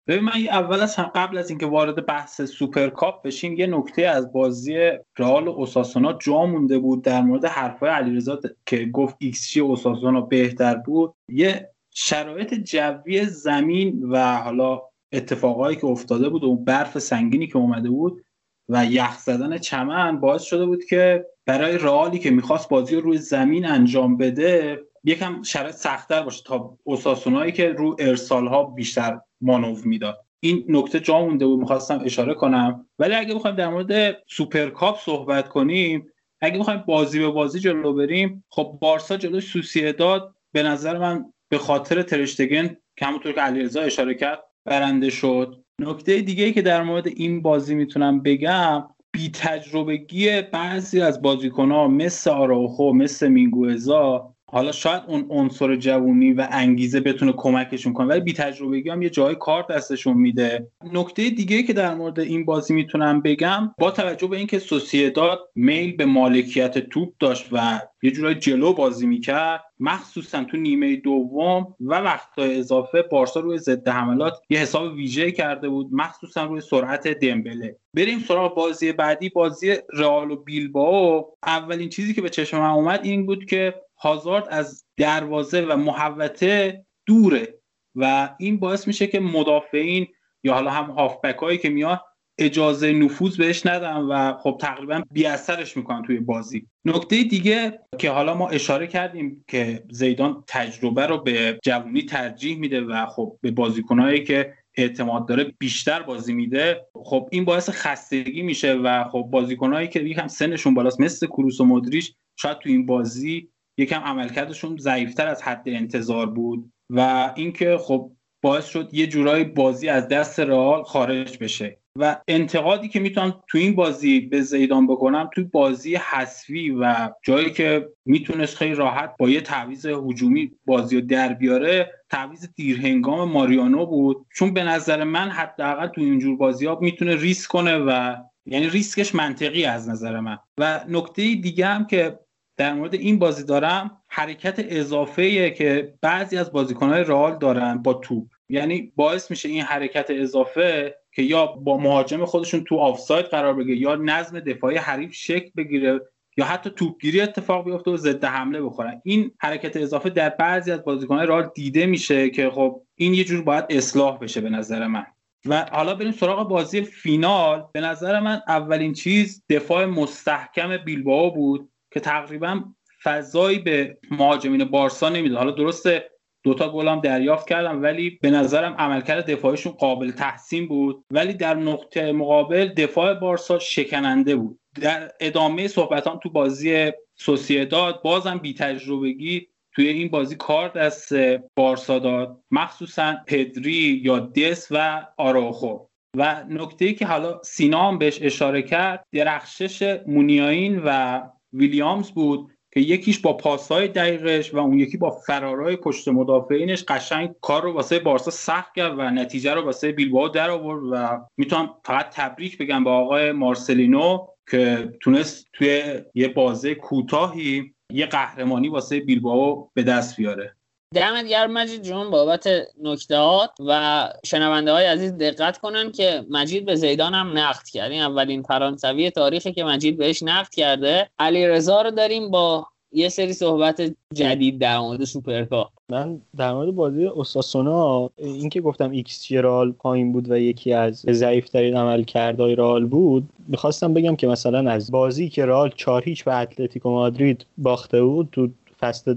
ببین من اول از همه قبل از اینکه وارد بحث سوپرکاپ بشیم یه نکته از بازی رئال و اوساسونا جا مونده بود در مورد حرفای علیرضا که گفت ایکس جی اوساسونا بهتر بود. یه شرایط جوی زمین و حالا اتفاقایی که افتاده بود اون برف سنگینی که اومده بود و یخ زدن چمن باعث شده بود که برای رئالی که می‌خواست بازی رو روی زمین انجام بده یکم شرایط سختتر باشه تا اوساسونایی که رو ارسال ها بیشتر مانور می‌داد. این نکته جا مونده بود می‌خواستم اشاره کنم. ولی اگه بخوایم در مورد سوپرکاپ صحبت کنیم اگه بخوایم بازی به بازی جلو بریم خب بارسا جلوی سوسیداد به نظر من به خاطر ترشتگن که همونطور که علیرضا اشاره کرد برنده شد. نکته دیگه ای که در مورد این بازی می‌تونم بگم بی تجربگی بعضی از بازیکنها مثل آراوخو مثل مینگوزا حالا شاید اون عنصر جوونی و انگیزه بتونه کمکشون کنه ولی بی تجربگی هم یه جای کار دستشون میده. نکته دیگه که در مورد این بازی می‌تونم بگم با توجه به اینکه سوسیداد میل به مالکیت توپ داشت و یه جورای جلو بازی می‌کرد مخصوصا تو نیمه دوم و وقتهای اضافه بارسا روی ضد حملات یه حساب ویژه کرده بود مخصوصا روی سرعت دمبله. بریم سراغ بازی بعدی بازی رئال و بیلبائو. اولین چیزی که به چشم من اومد این بود که هازارد از دروازه و محوطه دوره و این باعث میشه که مدافعین یا حالا هم هافبک هایی که میاد اجازه نفوذ بهش ندن و خب تقریبا بی اثرش می‌کنن توی بازی. نکته دیگه که حالا ما اشاره کردیم که زیدان تجربه رو به جوونی ترجیح میده و خب به بازیکنهایی که اعتماد داره بیشتر بازی میده خب این باعث خستگی میشه و خب بازیکنهایی که یکم سنشون بالاست مثل کروس و مدریش شاید تو این بازی یکم عملکردشون ضعیفتر از حد انتظار بود و اینکه خب باعث شد یه جورایی بازی از دست رئال خارج بشه. و انتقادی که می‌تونم تو این بازی به زیدان بکنم توی بازی حسوی و جایی که می‌تونست خیلی راحت با یه تعویض هجومی بازی رو در بیاره تعویض دیرهنگام ماریانو بود. چون به نظر من حداقل تو اینجور بازی ها می‌تونه ریسک کنه و یعنی ریسکش منطقی از نظر من. و نکته دیگه هم که در مورد این بازی دارم حرکت اضافه که بعضی از بازیکنهای رئال دارن با توپ. یعنی باعث میشه این حرکت اضافه که یا با مهاجم خودشون تو آفساید قرار بگیره یا نظم دفاعی حریف شکل بگیره یا حتی توپگیری اتفاق بیفته و ضد حمله بخورن. این حرکت اضافه در بعضی از بازیکنهای رئال دیده میشه که خب این یه جور باید اصلاح بشه به نظر من. و حالا بریم سراغ بازی فینال. به نظر من اولین چیز دفاع مستحکم بیلبائو بود. که تقریبا فضایی به مهاجمین بارسا نمیده حالا درسته دوتا گل هم دریافت کردم ولی به نظرم عملکرد دفاعشون قابل تحسین بود. ولی در نقطه مقابل دفاع بارسا شکننده بود. در ادامه صحبتان تو بازی سوسیداد بازم بی تجربگی توی این بازی کار دست بارسا داد. مخصوصا پدری یا دس و آراخو. و نکته ای که حالا سینا هم بهش اشاره کرد درخشش مونیاین و ویلیامز بود که یکیش با پاسهای دقیقش و اون یکی با فرارای پشت مدافعینش قشنگ کار رو واسه بارسا سخت کرد و نتیجه رو واسه بیلبائو در آورد و می‌تونم فقط تبریک بگم به آقای مارسلینو که تونست توی یه بازه کوتاهی یه قهرمانی واسه بیلبائو به دست بیاره. دمت گرم مجید جون بابت نکتهات و شنونده های عزیز دقت کنن که مجید به زیدان هم نقد کرد. این اولین فرانسوی تاریخی که مجید بهش نقد کرده. علی رضا رو داریم با یه سری صحبت جدید در مورد سوپرکاپ من در مورد بازی اوساسونا اینکه گفتم ایکس جی رال پایین بود و یکی از ضعیفترین عملکردهای رئال بود می‌خواستم بگم که مثلا از بازی که رئال چهار هیچ به اتلتیکو مادرید باخته بود تو فصل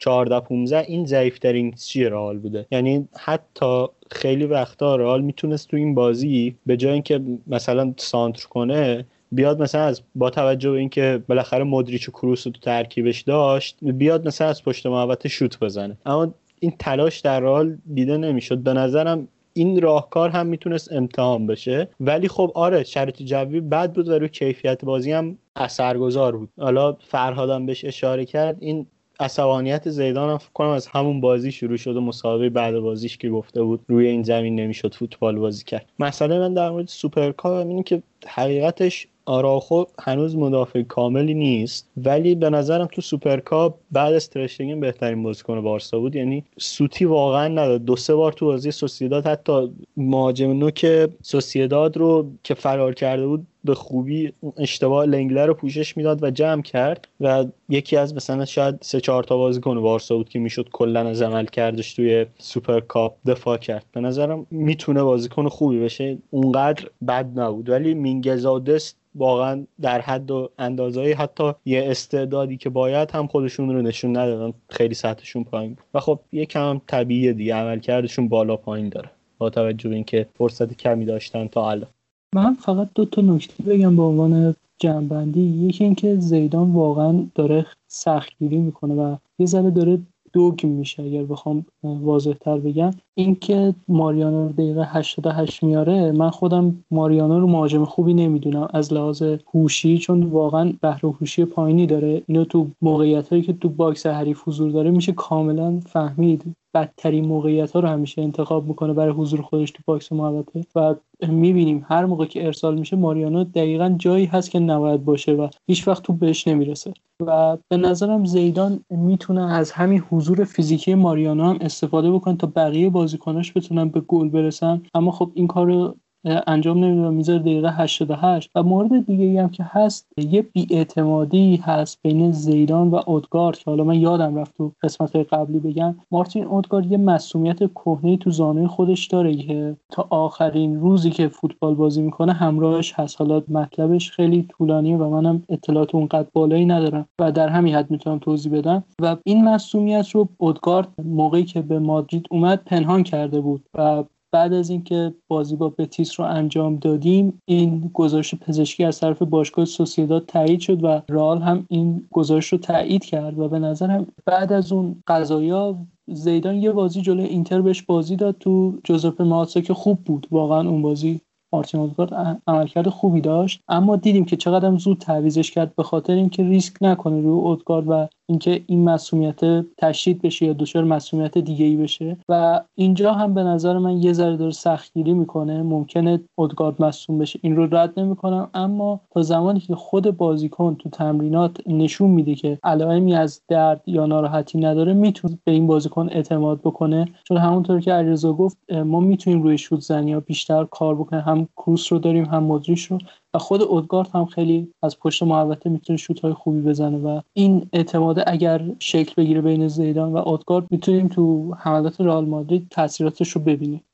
2014 15 این ضعیفترین xG رئال بوده؟ یعنی حتی خیلی وقتا رئال می‌تونست تو این بازی به جای اینکه مثلا سانتر کنه بیاد مثلا از با توجه به اینکه بالاخره مدریچ و کروس تو ترکیبش داشت بیاد مثلا از پشت محوطه شوت بزنه. اما این تلاش در رئال دیده نمی‌شد. به نظرم این راهکار هم می‌تونست امتحان بشه. ولی خب آره شرایط جوی بد بود و روی کیفیت بازی هم اثرگذار بود. حالا فرهادم بهش اشاره کرد. این عصبانیت زیدان هم فکر کنم از همون بازی شروع شد و مسابقه بعد بازیش که گفته بود روی این زمین نمی‌شد فوتبال بازی کرد. مسئله من در مورد سوپرکاپ اینه که حقیقتش آرائوخو هنوز مدافع کاملی نیست ولی به نظرم تو سوپرکاپ بعد از ترشتگن بهترین بازیکن بارسا بود. یعنی سوتی واقعا نداد. دو سه بار تو بازی سوسیداد حتی مهاجم نوک سوسیداد رو که فرار کرده بود به خوبی اشتباه لنگلر رو پوشش می‌داد و جمع کرد و یکی از مثلا شاید سه چهار تا بازیکن بارسا بود که می‌شد کلا از عملکردش توی سوپرکاپ دفاع کرد. به نظرم می‌تونه بازیکن خوبی بشه اونقدر بد نبود. ولی مینگسا و دست واقعا در حد و اندازه حتی یه استعدادی که باید هم خودشون رو نشون ندادن خیلی سطحشون پایین و خب یه کم طبیعیه دیگه. عملکردشون بالا پایین داره. با توجه به اینکه فرصت کمی داشتن تا الان. من فقط دو تا نکته بگم به عنوان جمع‌بندی. یکی اینکه زیدان واقعا داره سختگیری می‌کنه و یه ذره داره دگم میشه اگر بخوام واضح تر بگم. اینکه ماریانو رو دقیقه 88 میاره من خودم ماریانو رو مهاجم خوبی نمی‌دونم از لحاظ هوشی چون واقعا بهره هوشی پایینی داره. اینو تو موقعیت هایی که تو box حریف حضور داره میشه کاملا فهمید. بدترین موقعیت ها رو همیشه انتخاب می‌کنه برای حضور خودش تو box محوطه و می‌بینیم هر موقع که ارسال میشه ماریانو دقیقا جایی هست که نباید باشه و هیچ وقت توپ بهش نمی‌رسه. و به نظرم زیدان می‌تونه از همین حضور فیزیکی ماریانو هم استفاده بکنه تا بقیه بازیکناش بتونن به گل برسن اما خب این کار انجام نمی‌دونم می‌ذاره دقیقه 88 و مورد دیگه ای هم که هست یه بیاعتمادی هست بین زیدان و اودگارد که حالا من یادم رفت تو قسمت قبلی بگم. مارتین اودگارد یه مصدومیت کهنه تو زانوی خودش داره که تا آخرین روزی که فوتبال بازی می‌کنه همراهش هست. حالا مطلبش خیلی طولانیه و منم اطلاعات اونقدر بالایی ندارم و در همین حد می‌تونم توضیح بدم. و این مسئولیت رو اودگارد موقعی که به مادرید اومد پنهان کرده بود و بعد از اینکه بازی با بتیس رو انجام دادیم این گزارش پزشکی از طرف باشگاه سوسیداد تایید شد و رال هم این گزارش رو تایید کرد و به نظرم بعد از اون قضایا زیدان یه بازی جلوی اینتر بهش بازی داد تو جوزپه ماتسا که خوب بود. واقعا اون بازی مارتین اودگارد عملکرد خوبی داشت. اما دیدیم که چقدر زود تعویزش کرد به خاطر اینکه ریسک نکنه روی اودگارد و اینکه این مسئولیت تشدید بشه یا دچار مسئولیت دیگه ای بشه. و اینجا هم به نظر من یه ذره داره سختگیری می‌کنه. ممکنه اودگارد مصوم بشه. این رو رد نمی‌کنم. اما تا زمانی که خود بازیکن تو تمرینات نشون میده که علائمی از درد یا ناراحتی نداره می‌تونه به این بازیکن اعتماد بکنه. چون همونطور که علیرضا گفت ما می‌تونیم روی شوت زنی ها بیشتر کار بکنیم. هم کروس رو داریم هم مدریش رو. و خود اودگارد هم خیلی از پشت محوطه می‌تونه شوت های خوبی بزنه و این اعتماد اگر شکل بگیره بین زیدان و اودگارد می‌تونیم تو حملات رئال مادرید تاثیراتش رو ببینیم.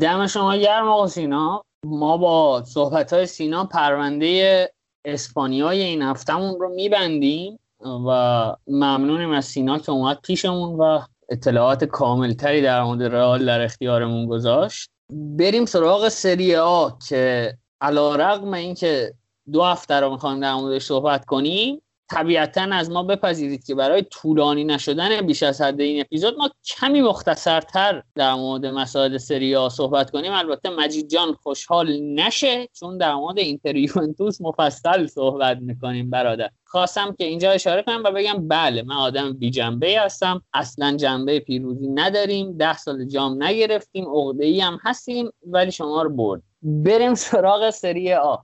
دم شما گرم آقا سینا. ما با صحبت های سینا پرونده اسپانیای این هفتهمون رو میبندیم و ممنونیم از سینا که اومد پیشمون و اطلاعات کاملتری در مورد رئال در اختیارمون گذاشت. بریم سراغ سری آ که علا رقم اینکه دو هفته رو می‌خوایم در موردش صحبت کنیم طبیعتا از ما بپذیرید که برای طولانی نشدن بیش از حد این اپیزود ما کمی مختصرتر در مورد مسائل سریا صحبت کنیم. البته مجید جان خوشحال نشه چون در مورد اینتر یوونتوس مفصل صحبت می‌کنیم برادر. خواستم که اینجا اشاره کنم و بگم بله من آدم بی جنبه هستم. اصلا جنبه پیروزی نداریم. ده سال جام نگرفتیم عقده هم هستیم ولی شما رو برد. بریم سراغ سری آ.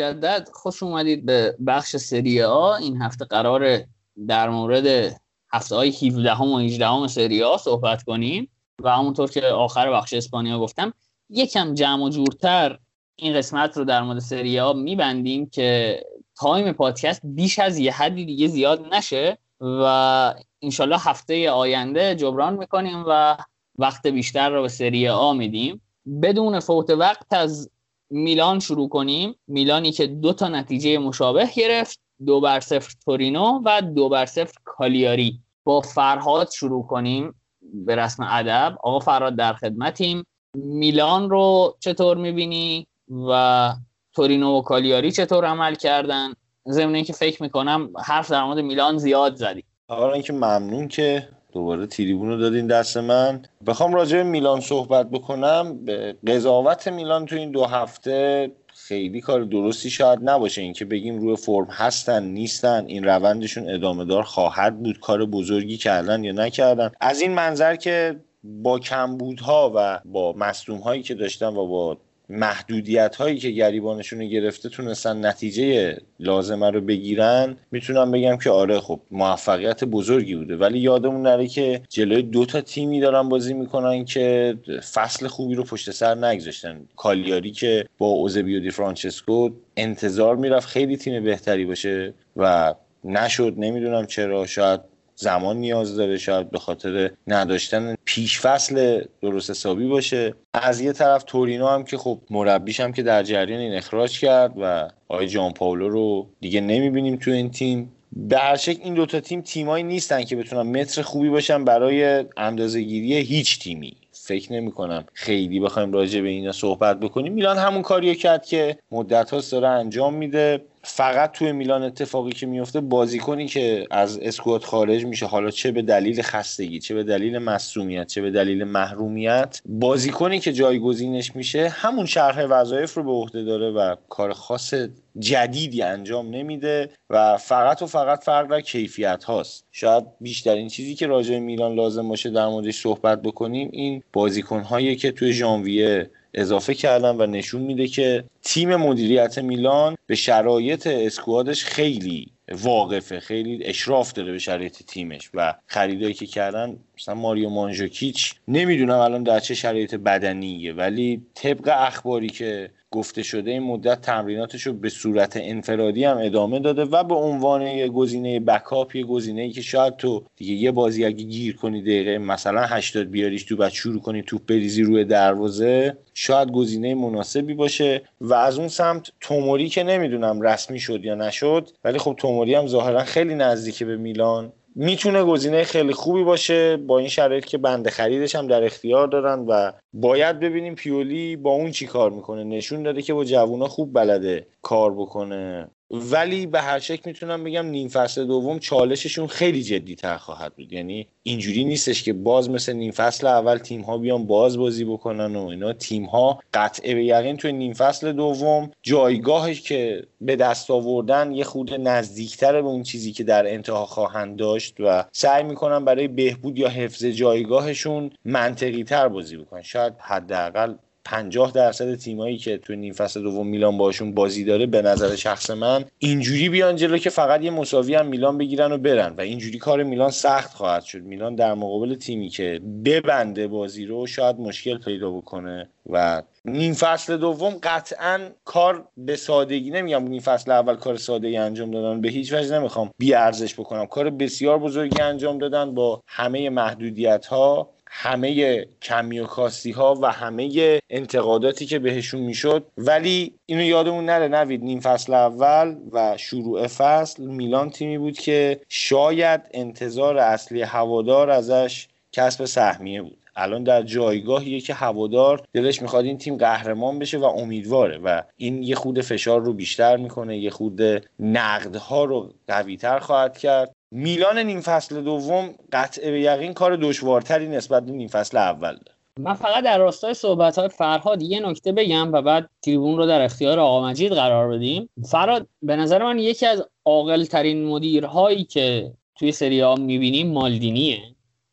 مجدد خوش اومدید به بخش سری آ. این هفته قرار در مورد هفته های 17 هم و 18 هم سری آ صحبت کنیم. و همونطور که آخر بخش اسپانیا گفتم یکم جمع و جورتر این قسمت رو در مورد سری آ میبندیم که تایم پادکست بیش از یه حدی دیگه زیاد نشه و انشالله هفته آینده جبران می‌کنیم و وقت بیشتر رو به سری آ میدیم. بدون فوت وقت از میلان شروع کنیم. میلانی که دو تا نتیجه مشابه گرفت دو بر صفر تورینو و دو بر صفر کالیاری. با فرهاد شروع کنیم به رسم ادب. آقا فرهاد در خدمتیم. میلان رو چطور می‌بینی و تورینو و کالیاری چطور عمل کردن؟ ضمن اینکه فکر می‌کنم حرف در مورد میلان زیاد زدی. اولا اینکه ممنون که دوباره تریبون رو دادین دست من. بخوام راجع به میلان صحبت بکنم. قضاوت میلان تو این دو هفته خیلی کار درستی شاید نباشه. اینکه بگیم روی فرم هستن نیستن این روندشون ادامه دار خواهد بود کار بزرگی کردن یا نکردن. از این منظر که با کمبودها و با مصدوم هایی که داشتن و با محدودیت هایی که گریبانشون گرفته تونستن نتیجه لازمه رو بگیرن می‌تونم بگم که آره خب موفقیت بزرگی بوده. ولی یادمون نره که جلوی دو تا تیمی دارن بازی می‌کنن که فصل خوبی رو پشت سر نگذاشتن. کالیاری که با اوزبیو دی فرانچسکو انتظار می‌رفت خیلی تیم بهتری باشه و نشد. نمی‌دونم چرا شاید زمان نیاز داره شاید به خاطر نداشتن پیش فصل درست حسابی باشه. از یه طرف تورینو هم که خب مربیش هم که در جریان این اخراج کرد و آقای جان پاولو رو دیگه نمی‌بینیم تو این تیم. به هر شکل این دوتا تیم تیمایی نیستن که بتونن متر خوبی باشن برای اندازهگیری هیچ تیمی. فکر نمی کنم خیلی بخوایم راجع به اینا صحبت بکنیم. میلان همون کاریو کرد که مدت هاست داره انجام میده. فقط توی میلان اتفاقی که میفته بازیکنی که از اسکواد خارج میشه حالا چه به دلیل خستگی چه به دلیل مصومیت چه به دلیل محرومیت بازیکنی که جایگزینش میشه همون شرح وظایف رو به عهده داره و کار خاص جدیدی انجام نمیده و فقط و فقط فرق در کیفیت هاست. شاید بیشترین چیزی که راجع میلان لازم باشه در موردش صحبت بکنیم این بازیکن هایی که توی ژانویه اضافه کردن و نشون میده که تیم مدیریت میلان به شرایط اسکوادش خیلی واقفه خیلی اشراف داره به شرایط تیمش و خریدایی که کردن مثلا ماریو مانژوکیچ نمی‌دونم الان در چه شرایط بدنیه ولی طبق اخباری که گفته شده این مدت تمریناتش رو به صورت انفرادی هم ادامه داده و به عنوان یه گزینه بکاپ یه گزینه ای که شاید تو دیگه یه بازی اگه گیر کنی دقیقه مثلا 80 بیاریش تو بعد شروع کنی توپ بریزی روی دروازه شاید گزینه مناسبی باشه و از اون سمت توموری که نمی‌دونم رسمی شد یا نشد ولی خب توموری هم ظاهرا خیلی نزدیکه به میلان. می‌تونه گزینه خیلی خوبی باشه با این شرایط که بند خریدش هم در اختیار دارن و باید ببینیم پیولی با اون چی کار می‌کنه. نشون داده که با جوونا خوب بلده کار بکنه. ولی به هر شکل می‌تونم بگم نیم فصل دوم چالششون خیلی جدی تر خواهد بود. یعنی اینجوری نیستش که باز مثل نیم فصل اول تیم ها بیان باز بازی بکنن و اینا. تیم ها قطعه به یقین توی نیم فصل دوم جایگاهش که به دست آوردن یه خود نزدیکتر به اون چیزی که در انتها خواهند داشت و سعی می‌کنن برای بهبود یا حفظ جایگاهشون منطقی تر بازی بکنن. شاید حداقل 50 درصد تیمایی که تو نیم فصل دوم میلان باشون بازی داره به نظر شخص من اینجوری بیان جلو که فقط یه مساوی هم میلان بگیرن و برن و اینجوری کار میلان سخت خواهد شد. میلان در مقابل تیمی که ببنده بازی رو شاید مشکل پیدا بکنه و نیم فصل دوم قطعا کار به سادگی نمیگم نیم فصل اول کار سادگی انجام دادن به هیچ وجه نمی‌خوام بی ارزش بکنم. کار بسیار بزرگی انجام دادن با همه محدودیت ها همه کمی و کاستی ها و همه انتقاداتی که بهشون می‌شد. ولی اینو یادمون نره نوید نیم فصل اول و شروع فصل میلان تیمی بود که شاید انتظار اصلی هوادار ازش کسب سهمیه بود. الان در جایگاهیه که هوادار دلش می‌خواد این تیم قهرمان بشه و امیدواره و این یه خود فشار رو بیشتر می‌کنه یه خود نقدها رو قویتر خواهد کرد. میلان نیم فصل دوم قطعه به یقین کار دشوارتری نسبت به نیم فصل اول من فقط در راستای صحبت های فرهاد یه نکته بگم و بعد تریبون رو در اختیار آقا مجید قرار بدیم. فرهاد به نظر من یکی از عاقل ترین مدیرهایی که توی سری ها می‌بینیم مالدینیه.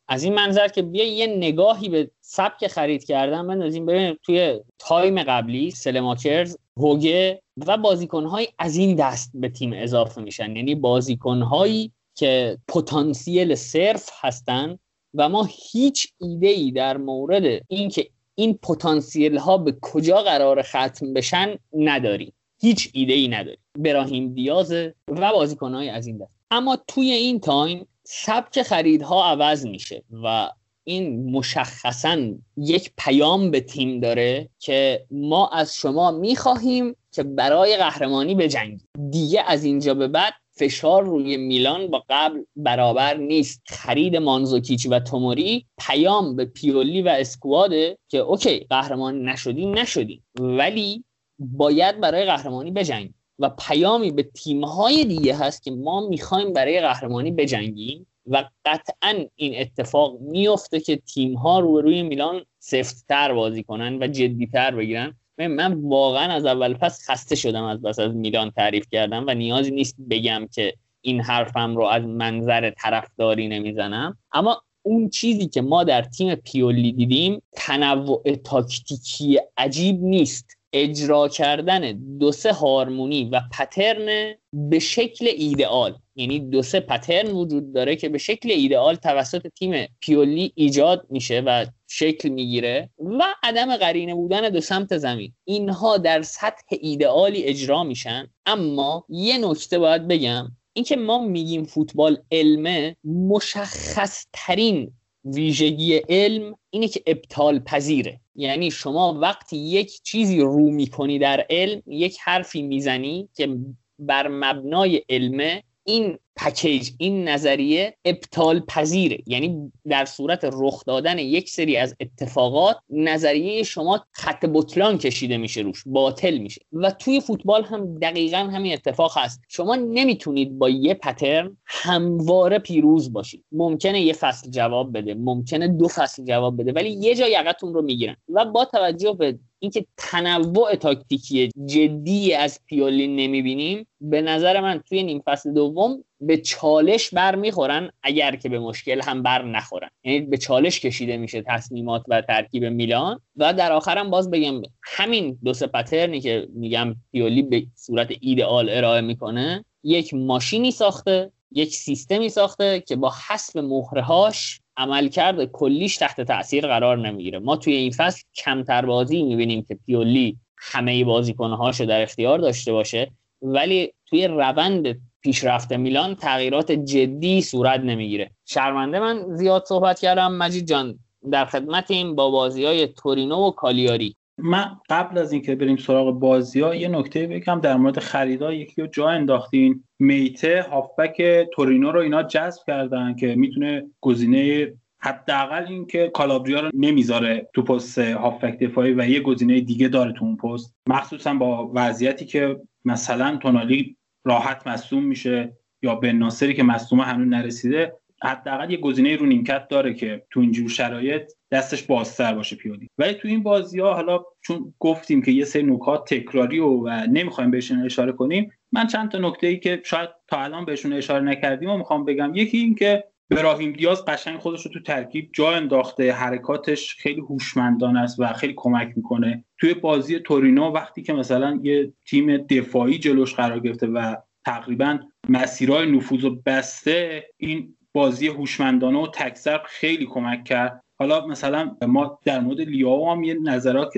از این منظر که بیا یه نگاهی به سبک خرید کردن بندازیم ببینیم توی تایم قبلی سلماکرز هوگه و بازیکنهای از این دست به تیم اضافه میشن. یعنی بازیکنهایی که پتانسیل صرف هستن و ما هیچ ایده ای در مورد اینکه این پتانسیل ها به کجا قرار ختم بشن نداریم. هیچ ایده ای نداریم. براهیم دیاز و بازیکنهای از این دست. اما توی این time سبک خریدها عوض میشه و این مشخصا یک پیام به تیم داره که ما از شما می‌خواهیم که برای قهرمانی بجنگید دیگه از اینجا به بعد فشار روی میلان با قبل برابر نیست. خرید مانزوکیچ و توموری پیام به پیولی و squad ه که okay قهرمان نشدی نشدی. ولی باید برای قهرمانی بجنگیم و پیامی به تیمهای دیگه هست که ما می‌خوایم برای قهرمانی بجنگیم و قطعا این اتفاق میفته که تیم ها روی میلان سفتتر بازی کنن و جدیتر بگیرن. من واقعا از اول پس خسته شدم از بس از میلان تعریف کردم و نیازی نیست بگم که این حرفم رو از منظر طرفداری نمی‌زنم. اما اون چیزی که ما در تیم پیولی دیدیم تنوع تاکتیکی عجیب نیست. اجرا کردن دو سه هارمونی و پترن به شکل ایدئال. یعنی دو سه پترن وجود داره که به شکل ایدئال توسط تیم پیولی ایجاد میشه و شکل می‌گیره و عدم قرینه بودن دو سمت زمین. اینها در سطح ایدئالی اجرا میشن. اما یه نکته باید بگم. اینکه ما میگیم فوتبال علمه مشخص ترین ویژگی علم اینه که ابطال پذیره. یعنی شما وقتی یک چیزی رو می‌کنی در علم یک حرفی می‌زنی که بر مبنای علمه این پکیج این نظریه ابطال پذیره یعنی در صورت رخ دادن یک سری از اتفاقات نظریه شما خط بطلان کشیده میشه روش باطل میشه. و توی فوتبال هم دقیقا همین اتفاق هست. شما نمی‌تونید با یه پترن همواره پیروز باشید. ممکنه یه فصل جواب بده ممکنه دو فصل جواب بده ولی یه جا یقتون رو می‌گیرن. و با توجه به اینکه تنوع تاکتیکی جدی از پیولی نمی‌بینیم به نظر من توی نیم فصل دوم به چالش بر می‌خورن اگر که به مشکل هم بر نخورن. یعنی به چالش کشیده میشه تصمیمات و ترکیب میلان و در آخرم باز بگم همین دو سه پترنی که میگم پیولی به صورت ایدئال ارائه می‌کنه یک ماشینی ساخته یک سیستمی ساخته که با حسب مهرهاش عملکرد کلیش تحت تاثیر قرار نمی‌گیره. ما توی این فصل کمتر بازی می‌بینیم که پیولی همه بازیکنهاشو در اختیار داشته باشه ولی توی روند پیشرفت میلان تغییرات جدی صورت نمی‌گیره. شرمنده من زیاد صحبت کردم. مجید جان در خدمتیم با بازی های تورینو و کالیاری. من قبل از اینکه بریم سراغ بازی ها یه نکته بگم در مورد خریدا. یکی رو جا انداختین. میته هافبک تورینو رو اینا جذب کردن که می‌تونه گزینه حداقل این که کالابریا رو نمی‌ذاره تو پست هافبک دفاعی و یه گزینه دیگه داره تو اون پست. مخصوصا با وضعیتی که مثلا تونالی راحت مصوم میشه یا به ناصری که مصوم هنوز نرسیده حداقل یه گزینه رو نیمکت داره که تو اینجور شرایط دستش بازتر باشه پیولی ولی تو این بازی ها حالا چون گفتیم که یه سری نکات تکراری و, و نمی‌خوایم بهشون اشاره کنیم من چند تا نکته ای که شاید تا الان بهشون اشاره نکردیم و می‌خوام بگم. یکی این که براهیم دیاز قشنگ خودش رو تو ترکیب جا انداخته حرکاتش خیلی هوشمندانه است و خیلی کمک می‌کنه. توی بازی تورینو وقتی که مثلا یه تیم دفاعی جلوش قرار گرفته و تقریبا مسیرهای نفوذ و بسته این بازی هوشمندانه و تکسر خیلی کمک کرد. حالا مثلا ما در مورد لیاو هم یه نظرات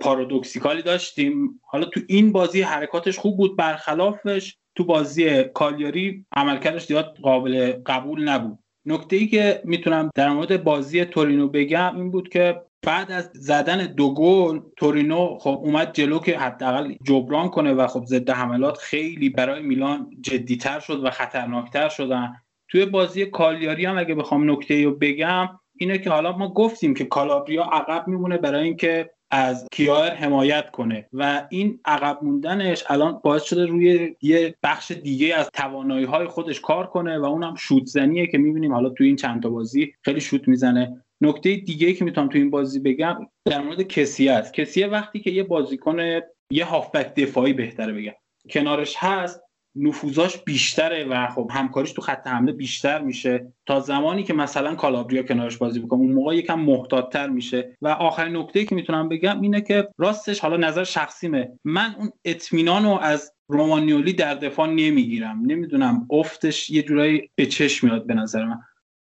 پارادوکسیکالی داشتیم. حالا تو این بازی حرکاتش خوب بود برخلافش تو بازی کالیاری عملکردش زیاد قابل قبول نبود. نکته ای که می‌تونم در مورد بازی تورینو بگم این بود که بعد از زدن دو گل تورینو خب اومد جلو که حداقل جبران کنه و خب ضد حملات خیلی برای میلان جدیتر شد و خطرناکتر شدن توی بازی کالیاری هم اگه بخوام نکته رو بگم اینه که حالا ما گفتیم که کالابریا عقب میمونه برای اینکه از کیار حمایت کنه و این عقب موندنش الان باعث شده روی یه بخش دیگه از توانایی های خودش کار کنه و اونم شوت زنیه که می‌بینیم. حالا توی این چند تا بازی خیلی شوت می‌زنه. نکته دیگه که می‌تونم توی این بازی بگم در مورد کسی است. کسیه وقتی که یه بازیکن یه هافبک دفاعی بهتره بگم. کنارش هست نفوذاش بیشتره و خب همکاریش تو خط حمله بیشتر میشه. تا زمانی که مثلا کالابریا کنارش بازی بکنه اون موقع یکم محتاطتر میشه. و آخرین نکته که می‌تونم بگم اینه که راستش حالا نظر شخصیمه. من اون اطمینان رو از رومانیولی در دفاع نمی‌گیرم. نمی‌دونم افتش یه جورایی به چشم میاد به نظر من.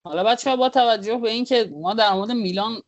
حالا بچه ها با توجه به اینکه ما در مورد میلان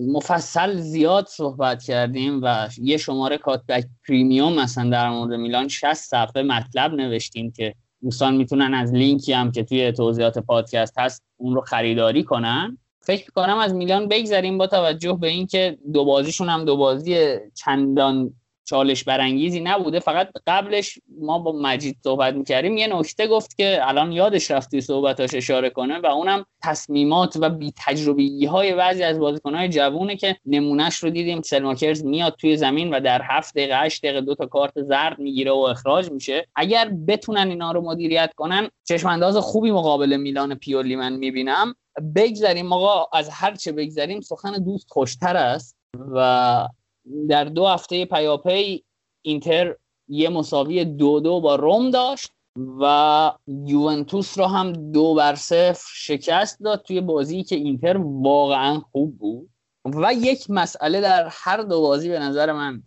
مفصل زیاد صحبت کردیم و یه شماره کاتبک پریمیوم مثلا در مورد میلان 60 صفحه مطلب نوشتیم که دوستان می‌تونن از لینکی هم که توی توضیحات پادکست هست اون رو خریداری کنن. فکر کنم از میلان بگذریم با توجه به اینکه دو بازیشون هم دو بازی چندان چالش برانگیزی نبوده. فقط قبلش ما با مجید صحبت می‌کردیم یه نکته گفت که الان یادش رفت توی صحبتاش اشاره کنه و اونم تصمیمات و بی تجربی های بعضی از بازیکنهای جوونه که نمونهش رو دیدیم. سلماکرز میاد توی زمین و در هفت دقیقه 8 دقیقه دو تا کارت زرد می‌گیره و اخراج میشه. اگر بتونن اینا رو مدیریت کنن چشم انداز خوبی مقابل میلان پیولی من می‌بینم. بگذریم آقا از هر چه بگذریم سخن دوست خوشتر است و در دو هفته پیاپی اینتر یه مساوی دو دو با روم داشت و یوونتوس رو هم دو بر صفر شکست داد توی بازی که اینتر واقعا خوب بود. و یک مسئله در هر دو بازی به نظر من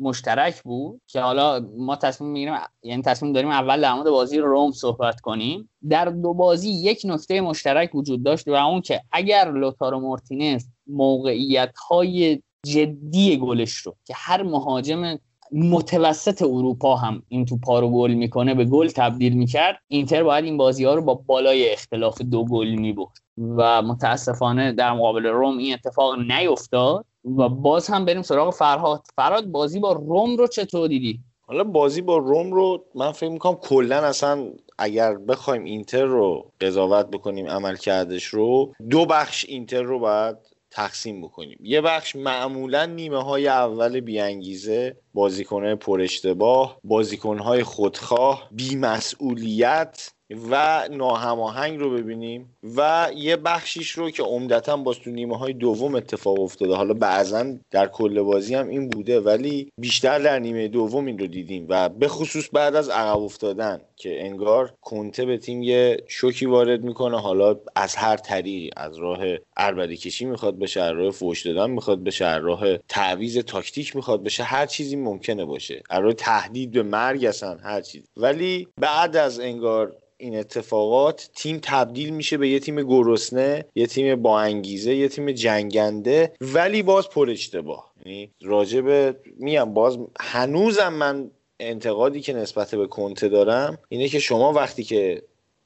مشترک بود که حالا ما تصمیم می‌گیریم یعنی تصمیم داریم اول در مورد بازی روم صحبت کنیم. در دو بازی یک نکته مشترک وجود داشت و اون که اگر لوتارو مورتینز موقعیت های جدی گلش رو که هر مهاجم متوسط اروپا هم این توپا رو گل می‌کنه به گل تبدیل می‌کرد. اینتر باید این بازی ها رو با بالای اختلاف دو گل می‌برد و متاسفانه در مقابل روم این اتفاق نیفتاد و باز هم بریم سراغ فرهاد. فرهاد بازی با روم رو چطور دیدی؟ حالا بازی با روم رو من فکر می‌کنم کلا اصلا اگر بخوایم اینتر رو قضاوت بکنیم عمل کردش رو دو بخش اینتر رو باید تقسیم بکنیم. یه بخش معمولا نیمه های اول بیانگیزه بازیکنهای پر اشتباه بازیکنهای خودخواه بیمسئولیت و ناهماهنگ رو ببینیم و یه بخشیش رو که عمدتا با تو نیمه های دوم اتفاق افتاده. حالا بعضا در کل بازی هم این بوده ولی بیشتر در نیمه دوم این رو دیدیم و به خصوص بعد از عقب افتادن که انگار کنته به تیم یه شوکی وارد می‌کنه. حالا از هر طریقی از راه اربده کشی می‌خواد بشه از راه فوش دادن می‌خواد بشه از راه تعویز تاکتیک می‌خواد بشه هر چیزی ممکنه باشه. از راه تهدید به مرگ اصلا هر چیزی ولی بعد از انگار این اتفاقات تیم تبدیل میشه به یه تیم گرسنه یه تیم با انگیزه یه تیم جنگنده ولی باز پر اشتباه. یعنی راجب میام باز هنوزم من انتقادی که نسبت به کنته دارم اینه که شما وقتی که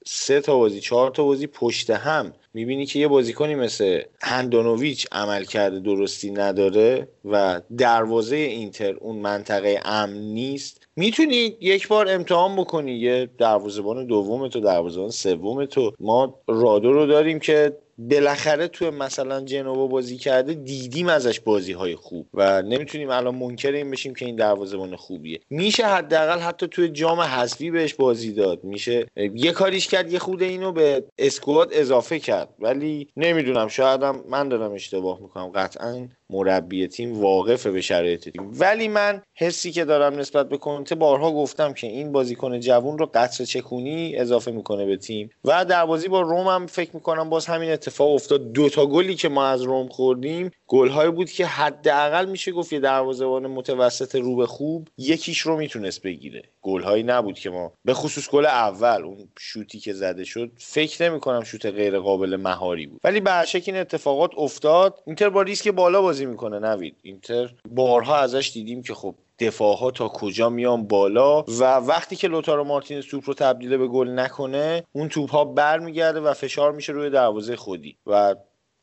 سه تا بازی چهار تا بازی پشت هم می‌بینی که یه بازیکنی مثل هندانوویچ عمل کرده درستی نداره و دروازه اینتر اون منطقه امن نیست. می‌تونی یک بار امتحان بکنی یه دروازه‌بان دوم تو دروازه‌بان سوم تو ما رادو رو داریم که بالاخره تو مثلا جنوا بازی کرده دیدیم ازش بازی های خوب و نمی‌تونیم الان منکر این بشیم که این دروازه‌بان خوبیه. میشه حداقل حتی توی جام حذفی بهش بازی داد. میشه یه کاریش کرد یه خود اینو به اسکواد اضافه کرد. ولی نمی‌دونم شاید من دارم اشتباه می‌کنم. قطعا مربی تیم واقفه به شرایط تیم. ولی من حسی که دارم نسبت به کنته بارها گفتم که این بازیکن جوون رو قطر چکونی اضافه می‌کنه به تیم. و در بازی با روم هم فکر می‌کنم باز همین اتفاق افتاد. دو تا گلی که ما از روم خوردیم گلهایی بود که حداقل میشه گفت یه دروازه‌بان متوسط رو به خوب یکیش رو می‌تونست بگیره. گلهایی نبود که ما به خصوص گل اول اون شوتی که زده شد فکر نمی کنم شوت غیر قابل مهاری بود. ولی به این اتفاقات افتاد. اینتر با ریسک بالا بازی می‌کنه نوید. اینتر بارها ازش دیدیم که خب دفاع ها تا کجا میان بالا و وقتی که لوتارو مارتینز توپ رو تبدیل به گل نکنه اون توپ ها برمیگرده و فشار میشه روی دروازه خودی و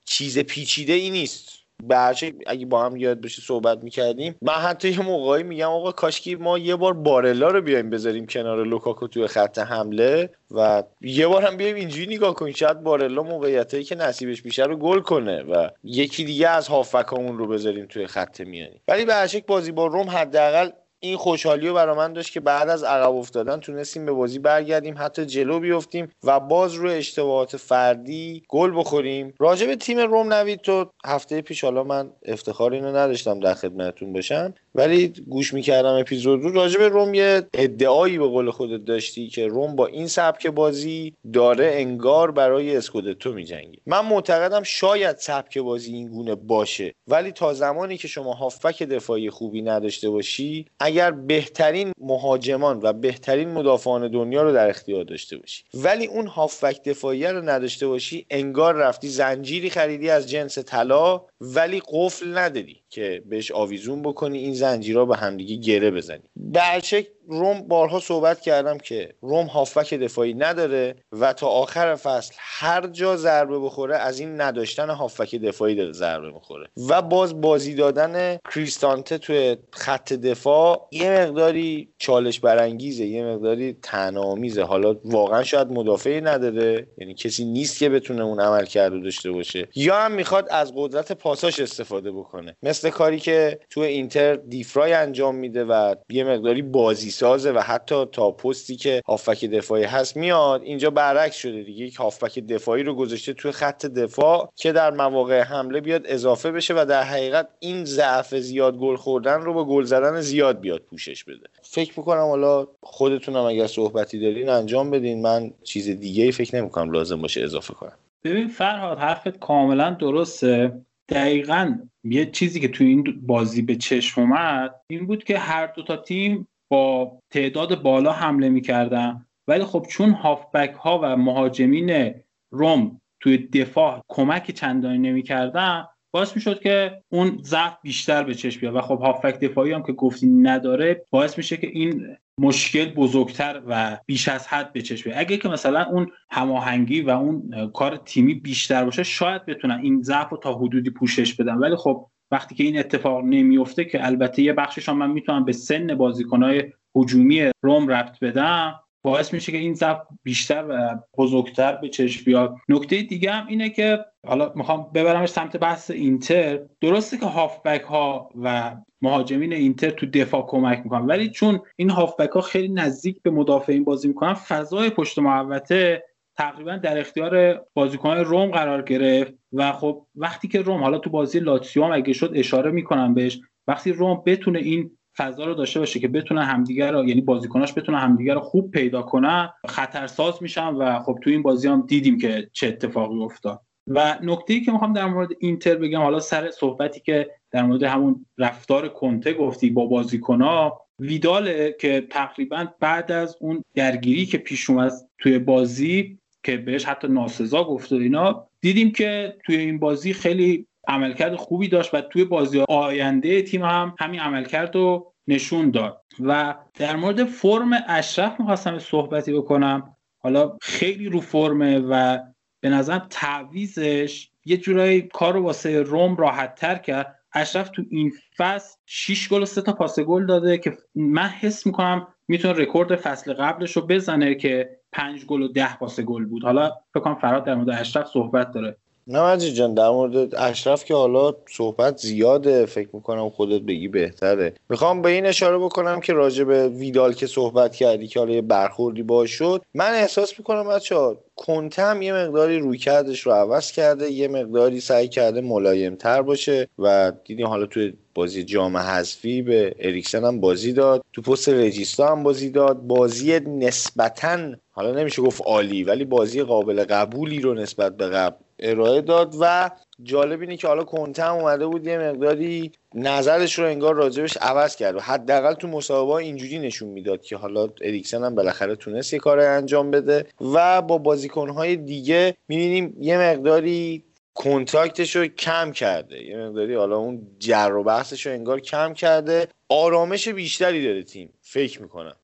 چیز پیچیده ای نیست. برچه اگه با هم یاد بشه صحبت می‌کردیم. من حتی یه موقعی میگم آقا کاشکی ما یه بار بارلا رو بیایم بذاریم کنار لوکاکو توی خط حمله و یه بار هم بیایم اینجوری نگاه کنیم. شاید بارلا موقعیتایی که نصیبش میشه رو گل کنه و یکی دیگه از هافکامون رو بذاریم توی خط میانی. ولی به بازی با روم حداقل این خوشحالی رو برا من داشت که بعد از عقب افتادن تونستیم به بازی برگردیم حتی جلو بیفتیم و باز روی اشتباهات فردی گل بخوریم. راجع به تیم روم نوید تو هفته پیش حالا من افتخار اینو نداشتم در خدمتتون باشم. ولی گوش می‌کردم اپیزود رو. راجع به روم یه ادعایی به قول خودت داشتی که روم با این سبک بازی داره انگار برای اسکودتو میجنگی من معتقدم شاید سبک بازی این گونه باشه ولی تا زمانی که شما هافبک دفاعی خوبی نداشته باشی اگر بهترین مهاجمان و بهترین مدافعان دنیا رو در اختیار داشته باشی ولی اون هافبک دفاعی رو نداشته باشی انگار رفتی زنجیری خریدی از جنس طلا ولی قفل نداری که بهش آویزون بکنی. این زنجیرها به همدیگه گره بزنی به روم بارها صحبت کردم که روم هافبک دفاعی نداره و تا آخر فصل هر جا ضربه بخوره از این نداشتن هافبک دفاعی داره ضربه می‌خوره. و باز بازی دادن کریستانته توی خط دفاع یه مقداری چالش برانگیزه یه مقداری تنامیزه حالا واقعا شاید مدافعی نداره یعنی کسی نیست که بتونه اون عمل کرده داشته باشه. یا هم می‌خواد از قدرت پاساش استفاده بکنه. مثل کاری که تو اینتر دیفرای انجام میده و یه مقداری بازی سازه و حتی تا پستی که هافک دفاعی هست میاد اینجا برعکس شده دیگه. یک هافک دفاعی رو گذاشته توی خط دفاع که در مواقع حمله بیاد اضافه بشه و در حقیقت این ضعف زیاد گل خوردن رو با گل زدن زیاد بیاد پوشش بده. فکر می‌کنم حالا خودتونم اگر صحبتی دارین انجام بدین. من چیز دیگه ای فکر نمی‌کنم لازم باشه اضافه کنم. ببین فرهاد حرفت کاملا درسته. دقیقا یه چیزی که تو این بازی به چشم اومد این بود که هر دو تا تیم با تعداد بالا حمله می‌کردن. ولی خب چون هافبک ها و مهاجمین روم توی دفاع کمک چندانی نمی‌کردن باعث می‌شد که اون ضعف بیشتر به چشم بیاد. و خب هافبک دفاعی هم که گفتی نداره باعث میشه که این مشکل بزرگتر و بیش از حد به چشم بیاد. اگه که مثلا اون هماهنگی و اون کار تیمی بیشتر باشه شاید بتونن این ضعف رو تا حدودی پوشش بدن. ولی خب وقتی که این اتفاق نمیفته که البته یه بخشش من می‌تونم به سن بازیکنهای هجومی روم ربط بدم باعث میشه که این ضعف بیشتر و بزرگتر به چشم بیاد. نکته دیگه هم اینه که حالا می‌خوام ببرمش سمت بحث اینتر. درسته که هافبک ها و مهاجمین اینتر تو دفاع کمک می‌کنن ولی چون این هافبک ها خیلی نزدیک به مدافعین بازی می‌کنن فضای پشت محوطه تقریبا در اختیار بازیکنان روم قرار گرفت و خب وقتی که روم حالا تو بازی لاتسیو اگه شد اشاره می‌کنم بهش وقتی روم بتونه این فضا رو داشته باشه که بتونن همدیگر رو یعنی بازیکناش بتونن همدیگر رو خوب پیدا کنن خطرساز میشن و خب تو این بازی هم دیدیم که چه اتفاقی افتاد. و نکته ای که می‌خوام در مورد اینتر بگم حالا سر صحبتی که در مورد همون رفتار کنته گفتی با بازیکنها ویداله که تقریبا بعد از اون درگیری که پیش اومد توی بازی که بهش حتی ناسزا گفت و اینا دیدیم که توی این بازی خیلی عملکرد خوبی داشت و توی بازی آینده تیم هم همین عملکرد رو نشون داد. و در مورد فرم اشرف می‌خواستم صحبتی بکنم. حالا خیلی رو فرمه و به نظرم تعویضش یه جورایی کار واسه رم راحت تر کرد. اشرف تو این فصل 6 گل و 3 تا پاس گل داده که من حس می‌کنم می‌تونه رکورد فصل قبلش رو بزنه که 5 گل و 10 پاس گل بود. حالا فکر کنم فرهاد در مورد اشرف صحبت داره. نه مجید جان در مورد اشرف که حالا صحبت زیاده فکر می‌کنم خودت بگی بهتره. می‌خوام به این اشاره بکنم که راجع به ویدال که صحبت کردی که حالا یه برخوردی باش شد من احساس می‌کنم بچه ها کنته هم یه مقداری رویکردش رو عوض کرده یه مقداری سعی کرده ملایم تر باشه و دیدیم حالا توی بازی جام حذفی به اریکسن هم بازی داد تو پست regista هم بازی داد. بازی نسبتا حالا نمیشه گفت عالی ولی بازی قابل قبولی رو نسبت به قبل ارائه داد و جالب اینه که حالا کنته هم اومده بود یه مقداری نظرش رو انگار راجبش عوض کرد و حداقل تو مسابقه اینجوری نشون می‌داد که حالا اریکسن هم بالاخره تونست یه کار انجام بده و با بازیکنهای دیگه می‌بینیم یه مقداری کنتاکتش رو کم کرده یه مقداری حالا اون جر و بحثش رو انگار کم کرده آرامش بیشتری داره تیم فکر می‌کنم.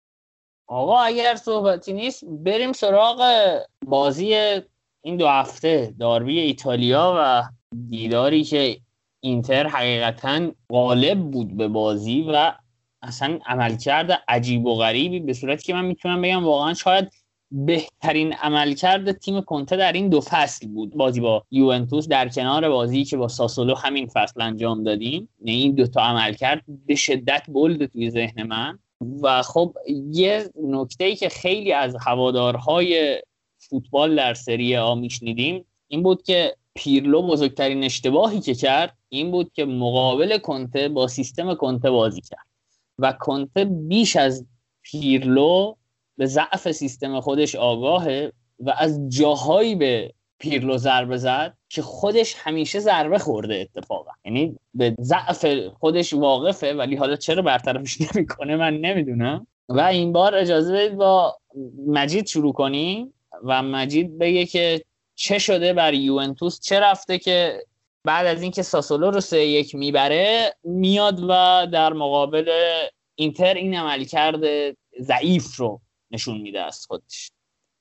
آقا اگر صحبتی نیست بریم سراغ بازی این دو هفته داربی ایتالیا و دیداری که اینتر حقیقتا غالب بود به بازی و اصلا عملکرد عجیب و غریبی به صورتی که من می‌تونم بگم واقعا شاید بهترین عملکرد تیم کنته در این دو فصل بود. بازی با یوونتوس در کنار بازی که با ساسولو همین فصل انجام دادیم. یعنی این دوتا عملکرد به شدت بلد توی ذهن من. و خب یه نکته ای که خیلی از هوادارهای فوتبال در سری آ میشنیدیم این بود که پیرلو بزرگترین اشتباهی که کرد این بود که مقابل کنته با سیستم کنته بازی کرد و کنته بیش از پیرلو به ضعف سیستم خودش آگاهه و از جاهایی به پیرلو ضربه زد که خودش همیشه ضربه خورده اتفاقا. یعنی به ضعف خودش واقفه ولی حالا چرا برطرفش نمی‌کنه من نمی‌دونم. و این بار اجازه بدید با مجید شروع کنیم. و مجید بگه که چه شده بر یوونتوس؟ چه رفته که بعد از اینکه ساسولو رو سه یک می‌بره میاد و در مقابل اینتر این عمل کرده ضعیف رو نشون میده از خودش.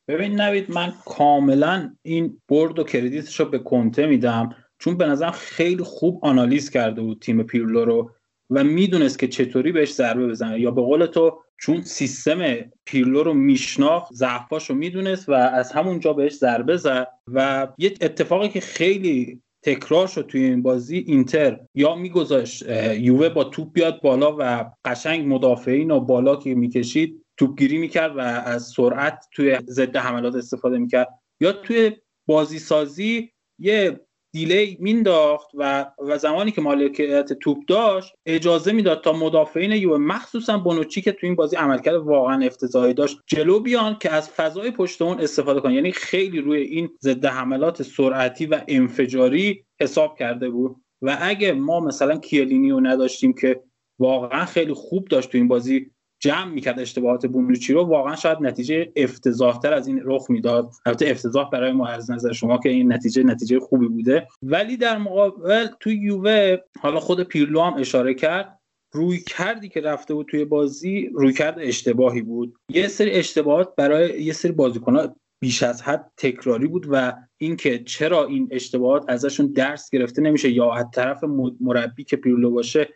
ببین نوید من کاملا این برد و کردیتش رو به کنته میدم چون به نظرم خیلی خوب آنالیز کرده بود تیم پیرلو رو. و می‌دونست که چطوری بهش ضربه بزنه. یا به قول تو چون سیستم پیرلو رو میشناخت ضعفاش رو می‌دونست و از همونجا بهش ضربه زد و یه اتفاقی که خیلی تکرار شد توی این بازی اینتر. یا میگذاشت یووه با توپ بیاد بالا و قشنگ مدافعین و بالا که می‌کشید توپگیری می‌کرد و از سرعت توی ضد حملات استفاده می‌کرد. یا توی بازی سازی یه دیلی مینداخت و و زمانی که مالکیت توپ داشت اجازه می‌داد تا مدافعین یو مخصوصا بونوچی که تو این بازی عملکرد واقعا افتضاحی داشت جلو بیان که از فضای پشت اون استفاده کنن. یعنی خیلی روی این ضد حملات سرعتی و انفجاری حساب کرده بود. و اگه ما مثلا کیلینی رو نداشتیم که واقعا خیلی خوب داشت تو این بازی جمع می‌کرد اشتباهات بونوچی رو. واقعا شاید نتیجه افتضاحتر از این رخ می‌داد. البته افتضاح برای ما از نظر شما که این نتیجه نتیجه خوبی بوده. ولی در مقابل تو یووه حالا خود پیرلو هم اشاره کرد روی کردی که رفته بود توی بازی روی کرد اشتباهی بود. یه سری اشتباهات برای یه سری بازیکن‌ها بیش از حد تکراری بود و اینکه چرا این اشتباهات ازشون درس گرفته نمیشه یا از طرف مربی که پیرلو باشه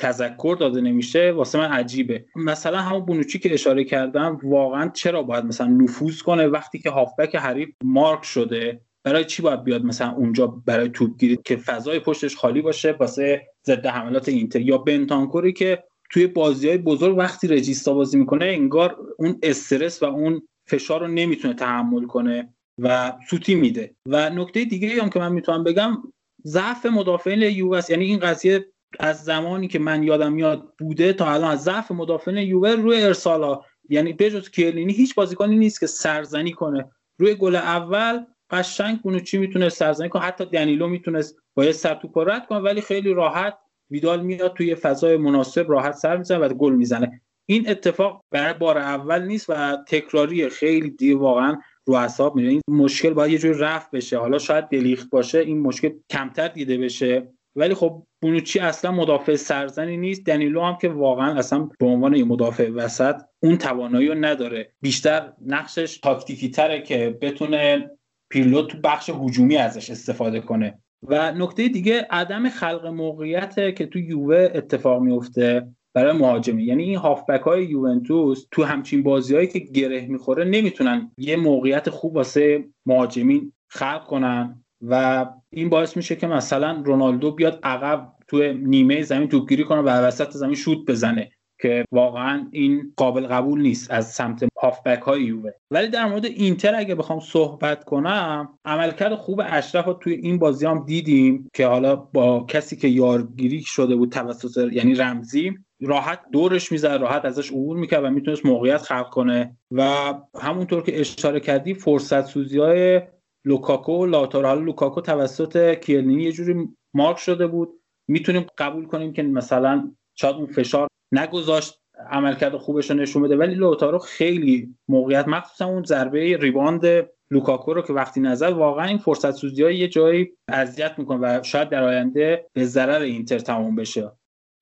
تذکر داده نمیشه واسه من عجیبه. مثلا همون بونوچی که اشاره کردم واقعا چرا باید مثلا نفوذ کنه وقتی که هافبک حریف مارک شده؟ برای چی باید بیاد مثلا اونجا برای توپگیری که فضای پشتش خالی باشه واسه ضد حملات اینتر؟ یا بنتانکوری که توی بازی های بزرگ وقتی رجیستا بازی می‌کنه انگار اون استرس و اون فشار رو نمی‌تونه تحمل کنه و سوتی میده. و نکته دیگه هم که من می‌تونم بگم ضعف مدافعین یووس یعنی این قضیه از زمانی که من یادم میاد بوده تا الان از ضعف مدافعین یووه روی ارسالا یعنی بجز کیلینی هیچ بازیکنی نیست که سرزنی کنه. روی گل اول قشنگ چی می‌تونه سرزنی کنه. حتی دنیلو می‌تونست با یه سر توپ رد کنه ولی خیلی راحت ویدال میاد توی فضای مناسب راحت سر می‌زنه و گل می‌زنه. این اتفاق برای بار اول نیست و تکراری خیلی دیگه واقعا رو حساب میره. این مشکل باید یه جوری رفت بشه. حالا شاید دلیخت باشه این مشکل کمتر دیده بشه. ولی خب بونوچی اصلا مدافع سرزنی نیست. دنیلو هم که واقعا اصلا به عنوان یه مدافع وسط اون توانایی رو نداره. بیشتر نقشش تاکتیکی تره که بتونه پیلوت تو بخش هجومی ازش استفاده کنه. و نکته دیگه عدم خلق موقعیت که تو یووه اتفاق میفته برای مهاجمی. یعنی این هافبک های یوونتوس تو همچین بازیهایی که گره می‌خوره نمی‌تونن یه موقعیت خوب واسه مهاجمین خلق کنن. و این باعث میشه که مثلا رونالدو بیاد عقب تو نیمه زمین توپگیری کنه و وسط زمین شوت بزنه که واقعا این قابل قبول نیست از سمت هافبک های یووه. ولی در مورد اینتر اگه بخوام صحبت کنم عملکرد خوب اشرف رو توی این بازی هم دیدیم که حالا با کسی که یارگیری شده بود توسط یعنی رمزی راحت دورش می‌زد راحت ازش عبور می‌کرد و می‌تونست موقعیت خلق کنه. و همونطور که اشاره کردی فرصت سوزی های لوکاکو لائوتارو. حالا لوکاکو توسط کیلینی یه جوری مارک شده بود. می‌تونیم قبول کنیم که مثلا شاید اون فشار نگذاشت عملکرد خوبش رو نشون بده. ولی لائوتارو خیلی موقعیت مخصوصا اون ضربه rebound لوکاکو رو که وقتی نزد واقعا این فرصت سوزی های یه جایی اذیت می‌کنه و شاید در آینده به ضرر اینتر تموم بشه.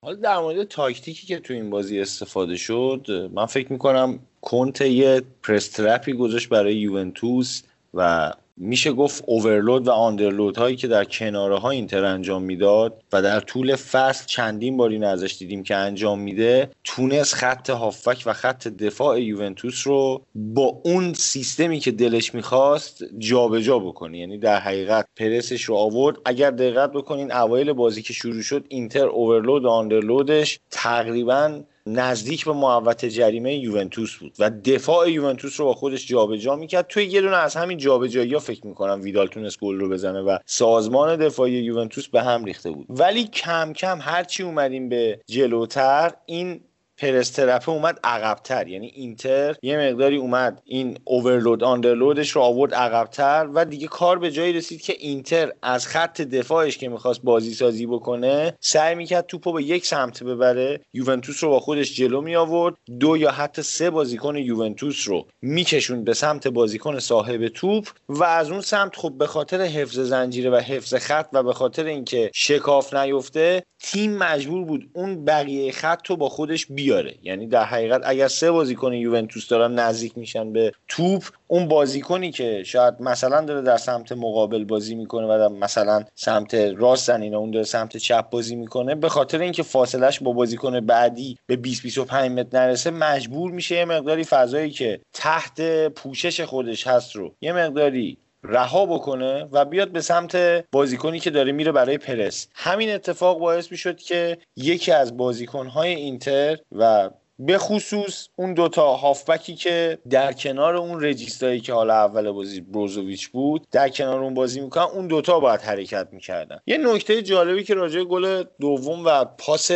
حالا در مورد تاکتیکی که تو این بازی استفاده شد من فکر می‌کنم کنت یه پرسترپی گذاشت برای یوونتوس و میشه گفت اوورلود و آندرلود هایی که در کناره ها اینتر انجام می‌داد و در طول فصل چندین بار این دیدیم که انجام میده تونست خط هافک و خط دفاع یوونتوس رو با اون سیستمی که دلش می‌خواست جابجا بکنه. یعنی در حقیقت پرسش رو آورد. اگر دقت بکنین اوایل بازی که شروع شد اینتر اوورلود و آندرلودش تقریبا نزدیک به محوط جریمه یوونتوس بود و دفاع یوونتوس رو با خودش جابجا می‌کرد. توی یه دونه از همین جابجایی فکر می‌کنم ویدال تونست گل رو بزنه و سازمان دفاعی یوونتوس به هم ریخته بود. ولی کم کم هرچی اومدیم به جلوتر این پرسترپه اومد عقبتر. یعنی اینتر یه مقداری اومد. این اوورلود آندرلودش رو آورد عقبتر و دیگه کار به جایی رسید که اینتر از خط دفاعش که می‌خواست بازی سازی بکنه سعی می‌کرد توپو به یک سمت ببره. یوونتوس رو با خودش جلو می آورد دو یا حتی سه بازیکن یوونتوس رو میکشون به سمت بازیکن صاحب توپ و از اون سمت خب به خاطر حفظ زنجیره و حفظ خط و به خاطر اینکه شکاف نیفته تیم مجبور بود اون بقیه خط رو با خودش بیاره. یعنی در حقیقت اگر سه بازیکن یوونتوس دارن نزدیک میشن به توپ اون بازیکنی که شاید مثلا داره در سمت مقابل بازی می‌کنه و مثلا سمت راست زنینه اون داره سمت چپ بازی می‌کنه به خاطر اینکه فاصلش با بازیکن بعدی به 20 25 متر نرسه مجبور میشه یه مقداری فضایی که تحت پوشش خودش هست رو یه مقداری رها بکنه و بیاد به سمت بازیکنی که داره میره برای پرس. همین اتفاق باعث می‌شد که یکی از بازیکنهای اینتر و به خصوص اون دوتا هافبکی که در کنار اون رجیستایی که حالا اول بازی بروزوویچ بود در کنار اون بازی می‌کنن اون دوتا باید حرکت می‌کردن. یه نکته جالبی که راجع گل دوم و پاس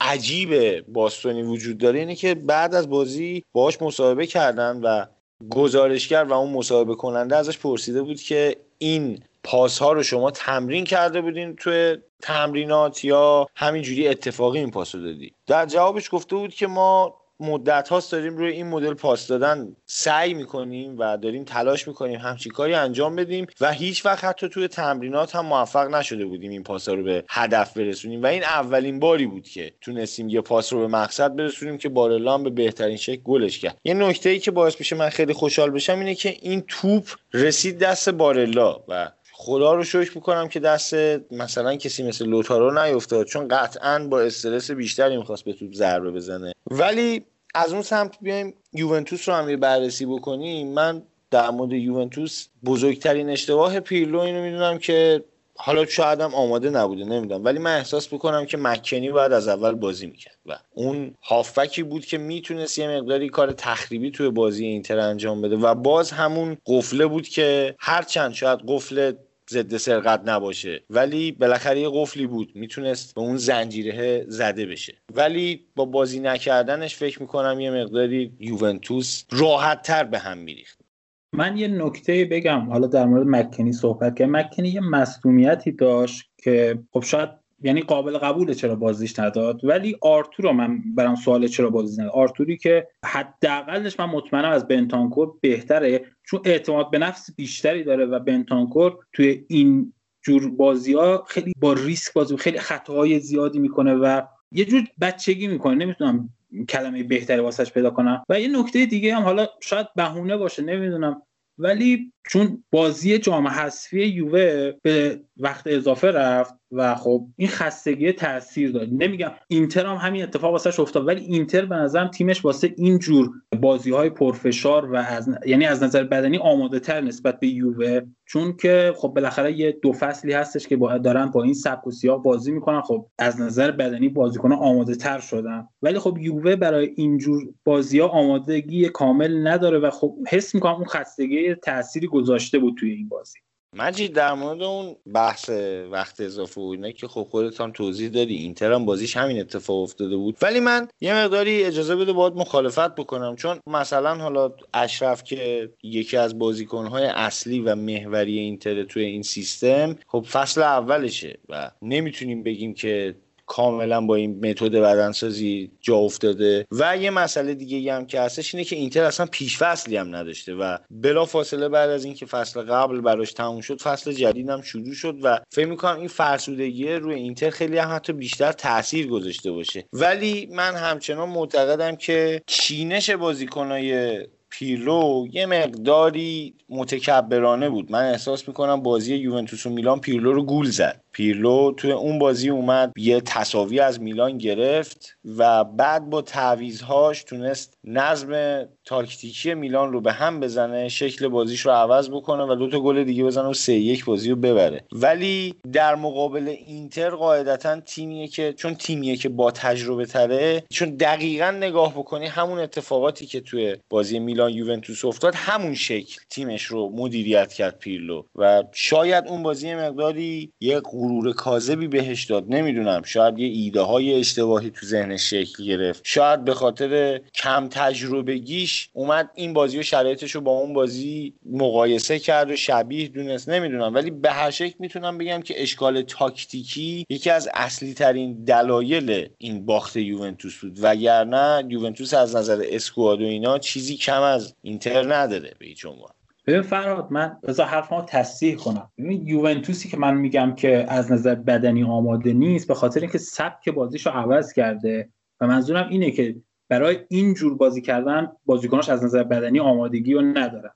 عجیب باستونی وجود داره اینه که بعد از بازی باهاش مصاحبه کردن و گزارشگر و اون مصاحبه کننده ازش پرسیده بود که این پاس ها رو شما تمرین کرده بودین توی تمرینات یا همینجوری اتفاقی این پاس رو دادی؟ در جوابش گفته بود که ما مدت هاست داریم روی این مدل پاس دادن سعی می‌کنیم و داریم تلاش می‌کنیم همچین کاری انجام بدیم و هیچ وقت حتی توی تمرینات هم موفق نشده بودیم این پاس رو به هدف برسونیم. و این اولین باری بود که تونستیم یه پاس رو به مقصد برسونیم که بارلا به بهترین شکل گلش کرد. یه نکته ای که باعث میشه من خیلی خوشحال بشم اینه که این توپ رسید دست بارلا و خدا رو شکر می‌کنم که دست مثلا کسی مثل لوتارو نیفتاد چون قطعا با استرس بیشتری می‌خواست به توپ ضربه بزنه. ولی از اون سمت بیایم یوونتوس رو هم بررسی بکنیم. من در مورد یوونتوس بزرگترین اشتباه پیرلو اینو می‌دونم که حالا شاید هم آماده نبوده نمی‌دونم. ولی من احساس بکنم که مکنی باید از اول بازی می‌کرد و اون هافبکی بود که می‌تونست یه مقداری کار تخریبی توی بازی اینتر انجام بده. و باز همون قفله بود که هرچند شاید قفل ضد سرقت نباشه. ولی بالاخره یه قفلی بود. می‌تونست به اون زنجیره زده بشه. ولی با بازی نکردنش فکر می‌کنم یه مقداری یوونتوس راحت تر به هم میریخت. من یه نکته بگم. حالا در مورد مکنی صحبت که مکنی یه مصدومیتی داشت که خب شاید یعنی قابل قبوله چرا بازیش نداد. ولی آرتور رو من برام سوال چرا بازی نداد. آرتوری که حداقلش من مطمئنم از بنتانکور بهتره. چون اعتماد به نفس بیشتری داره و بنتانکور توی این جور بازی ها خیلی با ریسک بازی خیلی خطاهای زیادی می‌کنه و یه جور بچگی می‌کنه. نمی‌تونم کلمه بهتری واسش پیدا کنم. و یه نکته دیگه هم حالا شاید بهونه باشه نمی‌دونم. ولی چون بازی جام حذفی یووه به وقت اضافه رفت و خب این خستگی تاثیر داد نمیگم اینتر هم همین اتفاق واسش افتاد ولی اینتر به نظرم تیمش واسه این جور بازی های پرفشار و از یعنی از نظر بدنی آماده تر نسبت به یووه. چون که خب بالاخره یه دو فصلی هستش که با دارن با این سبک و سیاه بازی می‌کنن. خب از نظر بدنی بازیکن آماده تر شدن. ولی خب یووه برای اینجور بازی ها آمادگی کامل نداره و خب حس می‌کنم اون خستگی تأثیری گذاشته بود توی این بازی. مجید در مورد اون بحث وقت اضافه و اینه که خب خودت هم توضیح دادی اینتر هم بازیش همین اتفاق افتاده بود. ولی من یه مقداری اجازه بده باید مخالفت بکنم چون مثلا حالا اشرف که یکی از بازیکنهای اصلی و محوری اینتر توی این سیستم خب فصل اولشه و نمی‌تونیم بگیم که کاملا با این متد بدنسازی جا افتاده. و یه مسئله دیگه هم که هستش اینه که اینتر اصلا پیش فصلی هم نداشته و بلا فاصله بعد از اینکه فصل قبل براش تموم شد فصل جدید هم شروع شد و فکر می‌کنم این فرسودگی روی اینتر خیلی هم حتی بیشتر تاثیر گذاشته باشه. ولی من همچنان معتقدم که چینش بازیکنای پیرلو یه مقداری متکبرانه بود. من احساس می‌کنم بازی یوونتوس و میلان پیرلو رو گول زد. پیرلو توی اون بازی اومد یه تصاوی از میلان گرفت و بعد با تعویزهاش تونست نظم تاکتیکی میلان رو به هم بزنه شکل بازیش رو عوض بکنه و دو تا گل دیگه بزنه و سه یک بازی رو ببره. ولی در مقابل اینتر قاعدتا تیمیه که چون تیمیه که با تجربه تره چون دقیقا نگاه بکنی همون اتفاقاتی که توی بازی میلان یوونتوس افتاد همون شکل تیمش رو مدیریت کرد پیرلو. و شاید اون بازی مقداری یه غرور کاذبی بهش داد. نمی‌دونم شاید یه ایده های اشتباهی تو ذهنش شکل گرفت. شاید به خاطر کم تجربگیش اومد این بازی و شرایطش رو با اون بازی مقایسه کرد و شبیه دونست. نمی‌دونم ولی به هر شکل می‌تونم بگم که اشکال تاکتیکی یکی از اصلی ترین دلایل این باخت یوونتوس بود. وگرنه یوونتوس از نظر اسکواد و اینا چیزی کم از اینتر نداره به هیچ عنوان. ببین فرهاد من بذار حرفمو تصحیح کنم. ببین یوونتوسی که من میگم که از نظر بدنی آماده نیست به خاطر اینکه سبک بازیشو عوض کرده و منظورم اینه که برای این جور بازی کردن بازیکناش از نظر بدنی آمادگی رو ندارن.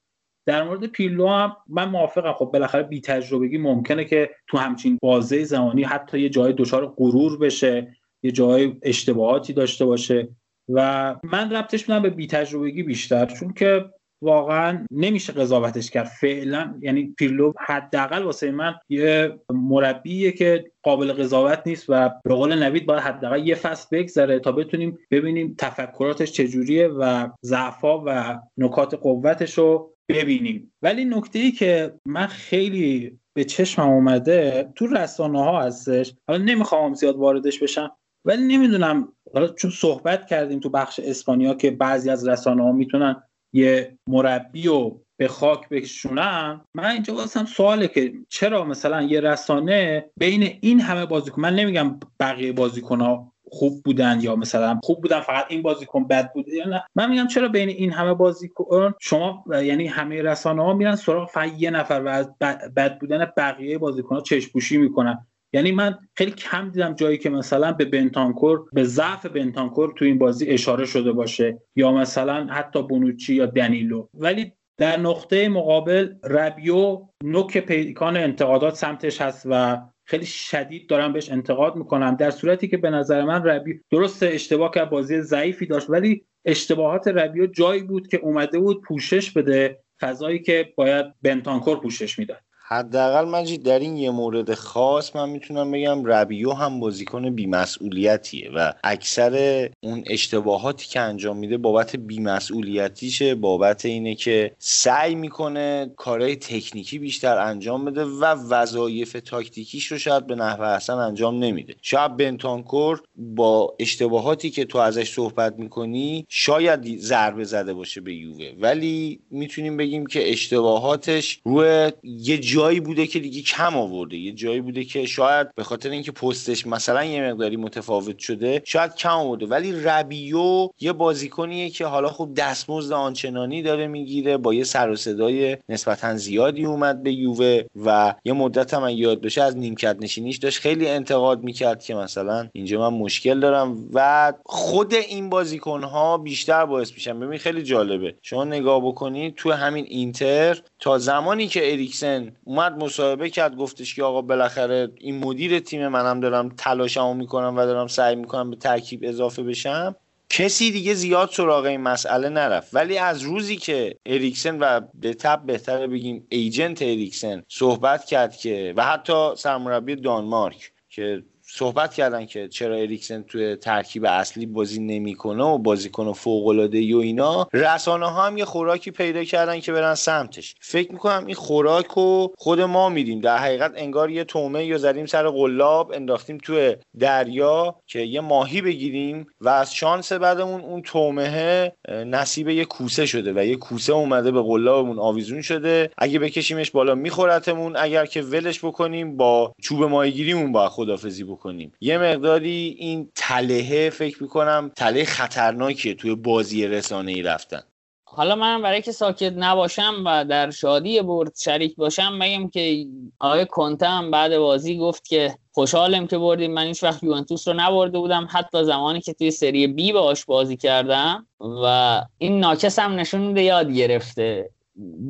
در مورد پیلو هم من موافقم. خب بالاخره بی تجربگی ممکنه که تو همچین بازه زمانی حتی یه جای دچار غرور بشه یه جای اشتباهاتی داشته باشه و من ربطش میدم به بی تجربگی بیشتر. چون که واقعا نمیشه قضاوتش کرد. فعلا یعنی پیرلو حداقل واسه من یه مربیه که قابل قضاوت نیست و به قول نوید باید حداقل یه فصل بگذره تا بتونیم ببینیم تفکراتش چجوریه و ضعفا و نکات قوتش رو ببینیم. ولی نکته ای که من خیلی به چشمم اومده تو رسانه ها هستش. حالا نمی‌خوام زیاد واردش بشم ولی نمی‌دونم. حالا چون صحبت کردیم تو بخش اسپانیا که بعضی از رسانه ها می‌تونن یه مربی رو به خاک بکشونن من اینجا واسم سواله که چرا مثلا یه رسانه بین این همه بازیکن من نمیگم بقیه بازیکن ها خوب بودن یا مثلا خوب بودن فقط این بازیکن بد بوده یا نه. من میگم چرا بین این همه بازیکن شما یعنی همه رسانه ها میرن سراغ فقط یه نفر و از بد بودن بقیه بازیکن ها چشپوشی می‌کنن؟ یعنی من خیلی کم دیدم جایی که مثلا به بنتانکور به ضعف بنتانکور تو این بازی اشاره شده باشه یا مثلا حتی بونوچی یا دنیلو. ولی در نقطه مقابل ربیو نوک پیکان انتقادات سمتش هست و خیلی شدید دارم بهش انتقاد می‌کنم در صورتی که به نظر من ربیو درست اشتباه کرد بازی ضعیفی داشت ولی اشتباهات ربیو جایی بود که اومده بود پوشش بده فضایی که باید بنتانکور پوشش می‌داد. حداقل مجید در این یه مورد خاص من می‌تونم بگم ربیو هم بازیکن بیمسئولیتیه و اکثر اون اشتباهاتی که انجام میده بابت بیمسئولیتیشه بابت اینه که سعی می‌کنه کارهای تکنیکی بیشتر انجام بده و وظایف تاکتیکیش رو شاید به نحو احسن انجام نمیده. شاید بنتانکور با اشتباهاتی که تو ازش صحبت می‌کنی شاید ضربه زده باشه به یووه ولی می‌تونیم بگیم که اشتباهاتش روی یه جایی بوده که دیگه کم آورده. یه جایی بوده که شاید به خاطر اینکه پستش مثلا یه مقداری متفاوت شده شاید کم آورده. ولی ربیو یه بازیکنیه که حالا خوب دستمزد آنچنانی داره می‌گیره با یه سر و صدای نسبتا زیادی اومد به یووه و یه مدت هم یاد بشه از نیمکت نشینیش داشت خیلی انتقاد می‌کرد که مثلا اینجا من مشکل دارم و خود این بازیکن ها بیشتر باعث میشن. ببین خیلی جالبه. شما نگاه بکنید تو همین اینتر تا زمانی که اریکسن اومد مصاحبه کرد گفتش که آقا بالاخره این مدیر تیم منم دارم تلاشمو می‌کنم و دارم سعی می‌کنم به ترکیب اضافه بشم. کسی دیگه زیاد سراغ این مسئله نرفت. ولی از روزی که اریکسن و به تب بهتره بگیم ایجنت اریکسن صحبت کرد که و حتی سرمربی دانمارک که صحبت کردن که چرا اریکسن توی ترکیب اصلی بازی نمی‌کنه و بازیکن فوق العاده و اینا. رسانه ها هم یه خوراکی پیدا کردن که برن سمتش. فکر می‌کنم این خوراک رو خود ما میدیم. در حقیقت انگار یه تومه یا زدیم سر قلاب انداختیم توی دریا که یه ماهی بگیریم و از شانس بعدمون اون تومه نصیب یه کوسه شده و یه کوسه اومده به قلابمون آویزون شده. اگه بکشیمش بالا میخورتمون. اگر که ولش بکنیم با چوب ماهیگیریمون با خدافزی بکنیم. کنیم. یه مقداری این تلهه فکر می‌کنم تله خطرناکیه توی بازی رسانه ای رفتن. حالا من برای که ساکت نباشم و در شادی برد شریک باشم بگم که آقای کنته هم بعد بازی گفت که خوشحالم که بردیم. من هیچ وقت یوونتوس رو نبرده بودم. حتی زمانی که توی سری بی باش بازی کردم و این ناکس هم نشون میده یاد گرفته.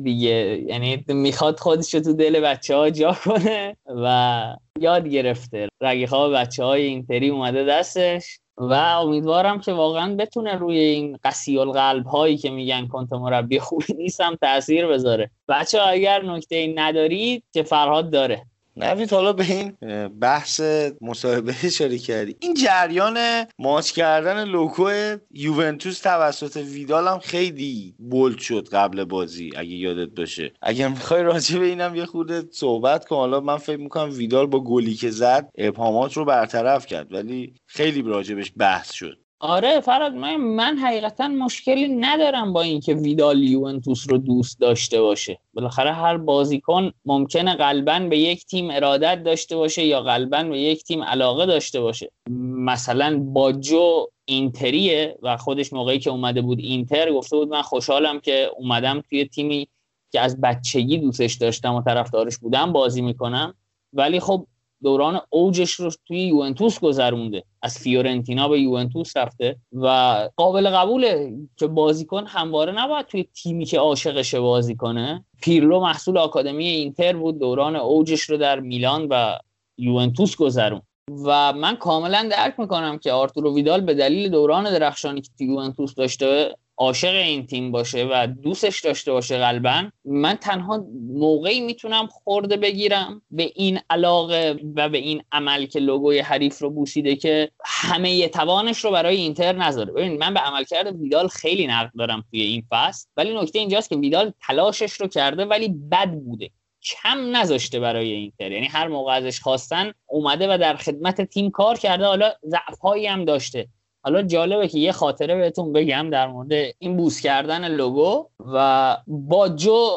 دیگه یعنی می‌خواد خودش رو تو دل بچه ها جا کنه و یاد گرفته. رگی خواب بچه های اینتری اومده دستش و امیدوارم که واقعا بتونه روی این قسی القلب هایی که میگن کنت مربی خوبی نیستم تاثیر بذاره. بچه اگر نکته ندارید که فرهاد داره. نوید حالا به این بحث مصاحبه اشاره کردی؟ این جریان ماچ کردن لوگو یوونتوس توسط ویدال هم خیلی بولد شد قبل بازی اگه یادت باشه. اگر می‌خوای راجع به اینم یه خورده صحبت کن. حالا من فکر می‌کنم ویدال با گلی که زد ابهامات رو برطرف کرد ولی خیلی راجبش بحث شد. آره فراد من, من حقیقتا مشکلی ندارم با اینکه ویدال یوونتوس رو دوست داشته باشه. بالاخره هر بازیکن ممکنه قلبا به یک تیم ارادت داشته باشه یا قلبا به یک تیم علاقه داشته باشه. مثلا با جو اینتریه و خودش موقعی که اومده بود اینتر گفته بود من خوشحالم که اومدم توی تیمی که از بچگی دوستش داشتم و طرفدارش بودم بازی می‌کنم. ولی خب دوران اوجش رو توی یوونتوس گذرونده. از فیورنتینا به یوونتوس رفته و قابل قبوله که بازیکن همواره نباید توی تیمی که عاشقشه بازی کنه. پیرلو محصول آکادمی اینتر بود دوران اوجش رو در میلان و یوونتوس گذرون و من کاملا درک می‌کنم که آرتورو ویدال به دلیل دوران درخشانی که یوونتوس داشته عاشق این تیم باشه و دوستش داشته باشه قلبا من تنها موقعی می‌تونم خورده بگیرم به این علاقه و به این عمل که لوگوی حریف رو بوسیده که همه توانش رو برای اینتر نذاره. ببین من به عملکرد ویدال خیلی نقد دارم توی این فصل ولی نکته اینجاست که ویدال تلاشش رو کرده ولی بد بوده. کم نذاشته برای اینتر. یعنی هر موقع ازش خواستن اومده و در خدمت تیم کار کرده حالا ضعفهایی هم داشته. حالا جالبه که یه خاطره بهتون بگم در مورد این بوس کردن لوگو و باجو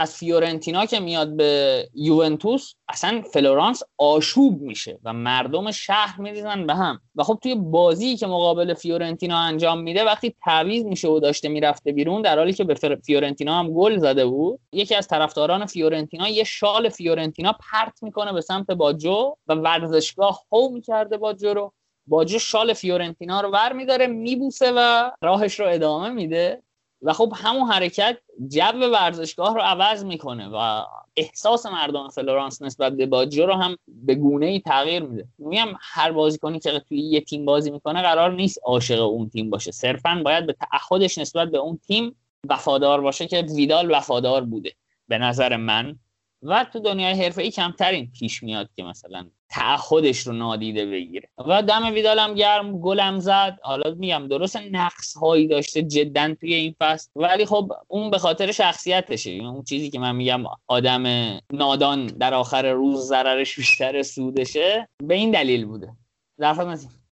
از فیورنتینا که میاد به یوونتوس اصلا فلورانس آشوب میشه و مردم شهر میریزن به هم. و خب توی بازی که مقابل فیورنتینا انجام میده وقتی تعویض میشه و داشته می‌رفته بیرون در حالی که به فیورنتینا هم گل زده بود یکی از طرفداران فیورنتینا یه شال فیورنتینا پرت می‌کنه به سمت باجو و ورزشگاه هو می‌کرده باجو رو. باجو شال فیورنتینا رو ور میداره میبوسه و راهش رو ادامه میده. و خب همون حرکت جو ورزشگاه رو عوض می‌کنه و احساس مردم فلورانس نسبت به باجو رو هم به گونه ای تغییر میده. میگم هر بازیکنی که توی یه تیم بازی می‌کنه قرار نیست عاشق اون تیم باشه. صرفا باید به تعهدش نسبت به اون تیم وفادار باشه که ویدال وفادار بوده. به نظر من و تو دنیای حرفه ای کمترین پیش میاد که مثلا تعهدش رو نادیده بگیره. و دم ویدالم گرم گلم زد. حالا میگم درست نقص هایی داشته جدا توی این فصل. ولی خب اون به خاطر شخصیتشه. یعنی اون چیزی که من میگم آدم نادان در آخر روز ضررش بیشتر سودشه به این دلیل بوده. در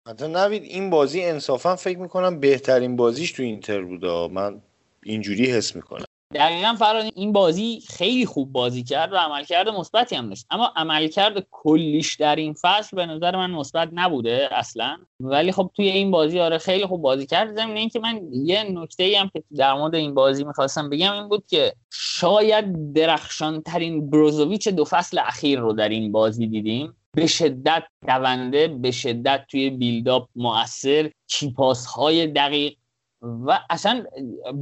حتی نوید این بازی انصافا فکر می‌کنم بهترین بازیش تو اینتر بوده. من اینجوری حس می‌کنم. دقیقا فراد این بازی خیلی خوب بازی کرد و عملکرد مثبتی هم داشت. اما عملکرد کلیش در این فصل به نظر من مثبت نبوده اصلا. ولی خب توی این بازی آره خیلی خوب بازی کرد. ضمن اینکه من یه نکته ای هم که در مورد این بازی می‌خواستم بگم این بود که شاید درخشان ترین بروزوویچ دو فصل اخیر رو در این بازی دیدیم. به شدت دونده به شدت توی بیلداپ مؤثر. کیپاس های دقیق و اصلا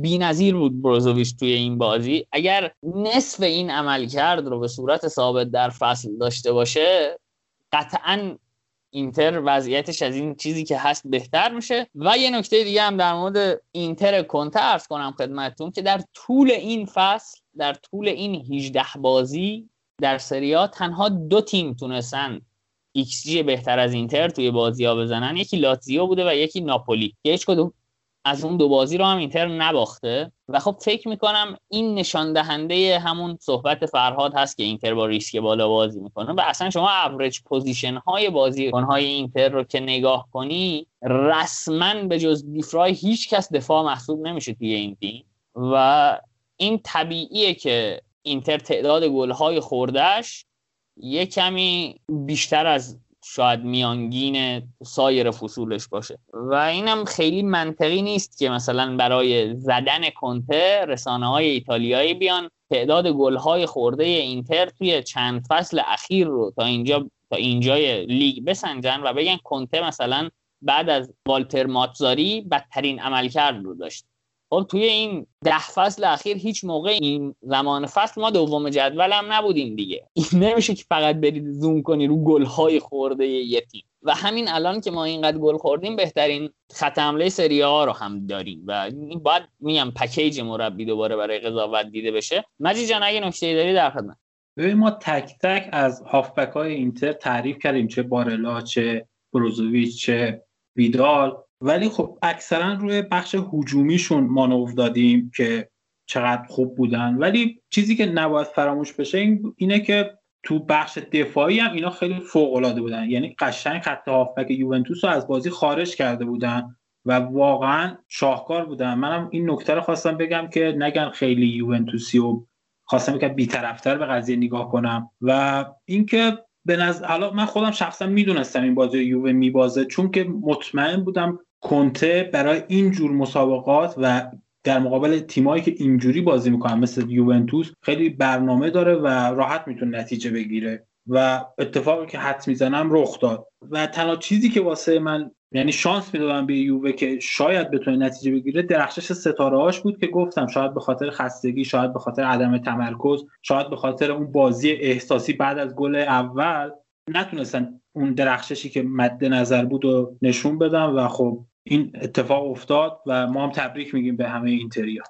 نظیر بود بروزوویچ توی این بازی. اگر نصف این عمل کرد رو به صورت ثابت در فصل داشته باشه قطعا اینتر وضعیتش از این چیزی که هست بهتر میشه. و یه نکته دیگه هم در مورد اینتر کنته ارز کنم خدمتتون که در طول این فصل در طول این 18 بازی در سریا تنها دو تیم تونستن جی بهتر از اینتر توی بازی ها بزنن. یکی لاتزیو بوده و یکی ناپولی. هیچ کدوم از اون دو بازی رو هم اینتر نباخته. و خب فکر می‌کنم این نشان دهنده همون صحبت فرهاد هست که اینتر با ریسک بالا بازی می‌کنه و اصلا شما average position های بازی های اینتر رو که نگاه کنی رسما به جز دیفرای هیچ کس دفاع محسوب نمیشه توی این تیم. و این طبیعیه که اینتر تعداد گل های خوردهش یه کمی بیشتر از شاید میانگین سایر فصولش باشه. و اینم خیلی منطقی نیست که مثلا برای زدن کنته رسانه های ایتالیایی بیان. تعداد گل های خورده اینتر توی چند فصل اخیر رو تا اینجا تا اینجای لیگ بسنجن و بگن کنته مثلا بعد از والتر ماتزاری بدترین عملکرد رو داشت. خب توی این ده فصل اخیر هیچ موقع این زمان فصل ما دوم جدول هم نبودیم دیگه. این نمیشه که فقط برید زوم کنی رو گلهای خورده یه تیم. و همین الان که ما اینقدر گل خوردیم بهترین خط حمله سری ها رو هم داریم. و باید میگم پکیج مربی دوباره برای قضاوت دیده بشه. مجید جان اگه نکته داری در خدمت. ببین ما تک تک از هافبک های اینتر تعریف کردیم چه بارلا چه بروزوویچ چه ویدال. ولی خب اکثرا روی بخش هجومیشون مانور دادیم که چقدر خوب بودن. ولی چیزی که نباید فراموش بشه اینه که تو بخش دفاعی هم اینا خیلی فوق العاده بودن. یعنی قشنگ خط هافبک یوونتوس رو از بازی خارج کرده بودن و واقعا شاهکار بودن. منم این نکته رو خواستم بگم که نگن خیلی یوونتوسی و خواستم که بیطرفتر به قضیه نگاه کنم. و اینکه به نظر من خودم شخصا می‌دونستم این بازی یووه میبازه چون که مطمئن بودم کنته برای این جور مسابقات و در مقابل تیمایی که اینجوری بازی می‌کنن مثل یوونتوس خیلی برنامه داره و راحت می‌تونه نتیجه بگیره و اتفاقی که حد می‌زنم رخ داد. و تنها چیزی که واسه من یعنی شانس می‌دادم به یووه که شاید بتونه نتیجه بگیره درخشش ستاره هاش بود که گفتم شاید به خاطر خستگی شاید به خاطر عدم تمرکز شاید به خاطر اون بازی احساسی بعد از گل اول نتونستن اون درخششی که مد نظر بود و نشون بدم و خب این اتفاق افتاد و ما هم تبریک میگیم به همه اینتریا.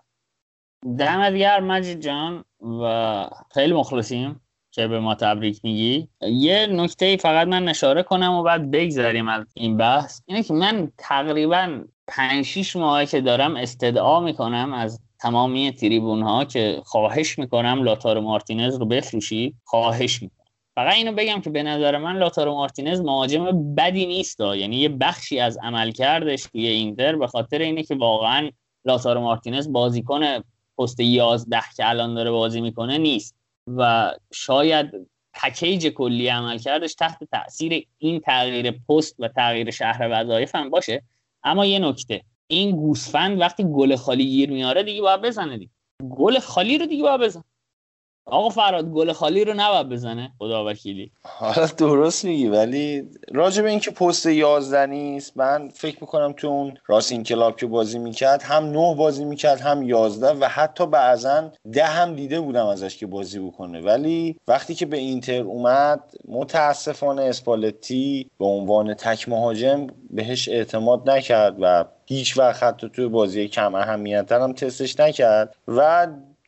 دمت گرم مجید جان و خیلی مخلصیم که به ما تبریک میگی. یه نکته فقط من اشاره کنم و بعد بگذاریم از این بحث. اینه که من تقریبا 5 6 ماه که دارم استدعا می‌کنم از تمامی تریبون ها که خواهش می‌کنم لاتارو مارتینز رو بفروشی. خواهش می‌کنم. فقط اینو بگم که به نظر من لاتارو مارتینز مهاجم بدی نیست یعنی یه بخشی از عملکردش توی اینتر به خاطر اینه که واقعا لاتارو مارتینز بازیکن پست 11 که الان داره بازی می‌کنه نیست و شاید پکیج کلی عملکردش تحت تاثیر این تغییر پست و تغییر شهر وظایف هم باشه. اما یه نکته این گوسفند وقتی گل خالی گیر میاره دیگه باید بزنه دیگه. گل خالی رو دیگه باید بزنه. آقا فراد گل خالی رو نباید بزنه خدا وکیلی. حالا درست میگی ولی راجع به اینکه پست 11 نیست من فکر می‌کنم تو اون راسین کلاب که بازی می‌کرد هم نه بازی می‌کرد هم 11 و حتی بعضا ده هم دیده بودم ازش که بازی بکنه. ولی وقتی که به اینتر اومد متاسفانه اسپالتی به عنوان تک مهاجم بهش اعتماد نکرد و هیچ وقت حتی توی بازی کم اهمیت هم تستش نکرد. و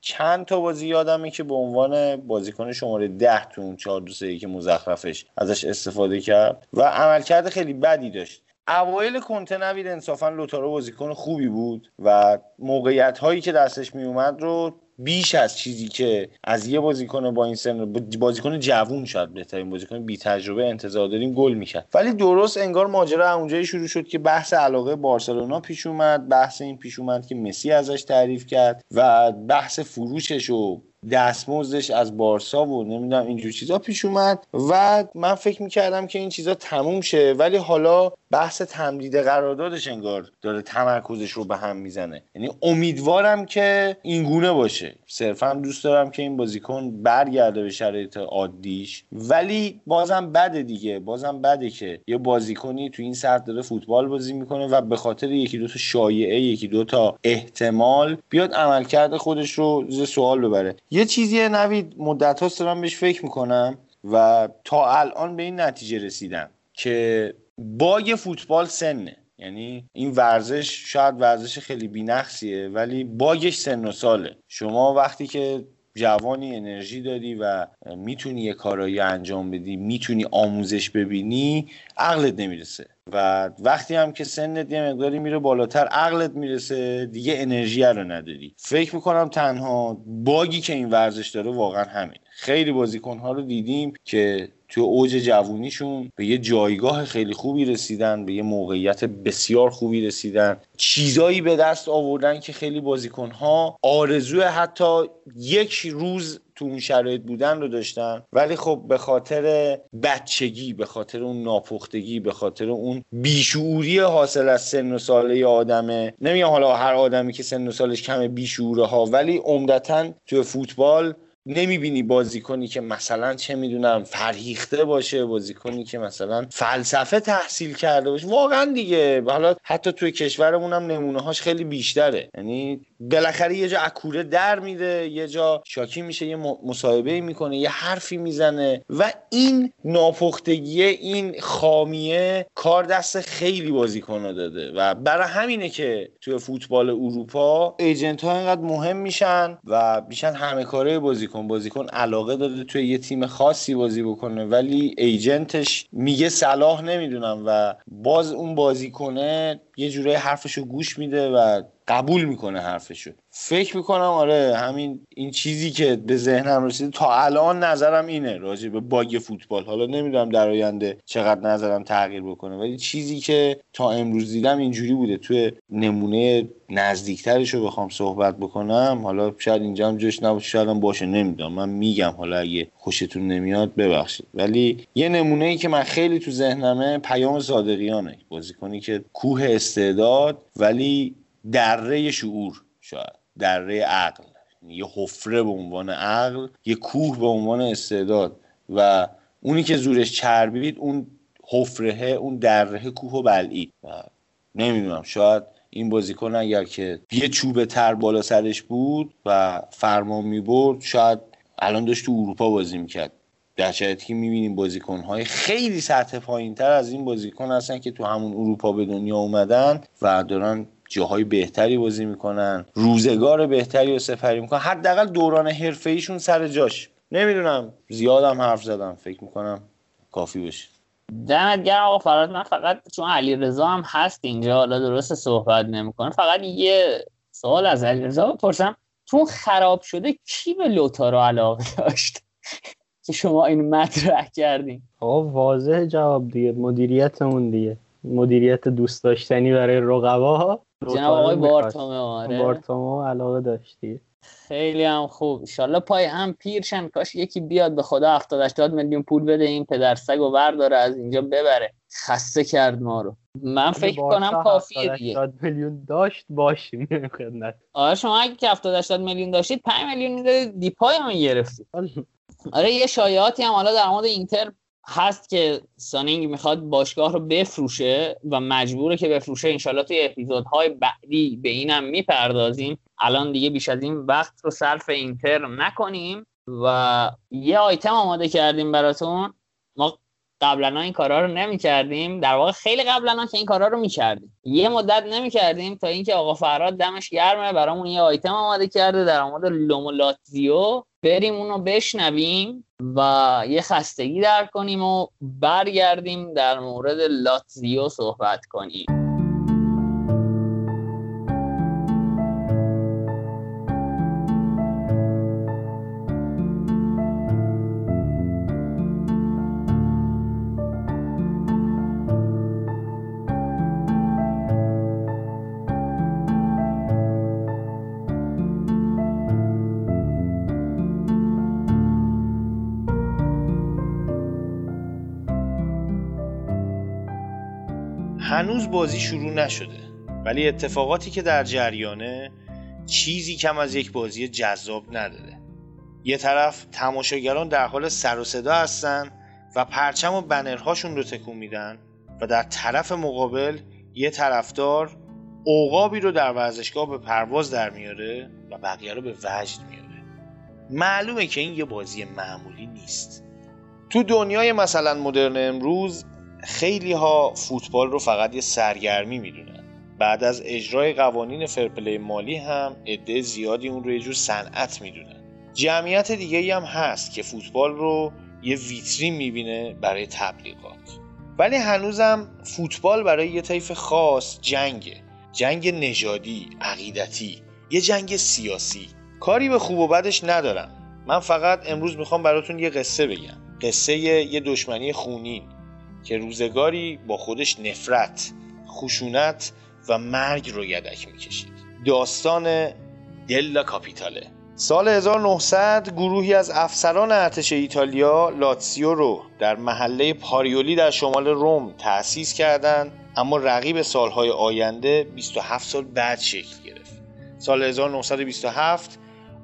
چند تا بازی یادمه که به عنوان بازیکن شماره ده تو اون چهار دو که مزخرفش ازش استفاده کرد و عملکرد خیلی بدی داشت. اوایل کنته نوید انصافا لوتارو بازیکن خوبی بود و موقعیت هایی که دستش می اومد رو بیش از چیزی که از یه بازیکن با این سن بازیکن جوون شد بهترین بازیکن بی تجربه انتظار داریم گل می‌کرد. ولی درست انگار ماجرا اونجایی شروع شد که بحث علاقه بارسلونا پیش اومد بحث این پیش اومد که مسی ازش تعریف کرد و بحث فروشش و دستمزدش از بارسا و نمی‌دونم اینجور چیزا پیش اومد و من فکر می‌کردم که این چیزا تموم شه ولی حالا بحث تمدید قراردادش انگار داره تمرکزش رو به هم می‌زنه. یعنی امیدوارم که این گونه باشه. صرفا دوست دارم که این بازیکن برگرده به شرایط عادیش. ولی بازم بده دیگه. بازم بده که یه بازیکنی تو این سطح داره فوتبال بازی می‌کنه و به خاطر یکی دو تا شایعه یکی دو تا احتمال بیاد عملکرد خودش رو ز سوال ببره. یه چیزی نوید مدت هاست دارم بهش فکر می‌کنم و تا الان به این نتیجه رسیدم که باگ فوتبال سنه. یعنی این ورزش شاید ورزش خیلی بینقصیه ولی باگش سن و ساله. شما وقتی که جوانی انرژی داری و می‌تونی یه کارایی انجام بدی می‌تونی آموزش ببینی عقلت نمی‌رسه. و وقتی هم که سنت یه مقداری میره بالاتر عقلت می‌رسه دیگه انرژی رو نداری. فکر می‌کنم تنها باگی که این ورزش داره واقعا همین. خیلی بازیکنها رو دیدیم که تو اوج جوونیشون به یه جایگاه خیلی خوبی رسیدن به یه موقعیت بسیار خوبی رسیدن. چیزایی به دست آوردن که خیلی بازیکنها آرزوی حتی یک روز تو اون شرایط بودن رو داشتن. ولی خب به خاطر بچگی به خاطر اون ناپختگی به خاطر اون بیشعوری حاصل از سن و ساله آدمه. نمیگم حالا هر آدمی که سن و سالش کم بیشعوره ها ولی عمدتا تو فوتبال نمی‌بینی بازیکنی که مثلا چه می‌دونم فرهیخته باشه بازیکنی که مثلا فلسفه تحصیل کرده باشه. واقعا دیگه. حالا حتی توی کشورمون هم نمونه هاش خیلی بیشتره. یعنی بالاخره یه جا اکوره در میده یه جا شاکی میشه یه مصاحبه می‌کنه یه حرفی می‌زنه و این ناپختگیه این خامیه کار دست خیلی بازیکن داده. و برای همینه که توی فوتبال اروپا ایجنت ها اینقدر مهم میشن و میشن همه کاره بازیکن بازیکن علاقه داده توی یه تیم خاصی بازی بکنه. ولی ایجنتش میگه صلاح نمی‌دونم و باز اون بازیکنه یه جورای حرفشو گوش میده و قبول می‌کنه حرفشو. فکر می‌کنم آره همین این چیزی که به ذهنم رسیده تا الان نظرم اینه راجع به باگ فوتبال. حالا نمی‌دونم در آینده چقدر نظرم تغییر بکنه ولی چیزی که تا امروز دیدم اینجوری بوده. توی نمونه نزدیکترش رو بخوام صحبت بکنم. حالا شاید اینجا هم جوش نباشه شاید هم باشه نمی‌دونم. من میگم حالا اگه خوشتون نمیاد ببخشید. ولی یه نمونه ای که من خیلی تو ذهنمه پیام صادقیانه. بازیکنی که کوه استعداد ولی دره شعور شاید. دره عقل یه حفره به عنوان عقل یه کوه به عنوان استعداد و اونی که زورش چربید اون حفره اون دره کوه و بلعید. نمی‌دونم شاید این بازیکن اگر که یه چوب تر بالا سرش بود و فرمان می‌برد شاید الان داشت تو اروپا بازی می‌کرد. در که می‌بینیم بازیکن خیلی سطح پایین تر از این بازیکن هستن که تو همون اروپا به دنیا اومدن و دارن جاهای بهتری بازی می‌کنن روزگار بهتری رو سفری می‌کنن. حداقل دوران حرفه ایشون سر جاش. نمی‌دونم زیادم حرف زدم فکر می‌کنم کافی باشه. دمت گرم آقا فراد من فقط چون علی رضا هم هست اینجا حالا درست صحبت نمی‌کنه. فقط یه سوال از علی رضا بپرسم. تو خراب شده کی به لوتارو علاقه داشت که شما این مطرح کردین؟ آقا واضح جواب دیگه. مدیریتمون دیگه. مدیریت دوست داشتنی برای رقبا جناب آقای بارتومه آره. بارتومه علاقه داشتی؟ خیلی هم خوب. انشالله پای هم پیرشن کاش یکی بیاد به خدا 70 80 میلیون پول بده این پدر سگ و برداره از اینجا ببره. خسته کرد ما رو. من فکر کنم کافیه دیگه. 80 میلیون داشت باشیم خدمت. آره شما اگه که 70 80 میلیون داشتید 5 میلیون می‌دادید دیپای هم گرفتید. آره یه شایعاتی هم حالا در مورد اینتر هست که سانینگ می‌خواد باشگاه رو بفروشه و مجبوره که بفروشه. انشالله توی اپیزودهای بعدی به اینم می‌پردازیم. الان دیگه بیش از این وقت رو صرف اینتر نکنیم و یه آیتم آماده کردیم براتون. ما قبلا این کارا رو نمی کردیم در واقع خیلی قبلا که این کارا رو می کردیم یه مدت نمی کردیم تا اینکه آقا فراد دمش گرمه. برامون یه آیتم آماده کرده در مورد لومولاتزیو بریم اونو بشنویم و یه خستگی در کنیم و برگردیم در مورد لاتزیو صحبت کنیم. هنوز بازی شروع نشده. ولی اتفاقاتی که در جریانه چیزی کم از یک بازی جذاب نداره. یه طرف تماشاگران در حال سر و صدا هستن و پرچم و بنرهاشون رو تکون میدن و در طرف مقابل یه طرفدار اوقابی رو در ورزشگاه به پرواز در میاره و بقیه رو به وجد میاره. معلومه که این یه بازی معمولی نیست. تو دنیای مثلا مدرن امروز خیلی ها فوتبال رو فقط یه سرگرمی می‌دونن. بعد از اجرای قوانین فرپلی مالی هم عده زیادی اون رو یه جور صنعت می‌دونن. جمعیت دیگه هم هست که فوتبال رو یه ویترین می‌بینه برای تبلیغات. ولی هنوزم فوتبال برای یه طیف خاص جنگه. جنگ نژادی عقیدتی یه جنگ سیاسی. کاری به خوب و بدش ندارم. من فقط امروز می‌خوام براتون یه قصه بگم. قصه یه دشمنی خونین. که روزگاری با خودش نفرت، خشونت و مرگ رو یدک می‌کشید. داستان دلا کاپیتاله. سال 1900 گروهی از افسران ارتش ایتالیا لاتسیو رو در محله پاریولی در شمال روم تأسیس کردند اما رقیب سالهای آینده 27 سال بعد شکل گرفت. سال 1927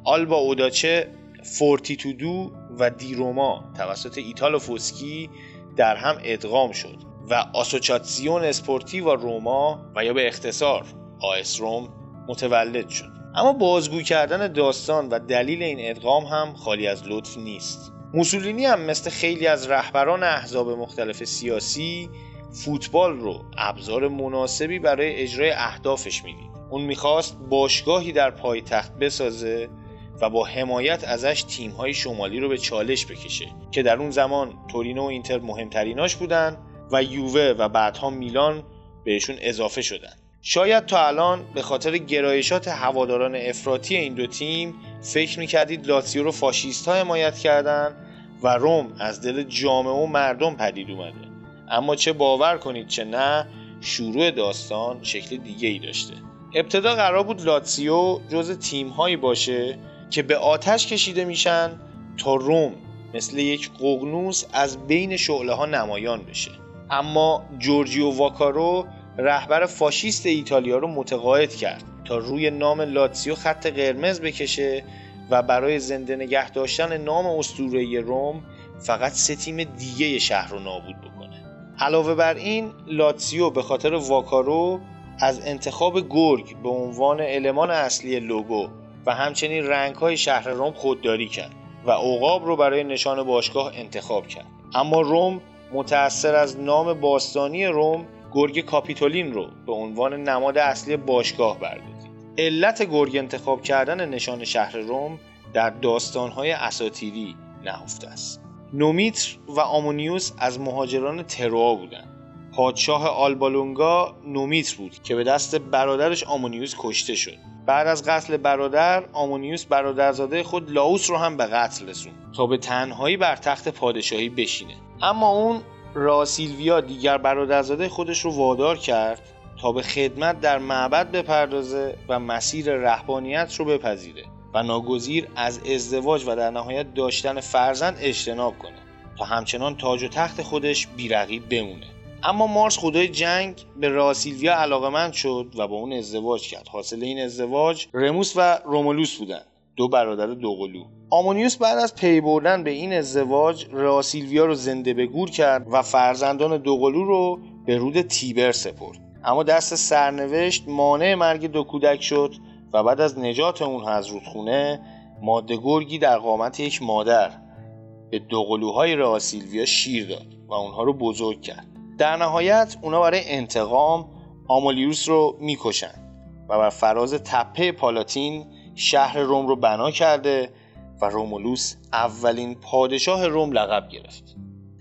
آلبا اوداچه فورتیتودو و دیروما توسط ایتالو فوسکی در هم ادغام شد و آسوچاتسیون اسپورتیو روما و یا به اختصار آس روم متولد شد. اما بازگو کردن داستان و دلیل این ادغام هم خالی از لطف نیست. موسولینی هم مثل خیلی از رهبران احزاب مختلف سیاسی فوتبال رو ابزار مناسبی برای اجرای اهدافش می‌دید. اون می‌خواست باشگاهی در پایتخت بسازه و با حمایت ازش تیمهای شمالی رو به چالش بکشه که در اون زمان تورینو و اینتر مهمتریناش بودن و یووه و بعدها میلان بهشون اضافه شدن. شاید تا الان به خاطر گرایشات هواداران افراطی این دو تیم فکر می‌کردید لاتسیو رو فاشیست ها حمایت کردن و روم از دل جامعه و مردم پدید اومده. اما چه باور کنید چه نه شروع داستان شکل دیگه ای داشته. ابتدا قرار بود لاتسیو جز تیم هایی باشه که به آتش کشیده میشن تا روم مثل یک قغنوس از بین شعله ها نمایان بشه. اما جورجیو واکارو رهبر فاشیست ایتالیا رو متقاعد کرد تا روی نام لاتسیو خط قرمز بکشه و برای زنده نگه داشتن نام اسطوره روم فقط سه تیم دیگه شهر رو نابود بکنه. علاوه بر این لاتسیو به خاطر واکارو از انتخاب گرگ به عنوان المان اصلی لوگو و همچنین رنگ های شهر روم خودداری کرد و اوقاب رو برای نشان باشگاه انتخاب کرد اما روم متأثر از نام باستانی روم گرگ کاپیتولین رو به عنوان نماد اصلی باشگاه برداشت. علت گرگ انتخاب کردن نشان شهر روم در داستانهای اساتیری نهفته است. نومیتر و آمونیوس از مهاجران تروا بودند. پادشاه آلبالونگا نومیتر بود که به دست برادرش آمونیوس کشته شد. بعد از قتل برادر آمونیوس برادرزاده خود لاوس رو هم به قتل رسوند تا به تنهایی بر تخت پادشاهی بشینه. اما اون راسیلویا دیگر برادرزاده خودش رو وادار کرد تا به خدمت در معبد بپردازه و مسیر رهبانیت رو بپذیره و ناگزیر از ازدواج و در نهایت داشتن فرزند اجتناب کنه تا همچنان تاج و تخت خودش بیرقیب بمونه. اما مارس خدای جنگ به راسیلویا علاقمند شد و با اون ازدواج کرد. حاصل این ازدواج رموس و رومولوس بودن. دو برادر دوقلو. آمونیوس بعد از پی بردن به این ازدواج راسیلویا رو زنده به گور کرد و فرزندان دوقلو رو به رود تیبر سپرد. اما دست سرنوشت مانع مرگ دو کودک شد و بعد از نجات اون از رودخونه ماده گرگی در قامت یک مادر به دوقلوهای راسیلویا شیر داد و اونها رو بزرگ کرد. در نهایت اونا برای انتقام آمولیوس رو می‌کشن و بر فراز تپه پالاتین شهر روم رو بنا کرده و رومولوس اولین پادشاه روم لقب گرفت.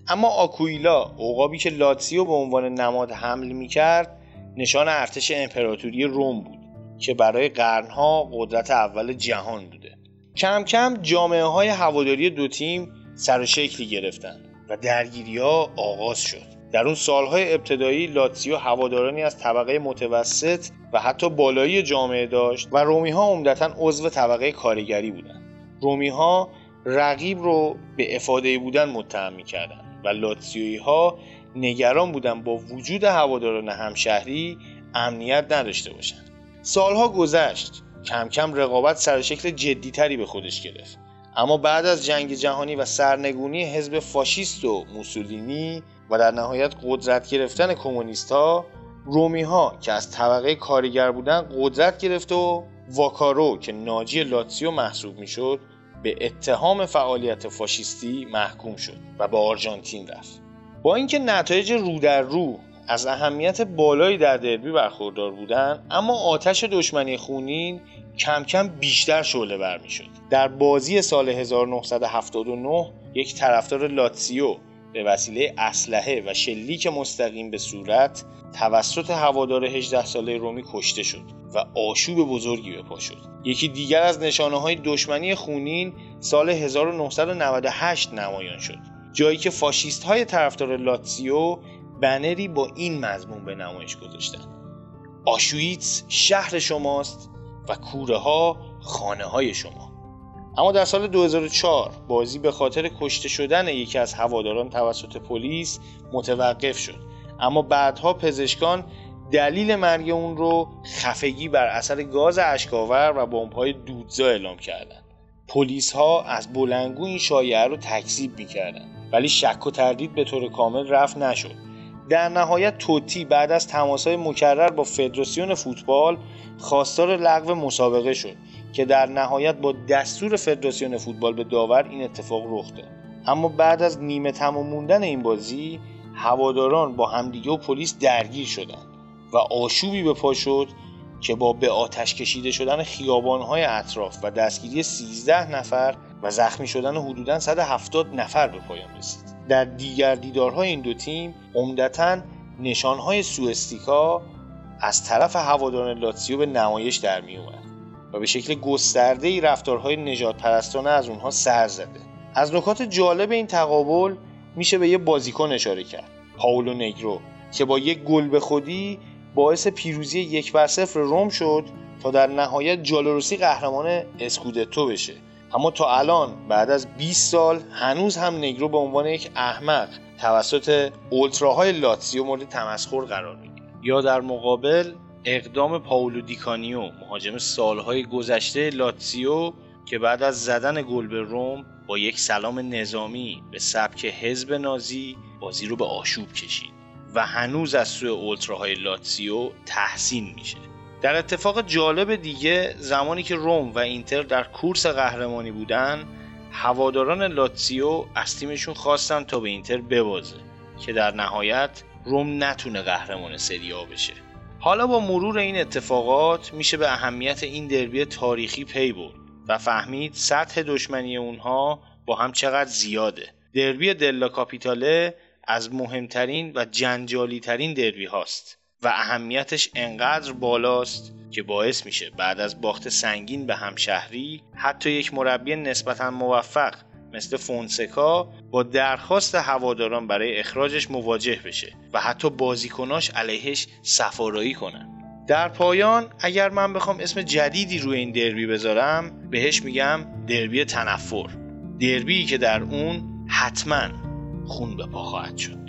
اما آکویلا اوقابی که لاتسیو به عنوان نماد حمل می‌کرد نشان ارتش امپراتوری روم بود که برای قرنها قدرت اول جهان بوده. کم کم جامعه های هواداری دو تیم سر و شکلی گرفتن و درگیری ها آغاز شد. در اون سالهای ابتدایی لاتسیو هوادارانی از طبقه متوسط و حتی بالایی جامعه داشت و رومی ها عمدتا عضو طبقه کارگری بودند. رومی ها رقیب رو به افاده بودن متهم می‌کردند و لاتسیوی ها نگران بودن با وجود هواداران همشهری امنیت نداشته باشند. سالها گذشت کم کم رقابت سر شکل جدیتری به خودش گرفت اما بعد از جنگ جهانی و سرنگونی حزب فاشیست و موسولینی و در نهایت قدرت گرفتن کمونیست ها رومی ها که از طبقه کارگر بودن قدرت گرفت و واکارو که ناجی لاتسیو محسوب می‌شد به اتهام فعالیت فاشیستی محکوم شد و به آرژانتین رفت با اینکه نتایج رو در رو از اهمیت بالایی در دربی برخوردار بودند اما آتش دشمنی خونین کم کم بیشتر شعله بر می شد. در بازی سال 1979 یک طرفدار لاتسیو به وسیله اسلحه و شلیک مستقیم به صورت توسط هوادار 18 ساله رومی کشته شد و آشوب بزرگی به پا شد. یکی دیگر از نشانه های دشمنی خونین سال 1998 نمایان شد. جایی که فاشیست های طرفدار لاتسیو بنری با این مضمون به نمایش گذاشتند. آشویتس شهر شماست و کوره ها خانه های شما. اما در سال 2004 بازی به خاطر کشته شدن یکی از هواداران توسط پلیس متوقف شد. اما بعدها پزشکان دلیل مرگ اون رو خفگی بر اثر گاز اشکاور و بمب‌های دودزا اعلام کردند. پلیس ها از بلنگو این شایعه رو تکذیب می‌کردن ولی شک و تردید به طور کامل رفت نشد. در نهایت توتی بعد از تماسهای مکرر با فدراسیون فوتبال خواستار لغو مسابقه شد. که در نهایت با دستور فدراسیون فوتبال به داور این اتفاق رخ داد اما بعد از نیمه تمام موندن این بازی هواداران با همدیگه و پلیس درگیر شدند و آشوبی به پا شد که با به آتش کشیده شدن خیابانهای اطراف و دستگیری 13 نفر و زخمی شدن حدوداً 170 نفر به پایان رسید. در دیگر دیدارهای این دو تیم عمدتا نشانهای سوستیکا از طرف هواداران لاتسیو به نمایش در می و به شکل گسترده ای رفتارهای نجات پرستانه از اونها سر زده. از نکات جالب این تقابل میشه به یه بازیکن اشاره کرد پاولو نگرو که با یک گل به خودی باعث پیروزی یک بر صفر روم شد تا در نهایت جالوروسی قهرمان اسکودتو بشه. اما تا الان بعد از 20 سال هنوز هم نگرو به عنوان یک احمق توسط اولتراهای لاتسیو مورد تمسخر قرار می‌گیره. یا در مقابل اقدام پاولو دیکانیو مهاجم سالهای گذشته لاتسیو که بعد از زدن گل به روم با یک سلام نظامی به سبک حزب نازی بازی رو به آشوب کشید و هنوز از سوی اولتراهای لاتسیو تحسین میشه. در اتفاق جالب دیگه زمانی که روم و اینتر در کورس قهرمانی بودن هواداران لاتسیو از تیمشون خواستن تا به اینتر ببازه که در نهایت روم نتونه قهرمان سریا بشه. حالا با مرور این اتفاقات میشه به اهمیت این دربی تاریخی پی برد و فهمید سطح دشمنی اونها با هم چقدر زیاده. دربی دلا کاپیتاله از مهمترین و جنجالی ترین دربی هاست و اهمیتش انقدر بالاست که باعث میشه بعد از باخت سنگین به همشهری حتی یک مربی نسبتا موفق مثل فونسکا با درخواست هواداران برای اخراجش مواجه بشه و حتی بازیکناش علیهش سفارایی کنن. در پایان اگر من بخوام اسم جدیدی روی این دربی بذارم بهش میگم دربی تنفر. دربی که در اون حتما خون به پا خواهد شد.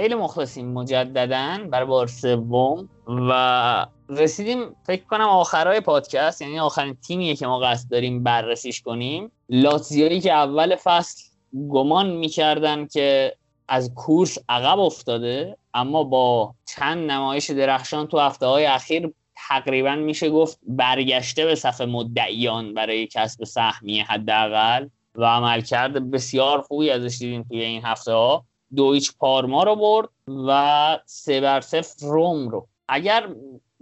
خیلی مخلصیم مجددا برای بار سوم و رسیدیم فکر کنم آخرای پادکست یعنی آخرین تیمیه که ما قصد داریم بررسیش کنیم. لاتزیایی که اول فصل گمان می‌کردن که از کورس عقب افتاده اما با چند نمایش درخشان تو هفته های اخیر تقریبا میشه گفت برگشته به صف مدعیان برای کسب سهمیه حداقل و عملکرد بسیار خوبی ازش دیدیم توی این هفته ها دویچ پارما رو برد و سه بر صفر روم رو. اگر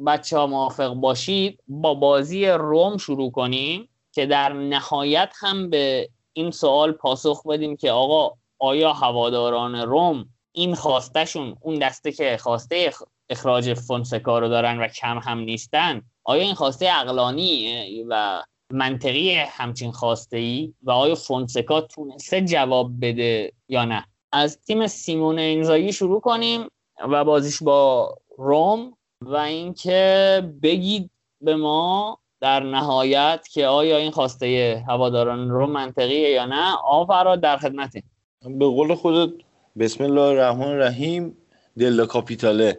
بچه ها موافق باشید با بازی روم شروع کنیم که در نهایت هم به این سوال پاسخ بدیم که آقا آیا هواداران روم این خواستشون اون دسته که خواسته اخراج فونسکا رو دارن و کم هم نیستن آیا این خواسته اقلانی و منطقی همچین خواسته ای و آیا فونسکا تونسته جواب بده یا نه؟ از تیم سیمون انزایی شروع کنیم و بازیش با روم و اینکه بگید به ما در نهایت که آیا این خواسته هواداران رو منطقیه یا نه. آفراد در خدمته به قول خودت بسم الله الرحمن الرحیم دل کاپیتاله.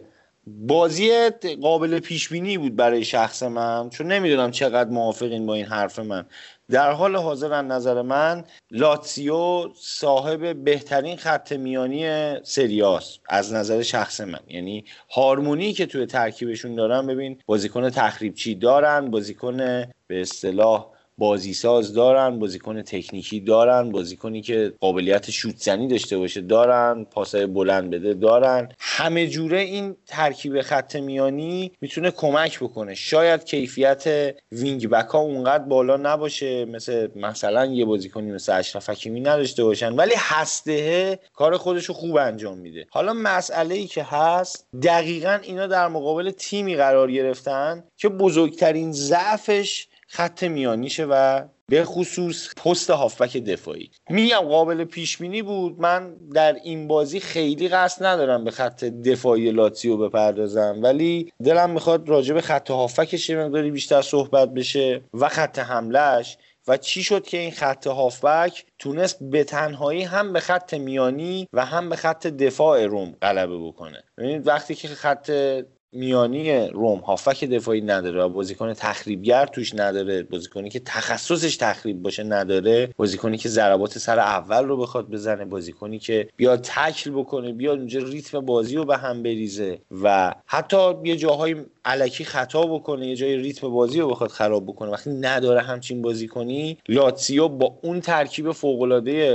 بازی قابل پیش بینی بود برای شخص من چون نمی‌دونم چقدر موافقین با این حرف من. در حال حاضر از نظر من لاتسیو صاحب بهترین خط میانی سریاس از نظر شخص من. یعنی هارمونی که توی ترکیبشون دارن ببین بازیکن تخریبچی دارن بازیکن به اصطلاح بازیساز دارن بازیکن تکنیکی دارن بازیکنی که قابلیت شوت زنی داشته باشه دارن پاسای بلند بده دارن. همه جوره این ترکیب خط میانی می‌تونه کمک بکنه. شاید کیفیت وینگ بک ها اونقدر بالا نباشه مثل مثلا یه بازیکنی مثل اشرف حکیمی نداشته باشن ولی هسته کار خودشو خوب انجام میده. حالا مسئله ای که هست دقیقا اینا در مقابل تیمی قرار گرفتن که بزرگترین ضعفش خط میانیشه و به خصوص پست هافبک دفاعی. میگم قابل پیش بینی بود. من در این بازی خیلی قصد ندارم به خط دفاعی لاتزیو بپردازم. ولی دلم می‌خواد راجع به خط هافبکش مقداری بیشتر صحبت بشه و خط حملش و چی شد که این خط هافبک تونست به تنهایی هم به خط میانی و هم به خط دفاع روم غلبه بکنه؟ ببینید وقتی که خط میانی روم هافک دفاعی نداره و بازیکن تخریبگر توش نداره. بازیکنی که تخصصش تخریب باشه نداره. بازیکنی که ضربات سر اول رو بخواد بزنه. بازیکنی که بیاد تکل بکنه بیاد اونجا ریتم بازی رو به هم بریزه و حتی یه جاهای علکی خطا بکنه یه جای ریتم بازی رو بخواد خراب بکنه. وقتی نداره همچین بازیکنی لاتسیو با اون ترکیب فوق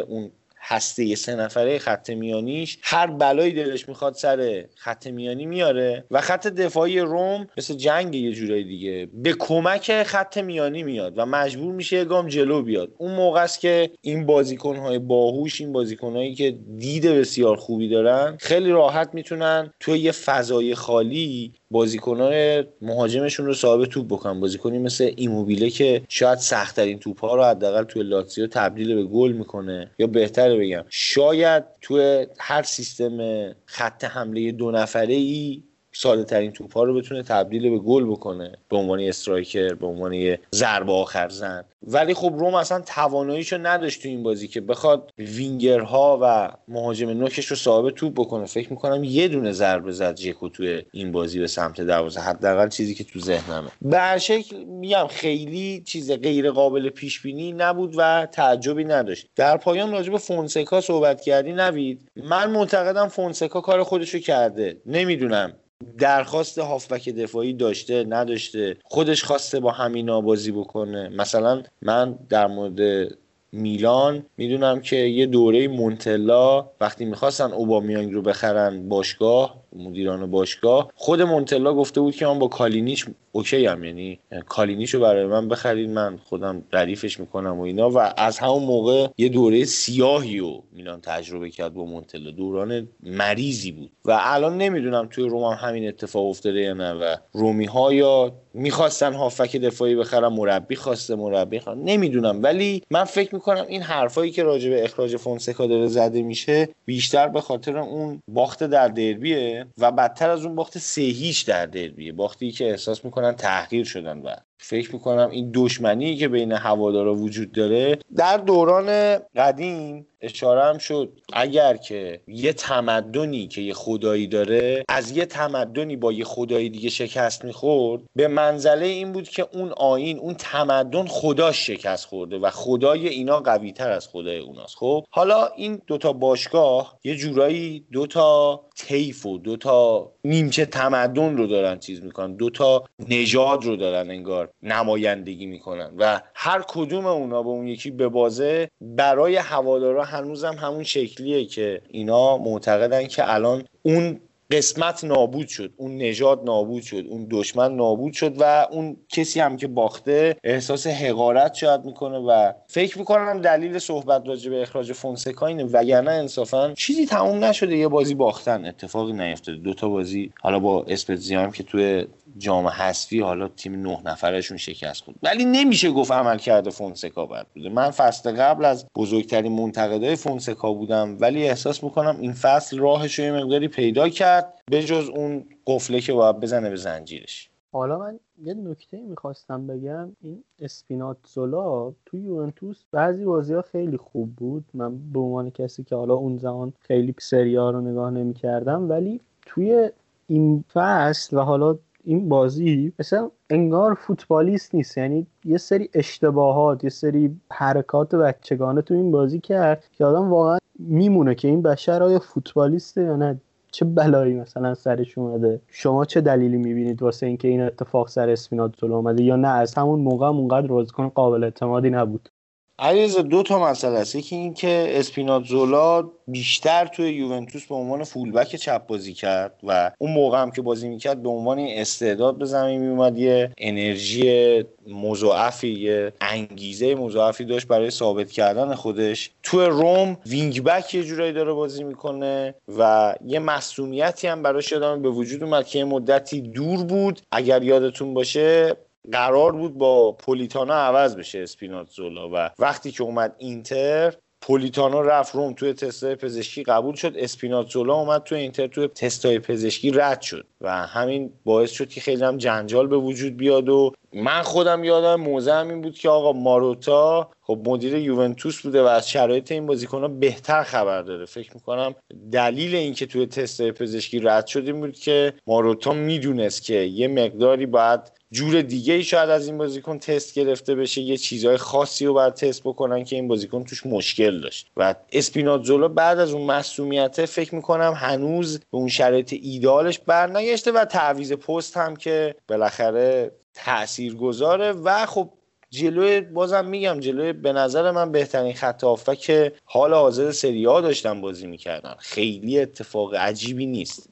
اون هسته سه نفره خط میانیش هر بلایی دلش می‌خواد سر خط میانی میاره و خط دفاعی روم مثل جنگ یه جورایی دیگه. به کمک خط میانی میاد و مجبور میشه گام جلو بیاد. اون موقع است که این بازیکنهای باهوش این بازیکنهایی که دید بسیار خوبی دارن خیلی راحت می‌تونن توی یه فضای خالی بازیکنان مهاجمشون رو صاحب توپ بکنن. بازیکنی مثل ایموبیله که شاید سختترین توپ ها رو حداقل توی لاتزیو تبدیل به گل می‌کنه. یا بهتره بگم. شاید توی هر سیستم خط حمله دو نفره ای ساده ترین توپ ها رو بتونه تبدیل به گل بکنه به عنوان striker به عنوان ضربه آخر زن. ولی خب روم اصلا تواناییشو نداشت تو این بازی که بخواد وینگرها و مهاجم نوکش رو صاحب توپ بکنه. فکر می‌کنم یه دونه ضربه زد جکو توی این بازی به سمت دروازه. حداقل چیزی که تو ذهنمه. به هر شکل میگم خیلی چیز غیر قابل پیش بینی نبود و تعجبی نداشت. در پایان راجع به فونسکا صحبت کردی نوید؟ من معتقدم فونسکا کار خودشو کرده. نمی‌دونم. درخواست هافبک دفاعی داشته نداشته. خودش خواسته با همینا بازی بکنه. مثلا من در مورد میلان می‌دونم که یه دوره مونتلا وقتی می‌خواستن اوبامیانگ رو بخرن باشگاه مدیران باشگاه. خود مونتلا گفته بود که من با کالینیچ اوکی هم یعنی کالینیچ رو برای من بخرید من خودم ردیفش می‌کنم و اینا. و از همون موقع یه دوره سیاهی رو میلان تجربه کرد با مونتلا. دوران مریضی بود. و الان نمی‌دونم توی روم هم همین اتفاق افتاده یا نه و رومی ها یا می‌خواستن هافک دفاعی بخرن مربی خواسته مربی خواسته نمی‌دونم. ولی من فکر می‌کنم این حرفایی که راجع به اخراج فونسکا داره زده میشه بیشتر به خاطر اون باخت در دربیه. و بدتر از اون باخت سه در دربیه. باختی که احساس می‌کنن تحقیر شدن و فکر می‌کنم این دشمنی که بین هوادارا وجود داره در دوران قدیم اشاره هم شد. اگر که یه تمدنی که یه خدایی داره از یه تمدنی با یه خدایی دیگه شکست می‌خورد به منزله این بود که اون آین اون تمدن خداش شکست خورده و خدای اینا قوی تر از خدای اوناست. خب حالا این دوتا باشگاه یه جورایی دوتا تیف و دوتا نیمچه تمدن رو دارن چیز می‌کنن. دوتا نژاد رو دارن انگار نمایندگی می‌کنن و هر کدوم اونا به اون یکی به بازه برای هوادارا هنوزم همون شکلیه که اینا معتقدن که الان اون قسمت نابود شد. اون نژاد نابود شد. اون دشمن نابود شد و اون کسی هم که باخته احساس حقارت شاید می‌کنه و فکر می‌کنم دلیل صحبت راجع به اخراج فونسکا اینه. وگرنه انصافا چیزی تموم نشده. یه بازی باختن. اتفاقی نیفتاده. دو تا بازی حالا با اسپتزی هم که توی جام حذفی حالا تیم نه نفرشون شکست خورد. ولی نمیشه گفت عمل کرده فونسکا بد بوده. من فصل قبل از بزرگترین منتقدای فونسکا بودم ولی احساس می‌کنم این فصل راهش یه مقداری پیدا کرد به جز اون قفله که باید بزنه به زنجیرش. حالا من یه نکته می‌خواستم بگم. این اسپینات زولا تو یوونتوس بعضی بازی ها خیلی خوب بود. من به عنوان کسی که حالا اون زمان خیلی سریا رو نگاه نمی‌کردم ولی توی این فصل و حالا این بازی مثلا انگار فوتبالیست نیست. یعنی یه سری اشتباهات یه سری حرکات بچگانه تو این بازی کرد که آدم واقعا میمونه که این بشر آیا فوتبالیسته یا نه. چه بلایی مثلا سرش اومده؟ شما چه دلیلی می‌بینید واسه اینکه این اتفاق سر اسپیناتزولا اومده یا نه؟ از همون موقع اونقدر بازیکن قابل اعتمادی نبود. علیرضا دو تا مسئله است. یکی این که اسپیناتزولا بیشتر توی یوونتوس به عنوان فولبک چپ بازی کرد و اون موقع هم که بازی می‌کرد به عنوان استعداد به زمین میومد یه انرژی مضاعفی یه انگیزه مضاعفی داشت برای ثابت کردن خودش. توی روم وینگ بک یه جورایی داره بازی می‌کنه و یه مسئولیتی هم براش یادم به وجود اومد که یه مدتی دور بود. اگر یادتون باشه قرار بود با پولیتانا عوض بشه اسپیناتزولا و وقتی که اومد اینتر پولیتانو رفت روم توی تستای پزشکی قبول شد. اسپیناتزولا اومد توی اینتر توی تستای پزشکی رد شد و همین باعث شد که خیلی هم جنجال به وجود بیاد و من خودم یادم موزه این بود که آقا ماروتا خب مدیر یوونتوس بوده و از شرایط این بازیکن‌ها بهتر خبر داره. فکر می‌کنم دلیل اینکه توی تستای پزشکی رد شد این بود که ماروتا می‌دونست که یه مقداری باید جور دیگه ای شاید از این بازیکن تست گرفته بشه یه چیزهای خاصی رو باید تست بکنن که این بازیکن توش مشکل داشت. و اسپیناتزولا بعد از اون مسئولیت فکر می‌کنم هنوز به اون شرایط ایدالش برنگشته و تعویز پست هم که بالاخره تأثیر گذاره و خب جلوی بازم میگم جلوی به نظر من بهترین خط که حال حاضر سری داشتن بازی می‌کردن. خیلی اتفاق عجیبی نیست.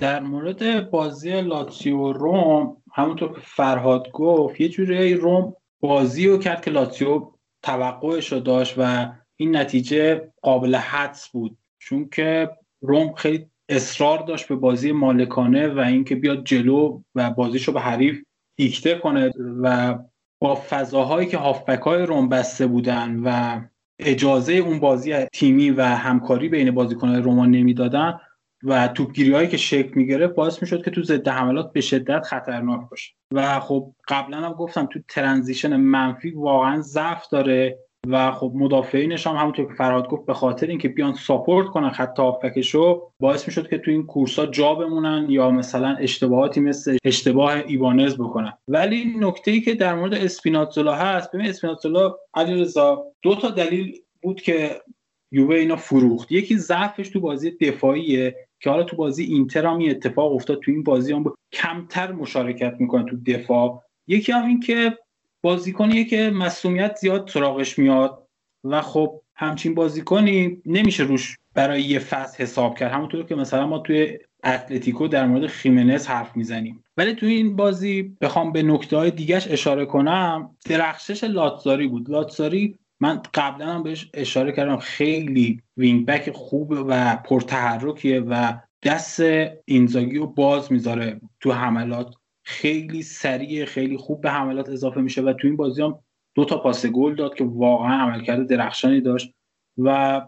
در مورد بازی لاتسیو روم همونطور که فرهاد گفت یه جوری روم بازی رو کرد که لاتسیو توقعش رو داشت و این نتیجه قابل حدس بود. چون که روم خیلی اصرار داشت به بازی مالکانه و اینکه بیاد جلو و بازیشو به حریف دیکته کنه و با فضاهایی که هافبک های روم بسته بودن و اجازه اون بازی تیمی و همکاری بین بازیکنهای رومان نمی‌دادن و توپگیری هایی که شکل می‌گرفت باعث می‌شد که تو ضد حملات به شدت خطرناک باشه. و خب قبلا هم گفتم تو ترنزیشن منفی واقعا ضعف داره. و خب مدافعینش هم همونطور که فراد گفت به خاطر اینکه بیان ساپورت کنن خط هافبکشو باعث می‌شد که تو این کورسا جا بمونن یا مثلا اشتباهاتی مثل اشتباه ایبانز بکنن. ولی نکته ای که در مورد اسپیناتزولا هست ببین اسپیناتزولا علیرضا دو تا دلیل بود که یووه اینا فروخت. یکی ضعفش تو بازی دفاعیه که حالا تو بازی اینتر هم اتفاق افتاد تو این بازی هم کمتر مشارکت می‌کنه تو دفاع. یکی هم این که بازیکنیه که مسئولیت زیاد سراغش میاد و خب همچین بازیکنی نمیشه روش برای یه فصل حساب کرد. همونطور که مثلا ما توی اتلتیکو در مورد خیمنز حرف می‌زنیم. ولی توی این بازی بخوام به نکته های دیگهش اشاره کنم. درخشش لاتزاری بود. لاتزاری من قبلا هم بهش اشاره کردم. خیلی wing back خوب و پرتحرکیه و دست اینزاگی رو باز می‌ذاره تو حملات. خیلی سریع خیلی خوب به حملات اضافه میشه و تو این بازی هم دو تا پاس گل داد که واقعا عملکرد درخشانی داشت و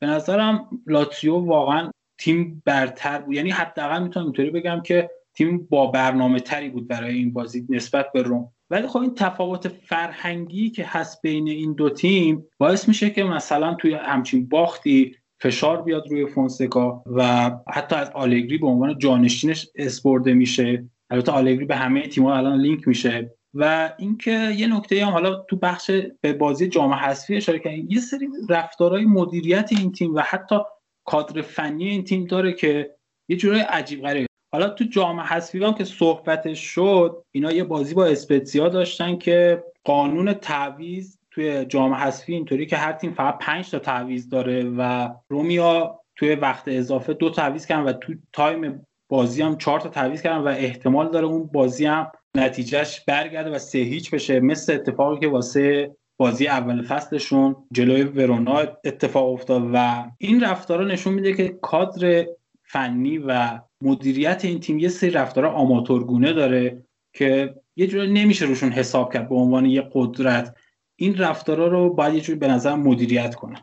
به نظرم لاتسیو واقعا تیم برتر بود. یعنی حداقل می‌تونم اینطوری بگم که تیم با برنامه تری بود برای این بازی نسبت به روم. ولی خب این تفاوت فرهنگی که هست بین این دو تیم باعث میشه که مثلا توی همچین باختی فشار بیاد روی فونسکا و حتی از آلگری به عنوان جانشینش اسپرده میشه. البته آلگری به همه تیم‌ها الان لینک میشه. و اینکه یه نکته هم حالا تو بخش به بازی جام حذفی اشاره کردیم یه سری رفتارهای مدیریت این تیم و حتی کادر فنی این تیم داره که یه جورای عجیب غریب. حالا تو جام حذفی هم که صحبتش شد اینا یه بازی با اسپتزیا داشتن که قانون تعویض توی جام حذفی اینطوری که هر تیم فقط 5 تا تعویض داره و رومیا توی وقت اضافه دو تعویض کردن و تو تایم بازی هم چهار تا تعویض کردن و احتمال داره اون بازی هم نتیجهش برگرده و سه هیچ بشه. مثل اتفاقی که واسه بازی اول فصلشون جلوی ورونا اتفاق افتاد و این رفتارا نشون میده که کادر فنی و مدیریت این تیم یه سری رفتارا آماتورگونه داره که یه جوری نمیشه روشون حساب کرد به عنوان یه قدرت. این رفتارا رو باید یه جوری به نظر مدیریت کنن.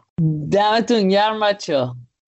دمتون گرم بچه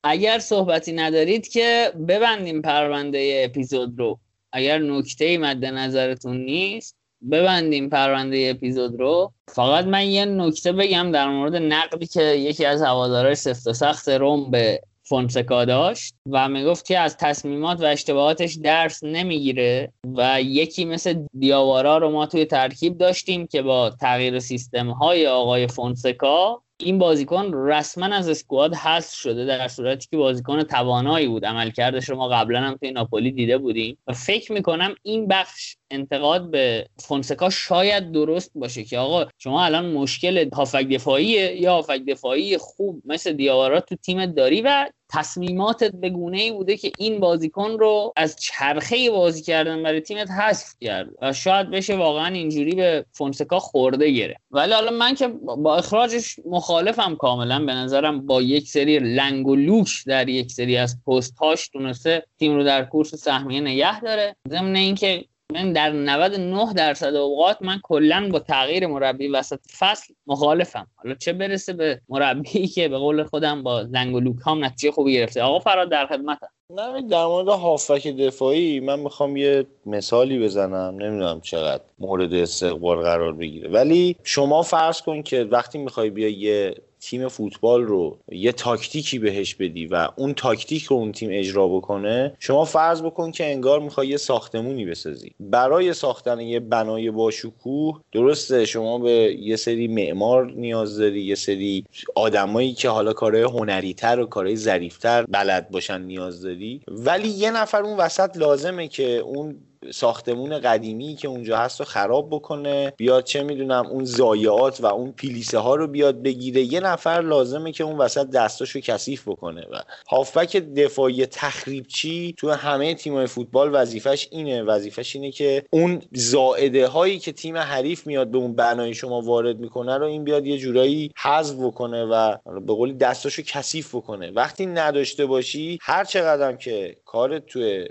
اگر صحبتی ندارید که ببندیم پرونده اپیزود رو. اگر نکته مد نظرتون نیست ببندیم پرونده اپیزود رو. فقط من یه نکته بگم در مورد نقدی که یکی از هوادارهای سفت و سخت روم به فونسکا داشت و می‌گفت که از تصمیمات و اشتباهاتش درس نمی‌گیره و یکی مثل دیاوارا رو ما توی ترکیب داشتیم که با تغییر سیستم های آقای فونسکا این بازیکن رسما از اسکواد حذف شده در صورتی که بازیکن توانایی بود عملکردش رو ما قبلا هم توی ناپولی دیده بودیم و فکر می‌کنم این بخش انتقاد به فونسکا شاید درست باشه که آقا شما الان مشکل هافک دفاعی یا هافک دفاعی خوب مثل دیاوارا تو تیم داری و تصمیماتت به گونه ای بوده که این بازیکن رو از چرخه بازی کردن برای تیمت حذف کرد و شاید بشه واقعا اینجوری به فونسکا خورده گره. ولی حالا من که با اخراجش مخالفم کاملا به نظرم با یک سری لنگ و لوک در یک سری از پست هاش تونسته تیم رو در کورس سهمیه نگه داره. ضمن اینکه من در 99 درصد اوقات من کلا با تغییر مربی وسط فصل مخالفم. حالا چه برسه به مربی که به قول خودم با زنگ و لوک هم نتیجه خوبی گرفته. آقا فراد در خدمتم نه در مورد هافک دفاعی من می‌خوام یه مثالی بزنم. نمی‌دونم چقدر مورد استقبال قرار بگیره. ولی شما فرض کن که وقتی می‌خوای بیا یه تیم فوتبال رو یه تاکتیکی بهش بدی و اون تاکتیک رو اون تیم اجرا بکنه شما فرض بکن که انگار می‌خوای یه ساختمونی بسازی. برای ساختن یه بنای باشکوه درسته شما به یه سری معمار نیاز داری یه سری آدمایی که حالا کارهای هنریتر و کارهای ظریفتر بلد باشن نیاز داری. ولی یه نفر اون وسط لازمه که اون ساختمون قدیمی که اونجا هست رو خراب بکنه. بیاد چه می‌دونم اون زایعات و اون پیلیسه ها رو بیاد بگیره. یه نفر لازمه که اون وسط دستاشو کثیف بکنه و هافبک دفاعی تخریبچی تو همه تیمای فوتبال وظیفش اینه. وظیفش اینه که اون زائده هایی که تیم حریف میاد به اون بنای شما وارد می‌کنه رو این بیاد یه جورایی حذف بکنه و به قولی دستاشو کثیف بکنه. وقتی نداشته باشی هر چقدر که کار توی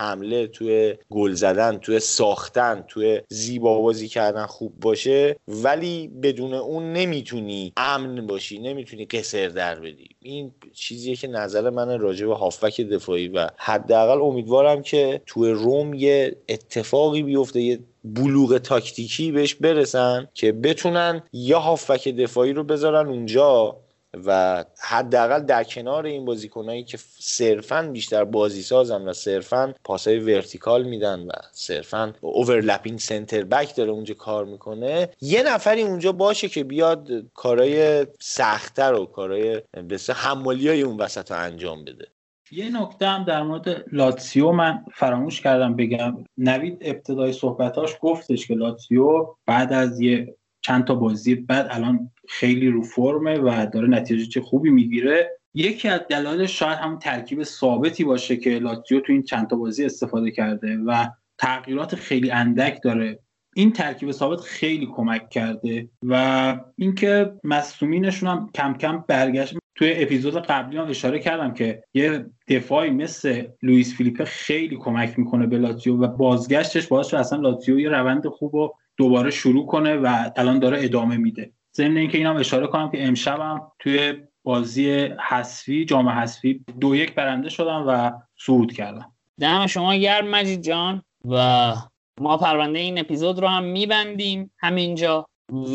حمله توی گل زدن توی ساختن توی زیبا بازی کردن خوب باشه. ولی بدون اون نمی‌تونی امن باشی نمی‌تونی قسر در بری. این چیزیه که نظر من راجع به هافبک دفاعی و حداقل امیدوارم که توی روم یه اتفاقی بیفته یه بلوغ تاکتیکی بهش برسن که بتونن یا هافبک دفاعی رو بذارن اونجا و حداقل در کنار این بازیکنایی که صرفا بیشتر بازی سازن و صرفا پاسای vertical میدن و صرفا overlapping center back داره اونجا کار می‌کنه یه نفری اونجا باشه که بیاد کارهای سختتر و کارهای بسیار حمالی های اون وسط رو انجام بده. یه نکته هم در مورد لاتسیو من فراموش کردم بگم. نوید ابتدای صحبتاش گفتش که لاتسیو بعد از یه چند تا بازی بعد الان خیلی رو فرمه و داره نتیجه خوبی می‌گیره. یکی از دلایلش شاید همون ترکیب ثابتی باشه که لاتزیو تو این چند تا بازی استفاده کرده و تغییرات خیلی اندک داره. این ترکیب ثابت خیلی کمک کرده و اینکه مصومینشون هم کم کم برگشت. توی اپیزود قبلی هم اشاره کردم که یه دفاعی مثل لوئیس فیلیپه خیلی کمک می‌کنه به لاتزیو و بازگشتش باعث شد اصلا لاتزیو یه روند خوب و دوباره شروع کنه و الان داره ادامه میده. ضمن اینکه اینم اشاره کنم که امشبم توی بازی حذفی جام حذفی دو یک برنده شدم و صعود کردم. دم شما گرم مجید جان و ما پرونده این اپیزود رو هم میبندیم همینجا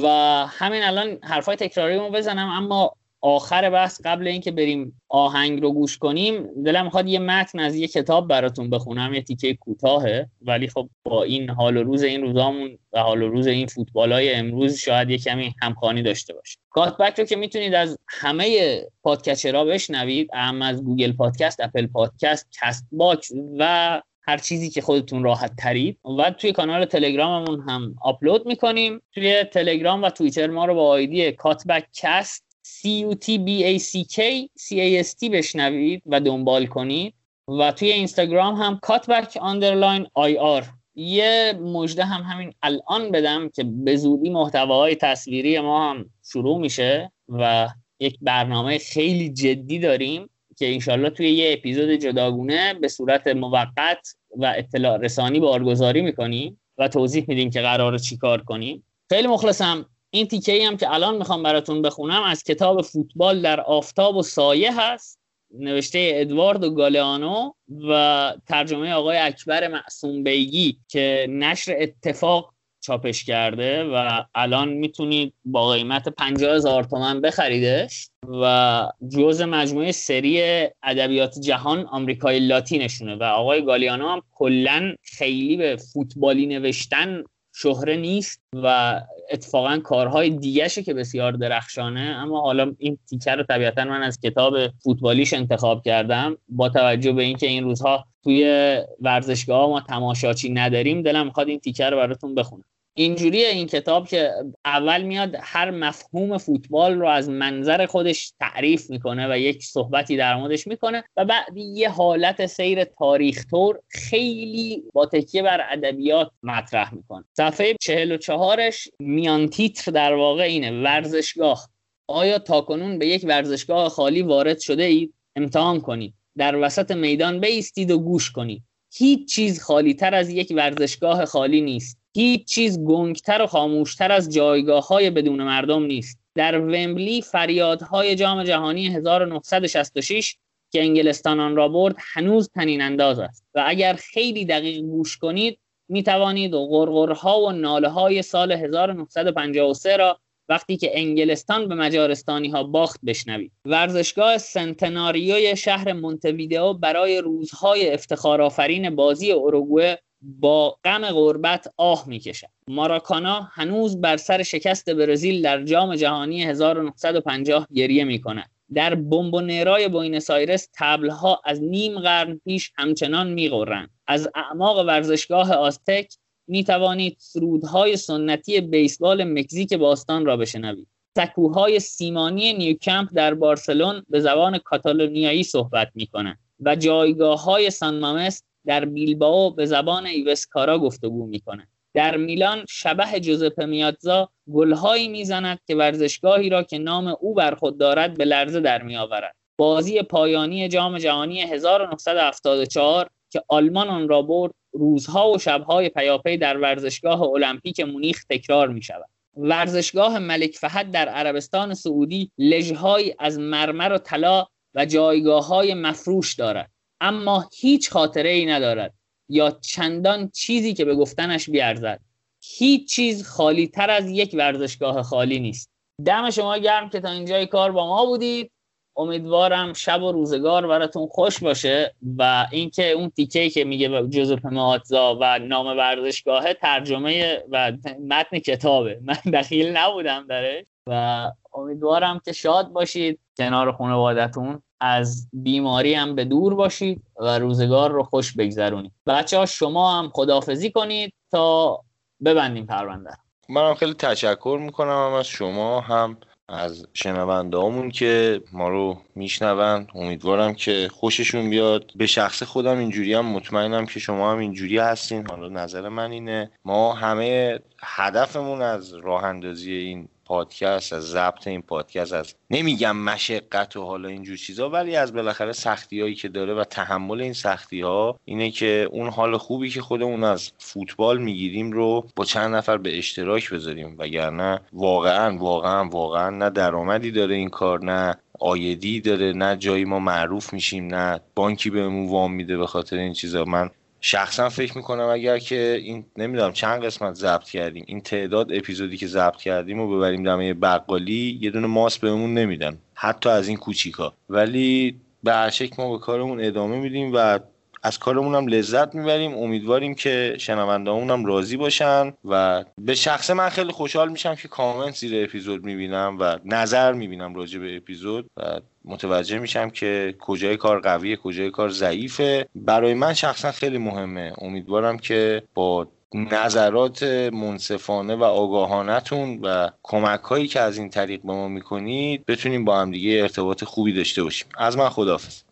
و همین الان حرفای تکراری رو بزنم اما آخر بحث قبل اینکه بریم آهنگ رو گوش کنیم دلم می‌خواد یه متن از یه کتاب براتون بخونم یه تیکه کوتاهه. ولی خب با این حال و روز این روزامون و حال و روز این فوتبال های امروز شاید یه کمی همخوانی داشته باشه Cutback رو که می‌تونید از همه podcatcher ها بشنوید هم از Google Podcast Apple Podcast Castbox و هر چیزی که خودتون راحت ترید. و توی کانال تلگراممون هم آپلود می‌کنیم. توی تلگرام و توییتر ما رو با ID Cutback Cast C-U-T-B-A-C-K C-A-S-T بشنوید و دنبال کنید. و توی اینستاگرام هم Cutback underline IR. یه مژده هم همین الان بدم که به زودی محتواهای تصویری ما هم شروع میشه و یک برنامه خیلی جدی داریم که انشالله توی یه اپیزود جداگونه به صورت موقت و اطلاع رسانی بارگذاری می‌کنیم و توضیح میدیم که قرار چی کار کنیم. خیلی مخلصم. این تیکه هم که الان می‌خوام براتون بخونم از کتاب فوتبال در آفتاب و سایه هست نوشته ادوارد و گالیانو و ترجمه آقای اکبر معصوم بیگی که نشر اتفاق چاپش کرده و الان می‌تونید با قیمت 50 هزار تومن بخریدش و جز مجموعه سری ادبیات جهان آمریکای لاتینشونه و آقای گالیانو هم کلا خیلی به فوتبالی نوشتن شهره نیست و اتفاقا کارهای دیگهشه که بسیار درخشانه اما حالا این تیکه رو طبیعتا من از کتاب فوتبالیش انتخاب کردم با توجه به اینکه این روزها توی ورزشگاه ما تماشاچی نداریم دلم می‌خواد این تیکه رو براتون بخونم. اینجوریه این کتاب که اول میاد هر مفهوم فوتبال رو از منظر خودش تعریف می‌کنه و یک صحبتی در موردش می‌کنه و بعد یه حالت سیر تاریخ طور خیلی با تکیه بر ادبیات مطرح می‌کنه. صفحه 44ش میان تیتر در واقع اینه ورزشگاه. آیا تاکنون به یک ورزشگاه خالی وارد شده اید؟ امتحان کنید. در وسط میدان بیستید و گوش کنید. هیچ چیز خالی تر از یک ورزشگاه خالی نیست. هیچ چیز گنگتر و خاموشتر از جایگاه های بدون مردم نیست. در ومبلی فریادهای جام جهانی 1966 که انگلستان آن را برد هنوز طنین انداز است و اگر خیلی دقیق گوش کنید می توانید غرغرها و ناله های سال 1953 را وقتی که انگلستان به مجارستانی ها باخت بشنوید. ورزشگاه سنتناریوی شهر مونتویدئو برای روزهای افتخارآفرین بازی اوروگوئه با غم غربت آه می‌کشد. ماراکانا هنوز بر سر شکست برزیل در جام جهانی 1950 گریه می‌کند. در بومبونیرای بوینس آیرس تبلها از نیم قرن پیش همچنان میغرند. از اعماق ورزشگاه آزتک می توانید سرودهای سنتی بیسبال مکزیک باستان را بشنوید. سکوهای سیمانی نیوکمپ در بارسلون به زبان کاتالونیایی صحبت می کنند و جایگاه های سان مامس در بیلباو به زبان ایوسکارا گفتگو می‌کنه. در میلان شبه جوزپه میاتزا گلهایی می‌زند که ورزشگاهی را که نام او بر خود دارد به لرزه در میآورد. بازی پایانی جام جهانی 1974 که آلمان آن را برد روزها و شبهای پیاپی در ورزشگاه المپیک مونیخ تکرار می شود. ورزشگاه ملک فهد در عربستان سعودی لژهایی از مرمر و طلا و جایگاه های مفروش دارد. اما هیچ خاطره ای ندارد. یا چندان چیزی که به گفتنش بیارزد. هیچ چیز خالی تر از یک ورزشگاه خالی نیست. دم شما گرم که تا اینجای کار با ما بودید. امیدوارم شب و روزگار براتون خوش باشه و اینکه اون تیکه که میگه جوزف ماتزا و نام ورزشگاه ترجمه و متن کتابه. من دخیل نبودم درش. و امیدوارم که شاد باشید. کنار خانوادتون از بیماری هم به دور باشید و روزگار رو خوش بگذرونید. بچه ها شما هم خدافزی کنید تا ببندیم پرونده. منم خیلی تشکر می‌کنم هم از شما هم از شنونده همون که ما رو میشنوند. امیدوارم که خوششون بیاد. به شخص خودم اینجوری هم مطمئنم که شما هم اینجوری هستین. حالا نظر من اینه. ما همه هدفمون از راه اندازی این پادکست از ضبط این پادکست از نمیگم مشقت و حالا اینجور چیزا ولی از بالاخره سختی هایی که داره و تحمل این سختی ها اینه که اون حال خوبی که خودمون از فوتبال می‌گیریم رو با چند نفر به اشتراک بذاریم. وگرنه واقعا واقعا واقعا نه درآمدی داره این کار نه آیدی داره نه جایی ما معروف میشیم نه بانکی بهمون وام میده به خاطر این چیزا. من شخصا فکر می‌کنم اگر که این نمی‌دونم چند قسمت ضبط کردیم. این تعداد اپیزودی که ضبط کردیم و ببریم دمه بقالی یه دونه ماست بهمون نمیدن. حتی از این کوچیکا ولی به هر ما به کارمون ادامه میدیم و از کارمون هم لذت می‌بریم. امیدواریم که شنوندهامون هم راضی باشن و به شخص من خیلی خوشحال میشم که کامنت زیر اپیزود می‌بینم و نظر می‌بینم راجع به اپیزود و متوجه میشم که کجای کار قویه کجای کار ضعیفه. برای من شخصا خیلی مهمه. امیدوارم که با نظرات منصفانه و آگاهانتون و کمک هایی که از این طریق به ما می‌کنید بتونیم با هم دیگه ارتباط خوبی داشته باشیم. از من خداحافظ.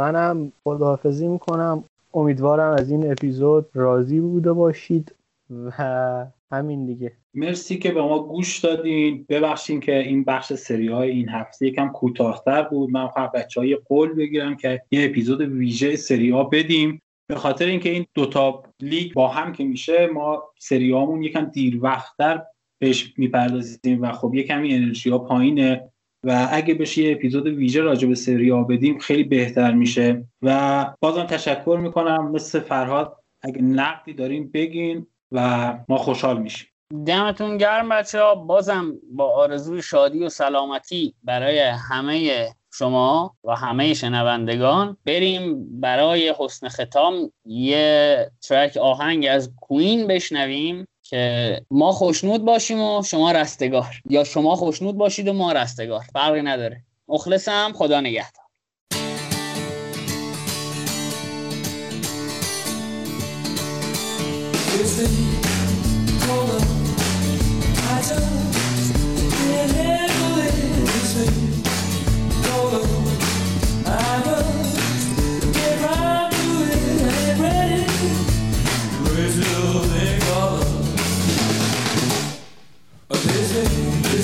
منم خداحافظی می‌کنم. امیدوارم از این اپیزود راضی بوده باشید و همین دیگه. مرسی که به ما گوش دادین. ببخشین که این بخش سری های این هفته یکم کوتاهتر بود. من خواهم بچه های قول بگیرم که یه اپیزود ویژه سری ها بدیم. به خاطر اینکه این دوتا لیگ با هم که میشه ما سری هامون یکم دیر وقتتر بهش می‌پردازیم و خب یه کمی انرژی ها پایینه. و اگه بشه یه اپیزود ویژه راجع به سری ها بدیم خیلی بهتر میشه. و بازم تشکر می‌کنم. مثل فرهاد اگه نقدی داریم بگین و ما خوشحال میشیم. دمتون گرم بچه ها بازم با آرزوی شادی و سلامتی برای همه شما و همه شنوندگان. بریم برای حسن ختام یه ترک آهنگ از کوین بشنویم. که ما خوشنود باشیم و شما رستگار. یا شما خوشنود باشید و ما رستگار. فرقی نداره. مخلصم. خدا نگهدار.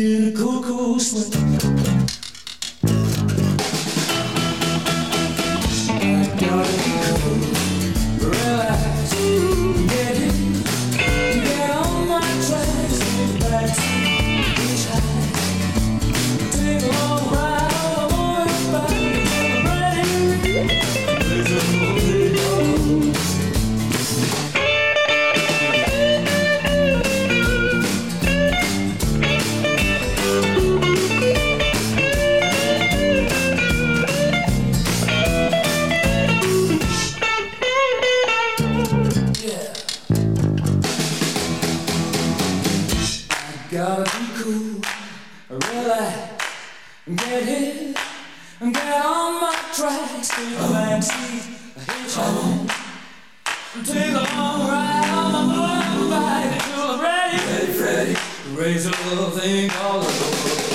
hear the cuckoo swing. Raise a little thing all over.